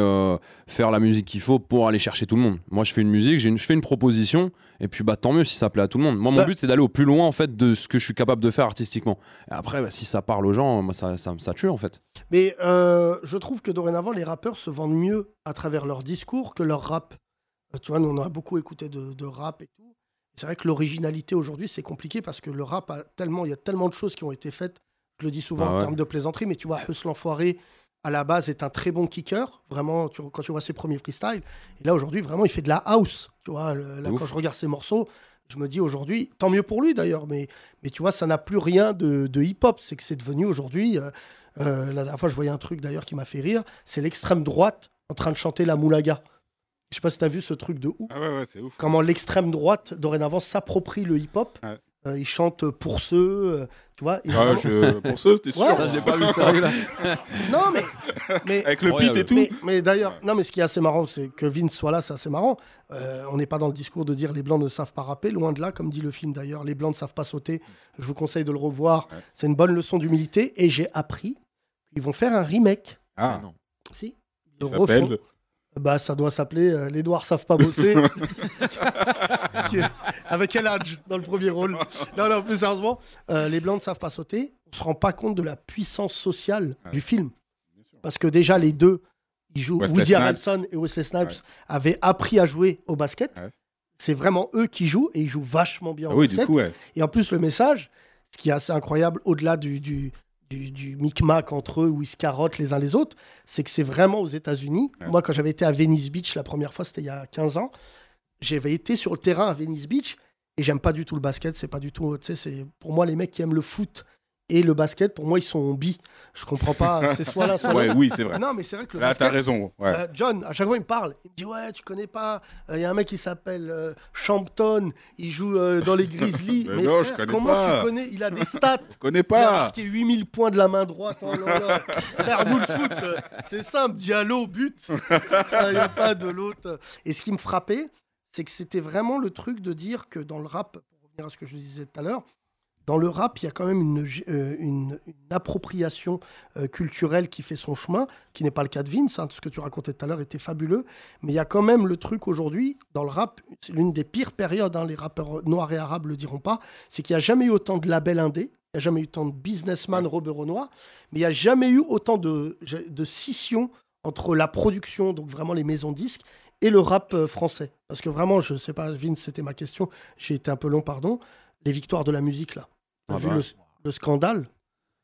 faire la musique qu'il faut pour aller chercher tout le monde. Moi je fais une musique j'ai une, je fais une proposition et puis bah tant mieux si ça plaît à tout le monde. Moi mon Bah- but c'est d'aller au plus loin en fait de ce que je suis capable de faire artistiquement. Et après bah, si ça parle aux gens moi ça, ça, ça tue en fait. Mais euh, je trouve que dorénavant, les rappeurs se vendent mieux à travers leur discours que leur rap. Euh, tu vois, nous, on a beaucoup écouté de, de rap et tout. C'est vrai que l'originalité aujourd'hui, c'est compliqué parce que le rap a tellement, il y a tellement de choses qui ont été faites. Je le dis souvent Ah en termes de plaisanterie, mais tu vois, Huss l'enfoiré, à la base, est un très bon kicker. Vraiment, tu- quand tu vois ses premiers freestyles. Et là, aujourd'hui, vraiment, il fait de la house. Tu vois, le- là, Ouf. quand je regarde ses morceaux, je me dis aujourd'hui, tant mieux pour lui d'ailleurs, mais, mais tu vois, ça n'a plus rien de, de hip-hop. C'est que c'est devenu aujourd'hui. euh, euh, la dernière fois, je voyais un truc d'ailleurs qui m'a fait rire. C'est l'extrême droite en train de chanter la moulaga. Je sais pas si tu as vu ce truc de ouf. Ah ouais, ouais, c'est ouf. Comment l'extrême droite, dorénavant, s'approprie le hip-hop. Ouais. Euh, ils chantent pour ceux, euh, tu vois. vraiment- je- pour ceux, t'es sûr Ouais. Ça, je l'ai pas vu, ça, là. non, mais, mais Avec le beat et tout. Mais, mais d'ailleurs, non, mais ce qui est assez marrant, c'est que Vince soit là, c'est assez marrant. Euh, on n'est pas dans le discours de dire les blancs ne savent pas rapper, loin de là, comme dit le film d'ailleurs. Les blancs ne savent pas sauter. Je vous conseille de le revoir. C'est une bonne leçon d'humilité. Et j'ai appris qu'ils vont faire un remake. Ah non. Si. Il Ils Bah, ça doit s'appeler euh, Les Noirs savent pas bosser. Avec El Hadj dans le premier rôle? Non, non, plus sérieusement, euh, Les Blancs ne savent pas sauter. On se rend pas compte de la puissance sociale du film. Parce que déjà, les deux, ils jouent. Wesley Woody. Harrelson et Wesley Snipes avaient appris à jouer au basket. C'est vraiment eux qui jouent et ils jouent vachement bien Ah au oui, du basket. coup, ouais. Et en plus, le message, ce qui est assez incroyable, au-delà du, du, du, du micmac entre eux où ils se carottent les uns les autres, c'est que c'est vraiment aux États-Unis. Moi, quand j'avais été à Venice Beach la première fois, c'était il y a 15 ans, j'avais été sur le terrain à Venice Beach et j'aime pas du tout le basket. C'est pas du tout. Tu sais, c'est pour moi les mecs qui aiment le foot. Et le basket, pour moi, ils sont bi. Je comprends pas. C'est soit l'un, soit Ouais, l'autre. oui, c'est vrai. Non, mais c'est vrai que le Là, basket- t'as raison, ouais. Euh, John, à chaque fois, il me parle. Il me dit Ouais, tu connais pas. euh, Il y a un mec qui s'appelle euh, Champton. Il joue dans les Grizzlies. Mais mais non, frère, je connais comment pas. tu connais? Il a des stats. Je connais Il a pas. marqué 8000 points de la main droite. Oh là là. Frère, nous, le foot, c'est simple. Diallo, but. Il n'y a pas de l'autre. Et ce qui me frappait, c'est que c'était vraiment le truc de dire que dans le rap, pour revenir à ce que je disais tout à l'heure, dans le rap, il y a quand même une, euh, une- une appropriation euh, culturelle qui fait son chemin, qui n'est pas le cas de Vince. hein. Tout ce que tu racontais tout à l'heure était fabuleux. Mais il y a quand même le truc aujourd'hui, dans le rap, c'est l'une des pires périodes, hein, les rappeurs noirs et arabes le diront pas, c'est qu'il n'y a jamais eu autant de labels indés, il n'y a jamais eu autant de businessman Robertois, mais il n'y a jamais eu autant de, de scission entre la production, donc vraiment les maisons disques, et le rap euh, français. Parce que vraiment, je sais pas, Vince, c'était ma question, j'ai été un peu long, pardon, les victoires de la musique, là. T'as Ah vu bah. le, le scandale?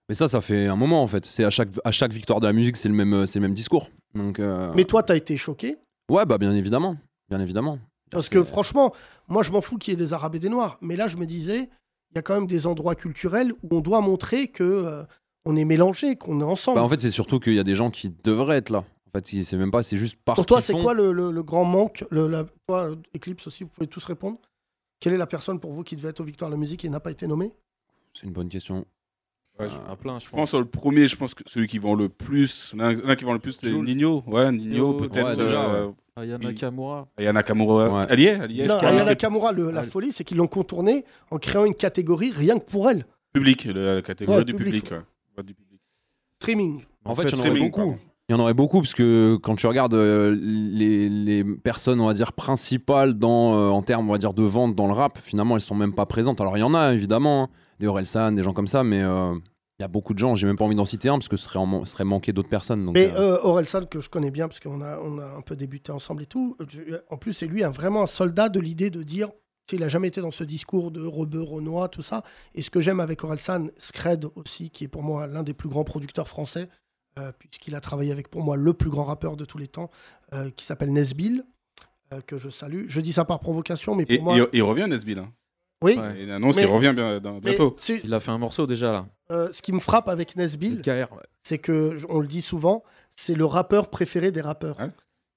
Mais ça, ça fait un moment en fait. C'est à chaque, à chaque victoire de la musique, c'est le même, c'est le même discours. Donc, euh, Mais toi, t'as été choqué? Ouais, bah bien évidemment, bien évidemment. Parce que franchement, moi je m'en fous qu'il y ait des Arabes et des Noirs. Mais là, je me disais, il y a quand même des endroits culturels où on doit montrer que euh, on est mélangé, qu'on est ensemble. Bah, en fait, c'est surtout qu'il y a des gens qui devraient être là. En fait, c'est même pas, c'est juste parce Pour toi, c'est font. quoi le, le- le grand manque le, la, Toi, Eclipse aussi, vous pouvez tous répondre. Quelle est la personne pour vous qui devait être aux Victoires de la musique et n'a pas été nommée? C'est une bonne question. Ouais, je, à plein, je je pense sur le premier, je pense que celui qui vend le plus, l'un qui vend le plus, c'est. Nino. Ouais, Nino, Nino, peut-être. ouais, déjà, euh. Ayana. Ouais. Elle y est, elle y est. Non, je crois, mais Ayana c'est Nakamura, le- la folie, c'est qu'ils l'ont contourné en créant une catégorie rien que pour elle. Public, le- la catégorie Ouais, du public, public. du public. Streaming. En fait, il y en aurait beaucoup. Il y en aurait beaucoup parce que quand tu regardes euh, les, les personnes, on va dire, principales dans, euh, en termes, on va dire, de vente dans le rap, finalement, elles sont même pas présentes. Alors, il y en a, évidemment, hein, des Orelsan, des gens comme ça, mais euh, il y a beaucoup de gens, j'ai même pas envie d'en citer un parce que ce serait, en man- ce serait manquer d'autres personnes. Donc, Mais euh, euh, Orelsan, que je connais bien, parce qu'on a, on a un peu débuté ensemble et tout, je- en plus, c'est lui un- vraiment un soldat de l'idée de dire, il a jamais été dans ce discours de rebeu, renois, tout ça. Et ce que j'aime avec Orelsan, Scred aussi, qui est pour moi l'un des plus grands producteurs français, euh, puisqu'il a travaillé avec pour moi le plus grand rappeur de tous les temps, euh, qui s'appelle Nesbill, que je salue. Je dis ça par provocation, mais pour Et moi... il, il revient, Nesbill. Hein. Oui. Ouais, Il annonce, Mais- il revient bien, dans- bientôt. Il a fait un morceau déjà là. Euh, ce qui me frappe avec Nesbill, c'est que, on le dit souvent, c'est le rappeur préféré des rappeurs.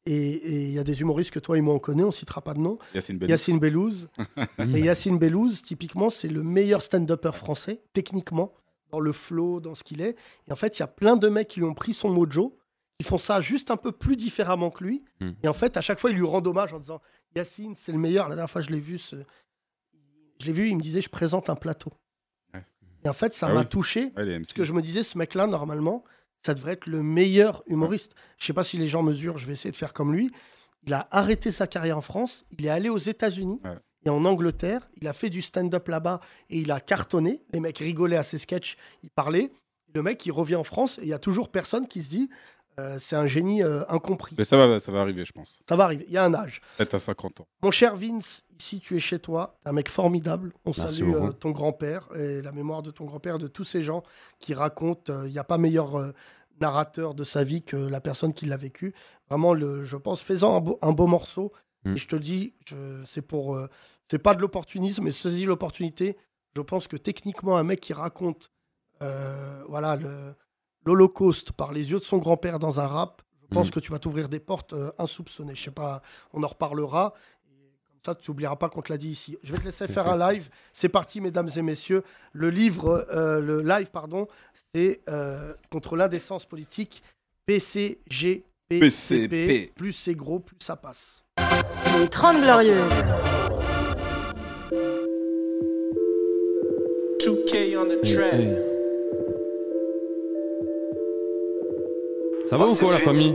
Et et il y a des humoristes que toi et moi on connaît, on citera pas de nom. Yacine Bellouz. Yacine Bellouz. et Yacine Bellouz, typiquement, c'est le meilleur stand-upper français, techniquement, dans le flow, dans ce qu'il est. Et en fait, il y a plein de mecs qui lui ont pris son mojo, qui font ça juste un peu plus différemment que lui. Mm. Et en fait, à chaque fois, il lui rend hommage en disant Yacine, c'est le meilleur. La dernière fois, je l'ai vu, ce- je l'ai vu, il me disait Je présente un plateau. Et en fait, ça Ah m'a oui. touché. Ouais, parce que je me disais, ce mec-là, normalement, ça devrait être le meilleur humoriste. Je sais pas si les gens mesurent, je vais essayer de faire comme lui. Il a arrêté sa carrière en France, il est allé aux États-Unis et en Angleterre. Il a fait du stand-up là-bas et il a cartonné. Les mecs rigolaient à ses sketchs, il parlait. Le mec, il revient en France et il y a toujours personne qui se dit euh, c'est un génie euh, incompris. Mais ça va, ça va arriver, je pense. Ça va arriver, il y a un âge. Peut-être à 50 ans. Mon cher Vince, ici tu es chez toi, t'es un mec formidable. On Merci salue euh, ton grand-père et la mémoire de ton grand-père, de tous ces gens qui racontent. euh, Il n'y a pas meilleur euh, narrateur de sa vie que la personne qui l'a vécu. Vraiment, le, je pense, faisant un beau, un beau morceau. Mm. Et je te dis, c'est pour, euh, c'est pas de l'opportunisme, mais saisis l'opportunité. Je pense que techniquement, un mec qui raconte, euh, voilà, le- l'Holocauste par les yeux de son grand-père dans un rap, je pense Mm. que tu vas t'ouvrir des portes euh, insoupçonnées. Je sais pas, on en reparlera. Comme ça, tu n'oublieras pas qu'on te l'a dit ici. Je vais te laisser faire un live. C'est parti, mesdames et messieurs. Le livre, euh, le live, pardon, c'est euh, contre l'indécence politique. PCG, PCP. Plus c'est gros, plus ça passe. Les 30 Glorieuses. 2K on the Hey, track. hey. Ça va ou quoi la famille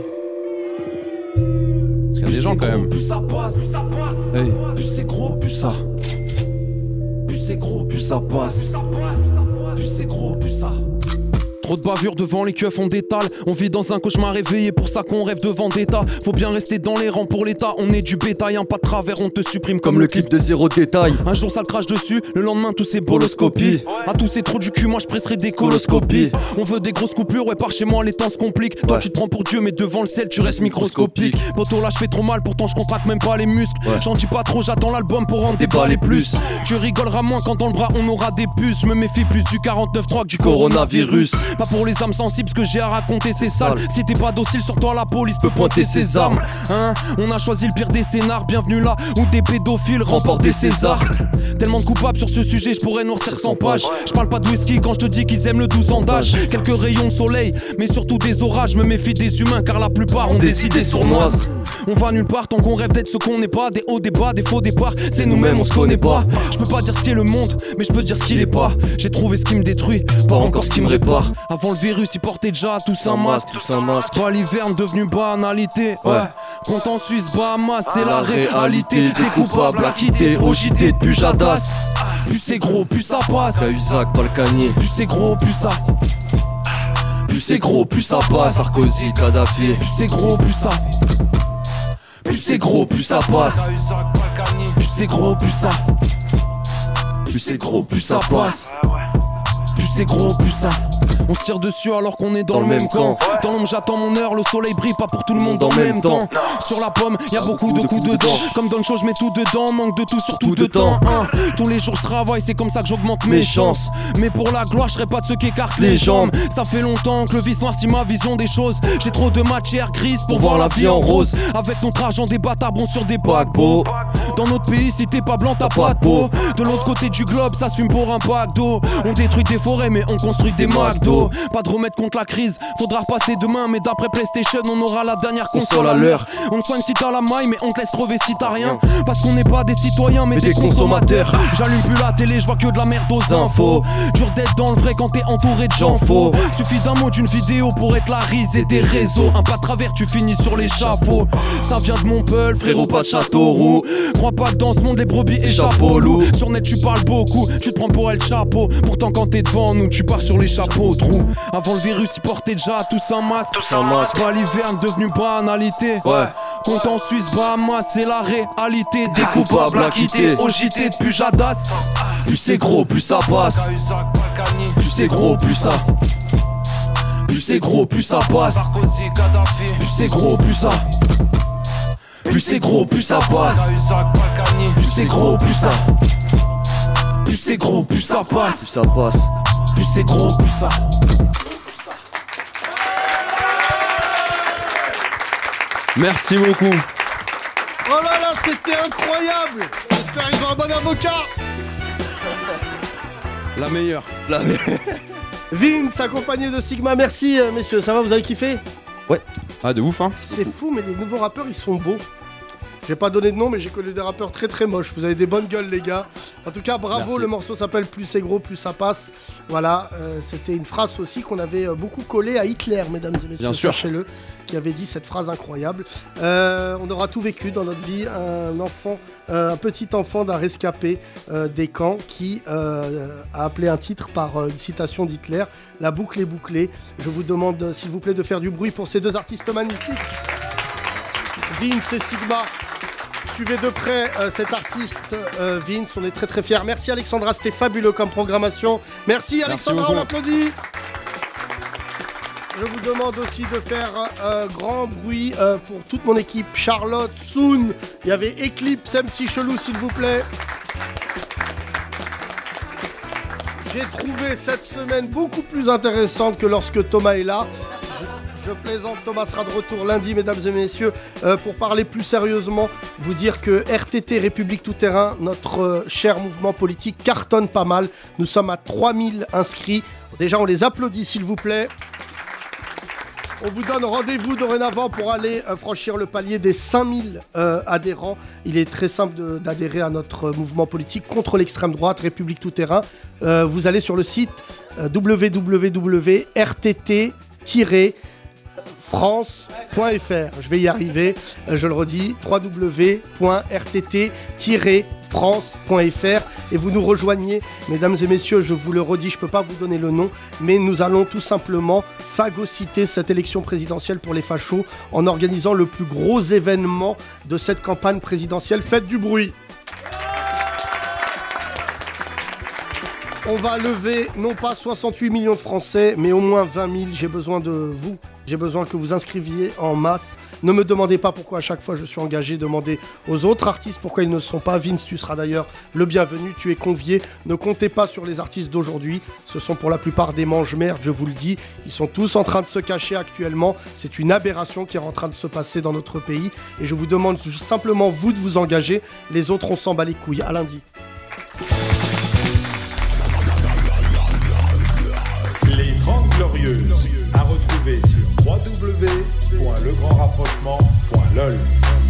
Parce qu'il y a des gens quand même. Plus ça passe, Hey. plus c'est gros, plus ça. Plus c'est gros, plus ça passe. Plus c'est gros, plus ça. Trop de bavures devant les keufs, on détale. On vit dans un cauchemar réveillé, pour ça qu'on rêve de vendetta. Faut bien rester dans les rangs pour l'état. On est du bétail, un pas de travers, on te supprime comme, le clip de zéro détail. Un jour ça te crache dessus, le lendemain tous ces boloscopies. À tous ces trous du cul, moi je presserai des coloscopies. On veut des grosses coupures, ouais, par chez moi les temps se compliquent. Toi tu te prends pour Dieu, mais devant le ciel tu restes microscopique. Poto là je fais trop mal, pourtant je contracte même pas les muscles. J'en dis pas trop, j'attends l'album pour en déballer plus. Tu rigoleras moins quand dans le bras on aura des puces. Je me méfie plus du 49.3 que du coronavirus. Pas pour les âmes sensibles, ce que j'ai à raconter c'est sale. Si t'es pas docile sur toi, la police peut pointer ses armes. Hein? On a choisi le pire des scénars, bienvenue là où des pédophiles remportent des Césars. Tellement de coupables sur ce sujet, je pourrais noircir 100 pages. Je parle pas de whisky quand je te dis qu'ils aiment le 12 ans d'âge. Quelques rayons de soleil, mais surtout des orages. Je me méfie des humains car la plupart ont des idées sournoises. On va nulle part tant qu'on rêve d'être ce qu'on n'est pas. Des hauts débats, des faux départs. C'est nous-mêmes, on se connaît pas. Je peux pas dire ce qu'est le monde, mais je peux dire ce qu'il est pas. J'ai trouvé ce qui me détruit, pas encore ce qui me répare. Avant le virus, ils portaient déjà tous un masque. Tous un masque. Pas l'hiverne devenu banalité. Ouais. Compte en Suisse, Bahamas, c'est la réalité. Des coupables à quitter au JT de Pujadas. Plus c'est gros, plus ça passe. Cahuzac, Balkany. Plus c'est gros, plus ça. Plus c'est gros, plus ça passe. Sarkozy, Kadhafi. Plus c'est gros, plus ça. Plus c'est gros, plus ça passe. Plus c'est gros, plus ça. Plus c'est gros, plus ça passe. Plus c'est gros, plus ça. On se tire dessus alors qu'on est dans, le même camp. Dans l'ombre, j'attends mon heure, le soleil brille pas pour tout le monde en même temps. Sur la pomme, y a beaucoup de coups dedans. Comme dans le show, je mets tout dedans. Manque de tout, surtout de temps. hein. Tous les jours, je travaille, c'est comme ça que j'augmente mes chances. Mais pour la gloire, je serai pas de ceux qui écartent les jambes. Ça fait longtemps que le vice noircit ma vision des choses. J'ai trop de matière grise pour voir la vie en rose. Avec notre argent, des bâtards bons sur des paquebots. Dans notre pays, si t'es pas blanc, t'as pas de peau. De l'autre côté du globe, ça se fume pour un pack d'eau. On détruit des forêts, mais on construit des Pas de remède contre la crise, faudra repasser demain. Mais d'après PlayStation, on aura la dernière console à l'heure. On te soigne si t'as la maille, mais on te laisse crever si t'as rien. Parce qu'on n'est pas des citoyens, mais, des, consommateurs. J'allume plus la télé, je vois que de la merde aux infos. Dur d'être dans le vrai quand t'es entouré de gens faux. Suffit d'un mot d'une vidéo pour être la risée des réseaux. Un pas de travers, tu finis sur l'échafaud. Ça vient de mon peul, frérot, pas de château roux. Crois pas que dans ce monde, les brebis échappent au loup. Sur net, tu parles beaucoup, tu te prends pour El Chapeau. Pourtant, quand t'es devant nous, tu pars sur les chapeaux Avant le virus, ils portaient déjà tous un masque. un masque. Pas l'hiverne devenu banalité. Ouais. Compte en Suisse, Bahamas, c'est la réalité. Des coupables à quitter. Au JT depuis Jadas. Plus c'est gros, plus ça passe. Plus c'est gros, plus ça. Plus c'est gros, plus ça passe. Plus c'est gros, plus ça. Plus c'est gros, plus ça passe. Plus c'est gros, plus ça. Plus c'est gros, plus ça passe. Plus ça passe. Plus c'est gros, plus ça. Merci beaucoup. Oh là là, c'était incroyable J'espère qu'ils ont un bon avocat La meilleure. La Vince, accompagné de Sigma, merci euh, messieurs, ça va, vous avez kiffé? Ouais. Ah, de ouf, hein. C'est fou, mais les nouveaux rappeurs, ils sont beaux. J'ai pas donné de nom, mais j'ai connu des rappeurs très très moches. Vous avez des bonnes gueules, les gars. En tout cas, bravo. Merci. Le morceau s'appelle Plus c'est gros, plus ça passe. Voilà, euh, c'était une phrase aussi qu'on avait euh, beaucoup collée à Hitler, mesdames et messieurs. Bien sûr. Sachez-le, qui avait dit cette phrase incroyable. Euh, on aura tout vécu dans notre vie. Un enfant, euh, un petit enfant d'un rescapé des camps qui a appelé un titre par une citation d'Hitler. La boucle est bouclée. Je vous demande, s'il vous plaît, de faire du bruit pour ces deux artistes magnifiques. Vince et Sigma. Suivez de près euh, cet artiste euh, Vince, on est très très fiers. Merci Alexandra, c'était fabuleux comme programmation. Merci Alexandra, on beaucoup. applaudit. Je vous demande aussi de faire euh, grand bruit euh, pour toute mon équipe. Charlotte, Soon, il y avait Eclipse, MC Chelou s'il vous plaît. J'ai trouvé cette semaine beaucoup plus intéressante que lorsque Thomas est là. Je, plaisante, Thomas sera de retour lundi, mesdames et messieurs, euh, pour parler plus sérieusement, vous dire que RTT République Tout Terrain, notre euh, cher mouvement politique, cartonne pas mal. Nous sommes à 3000 inscrits. Déjà, on les applaudit, s'il vous plaît. On vous donne rendez-vous dorénavant pour aller euh, franchir le palier des 5000 euh, adhérents. Il est très simple d'adhérer à notre mouvement politique contre l'extrême droite, République Tout Terrain. Euh, vous allez sur le site euh, www.rtt-france.fr. Je vais y arriver, euh, je le redis, www.rtt-france.fr et vous nous rejoignez, mesdames et messieurs, je vous le redis, je ne peux pas vous donner le nom, mais nous allons tout simplement phagocyter cette élection présidentielle pour les fachos en organisant le plus gros événement de cette campagne présidentielle. Faites du bruit On va lever non pas 68 millions de Français, mais au moins 20 000. J'ai besoin de vous. J'ai besoin que vous inscriviez en masse. Ne me demandez pas pourquoi à chaque fois je suis engagé. Demandez aux autres artistes pourquoi ils ne sont pas. Vince, tu seras d'ailleurs le bienvenu. Tu es convié. Ne comptez pas sur les artistes d'aujourd'hui. Ce sont pour la plupart des mange-merdes, je vous le dis. Ils sont tous en train de se cacher actuellement. C'est une aberration qui est en train de se passer dans notre pays. Et je vous demande simplement, vous, de vous engager. Les autres, on s'en bat les couilles. À lundi. Sur www.legrandrapprochement.lol.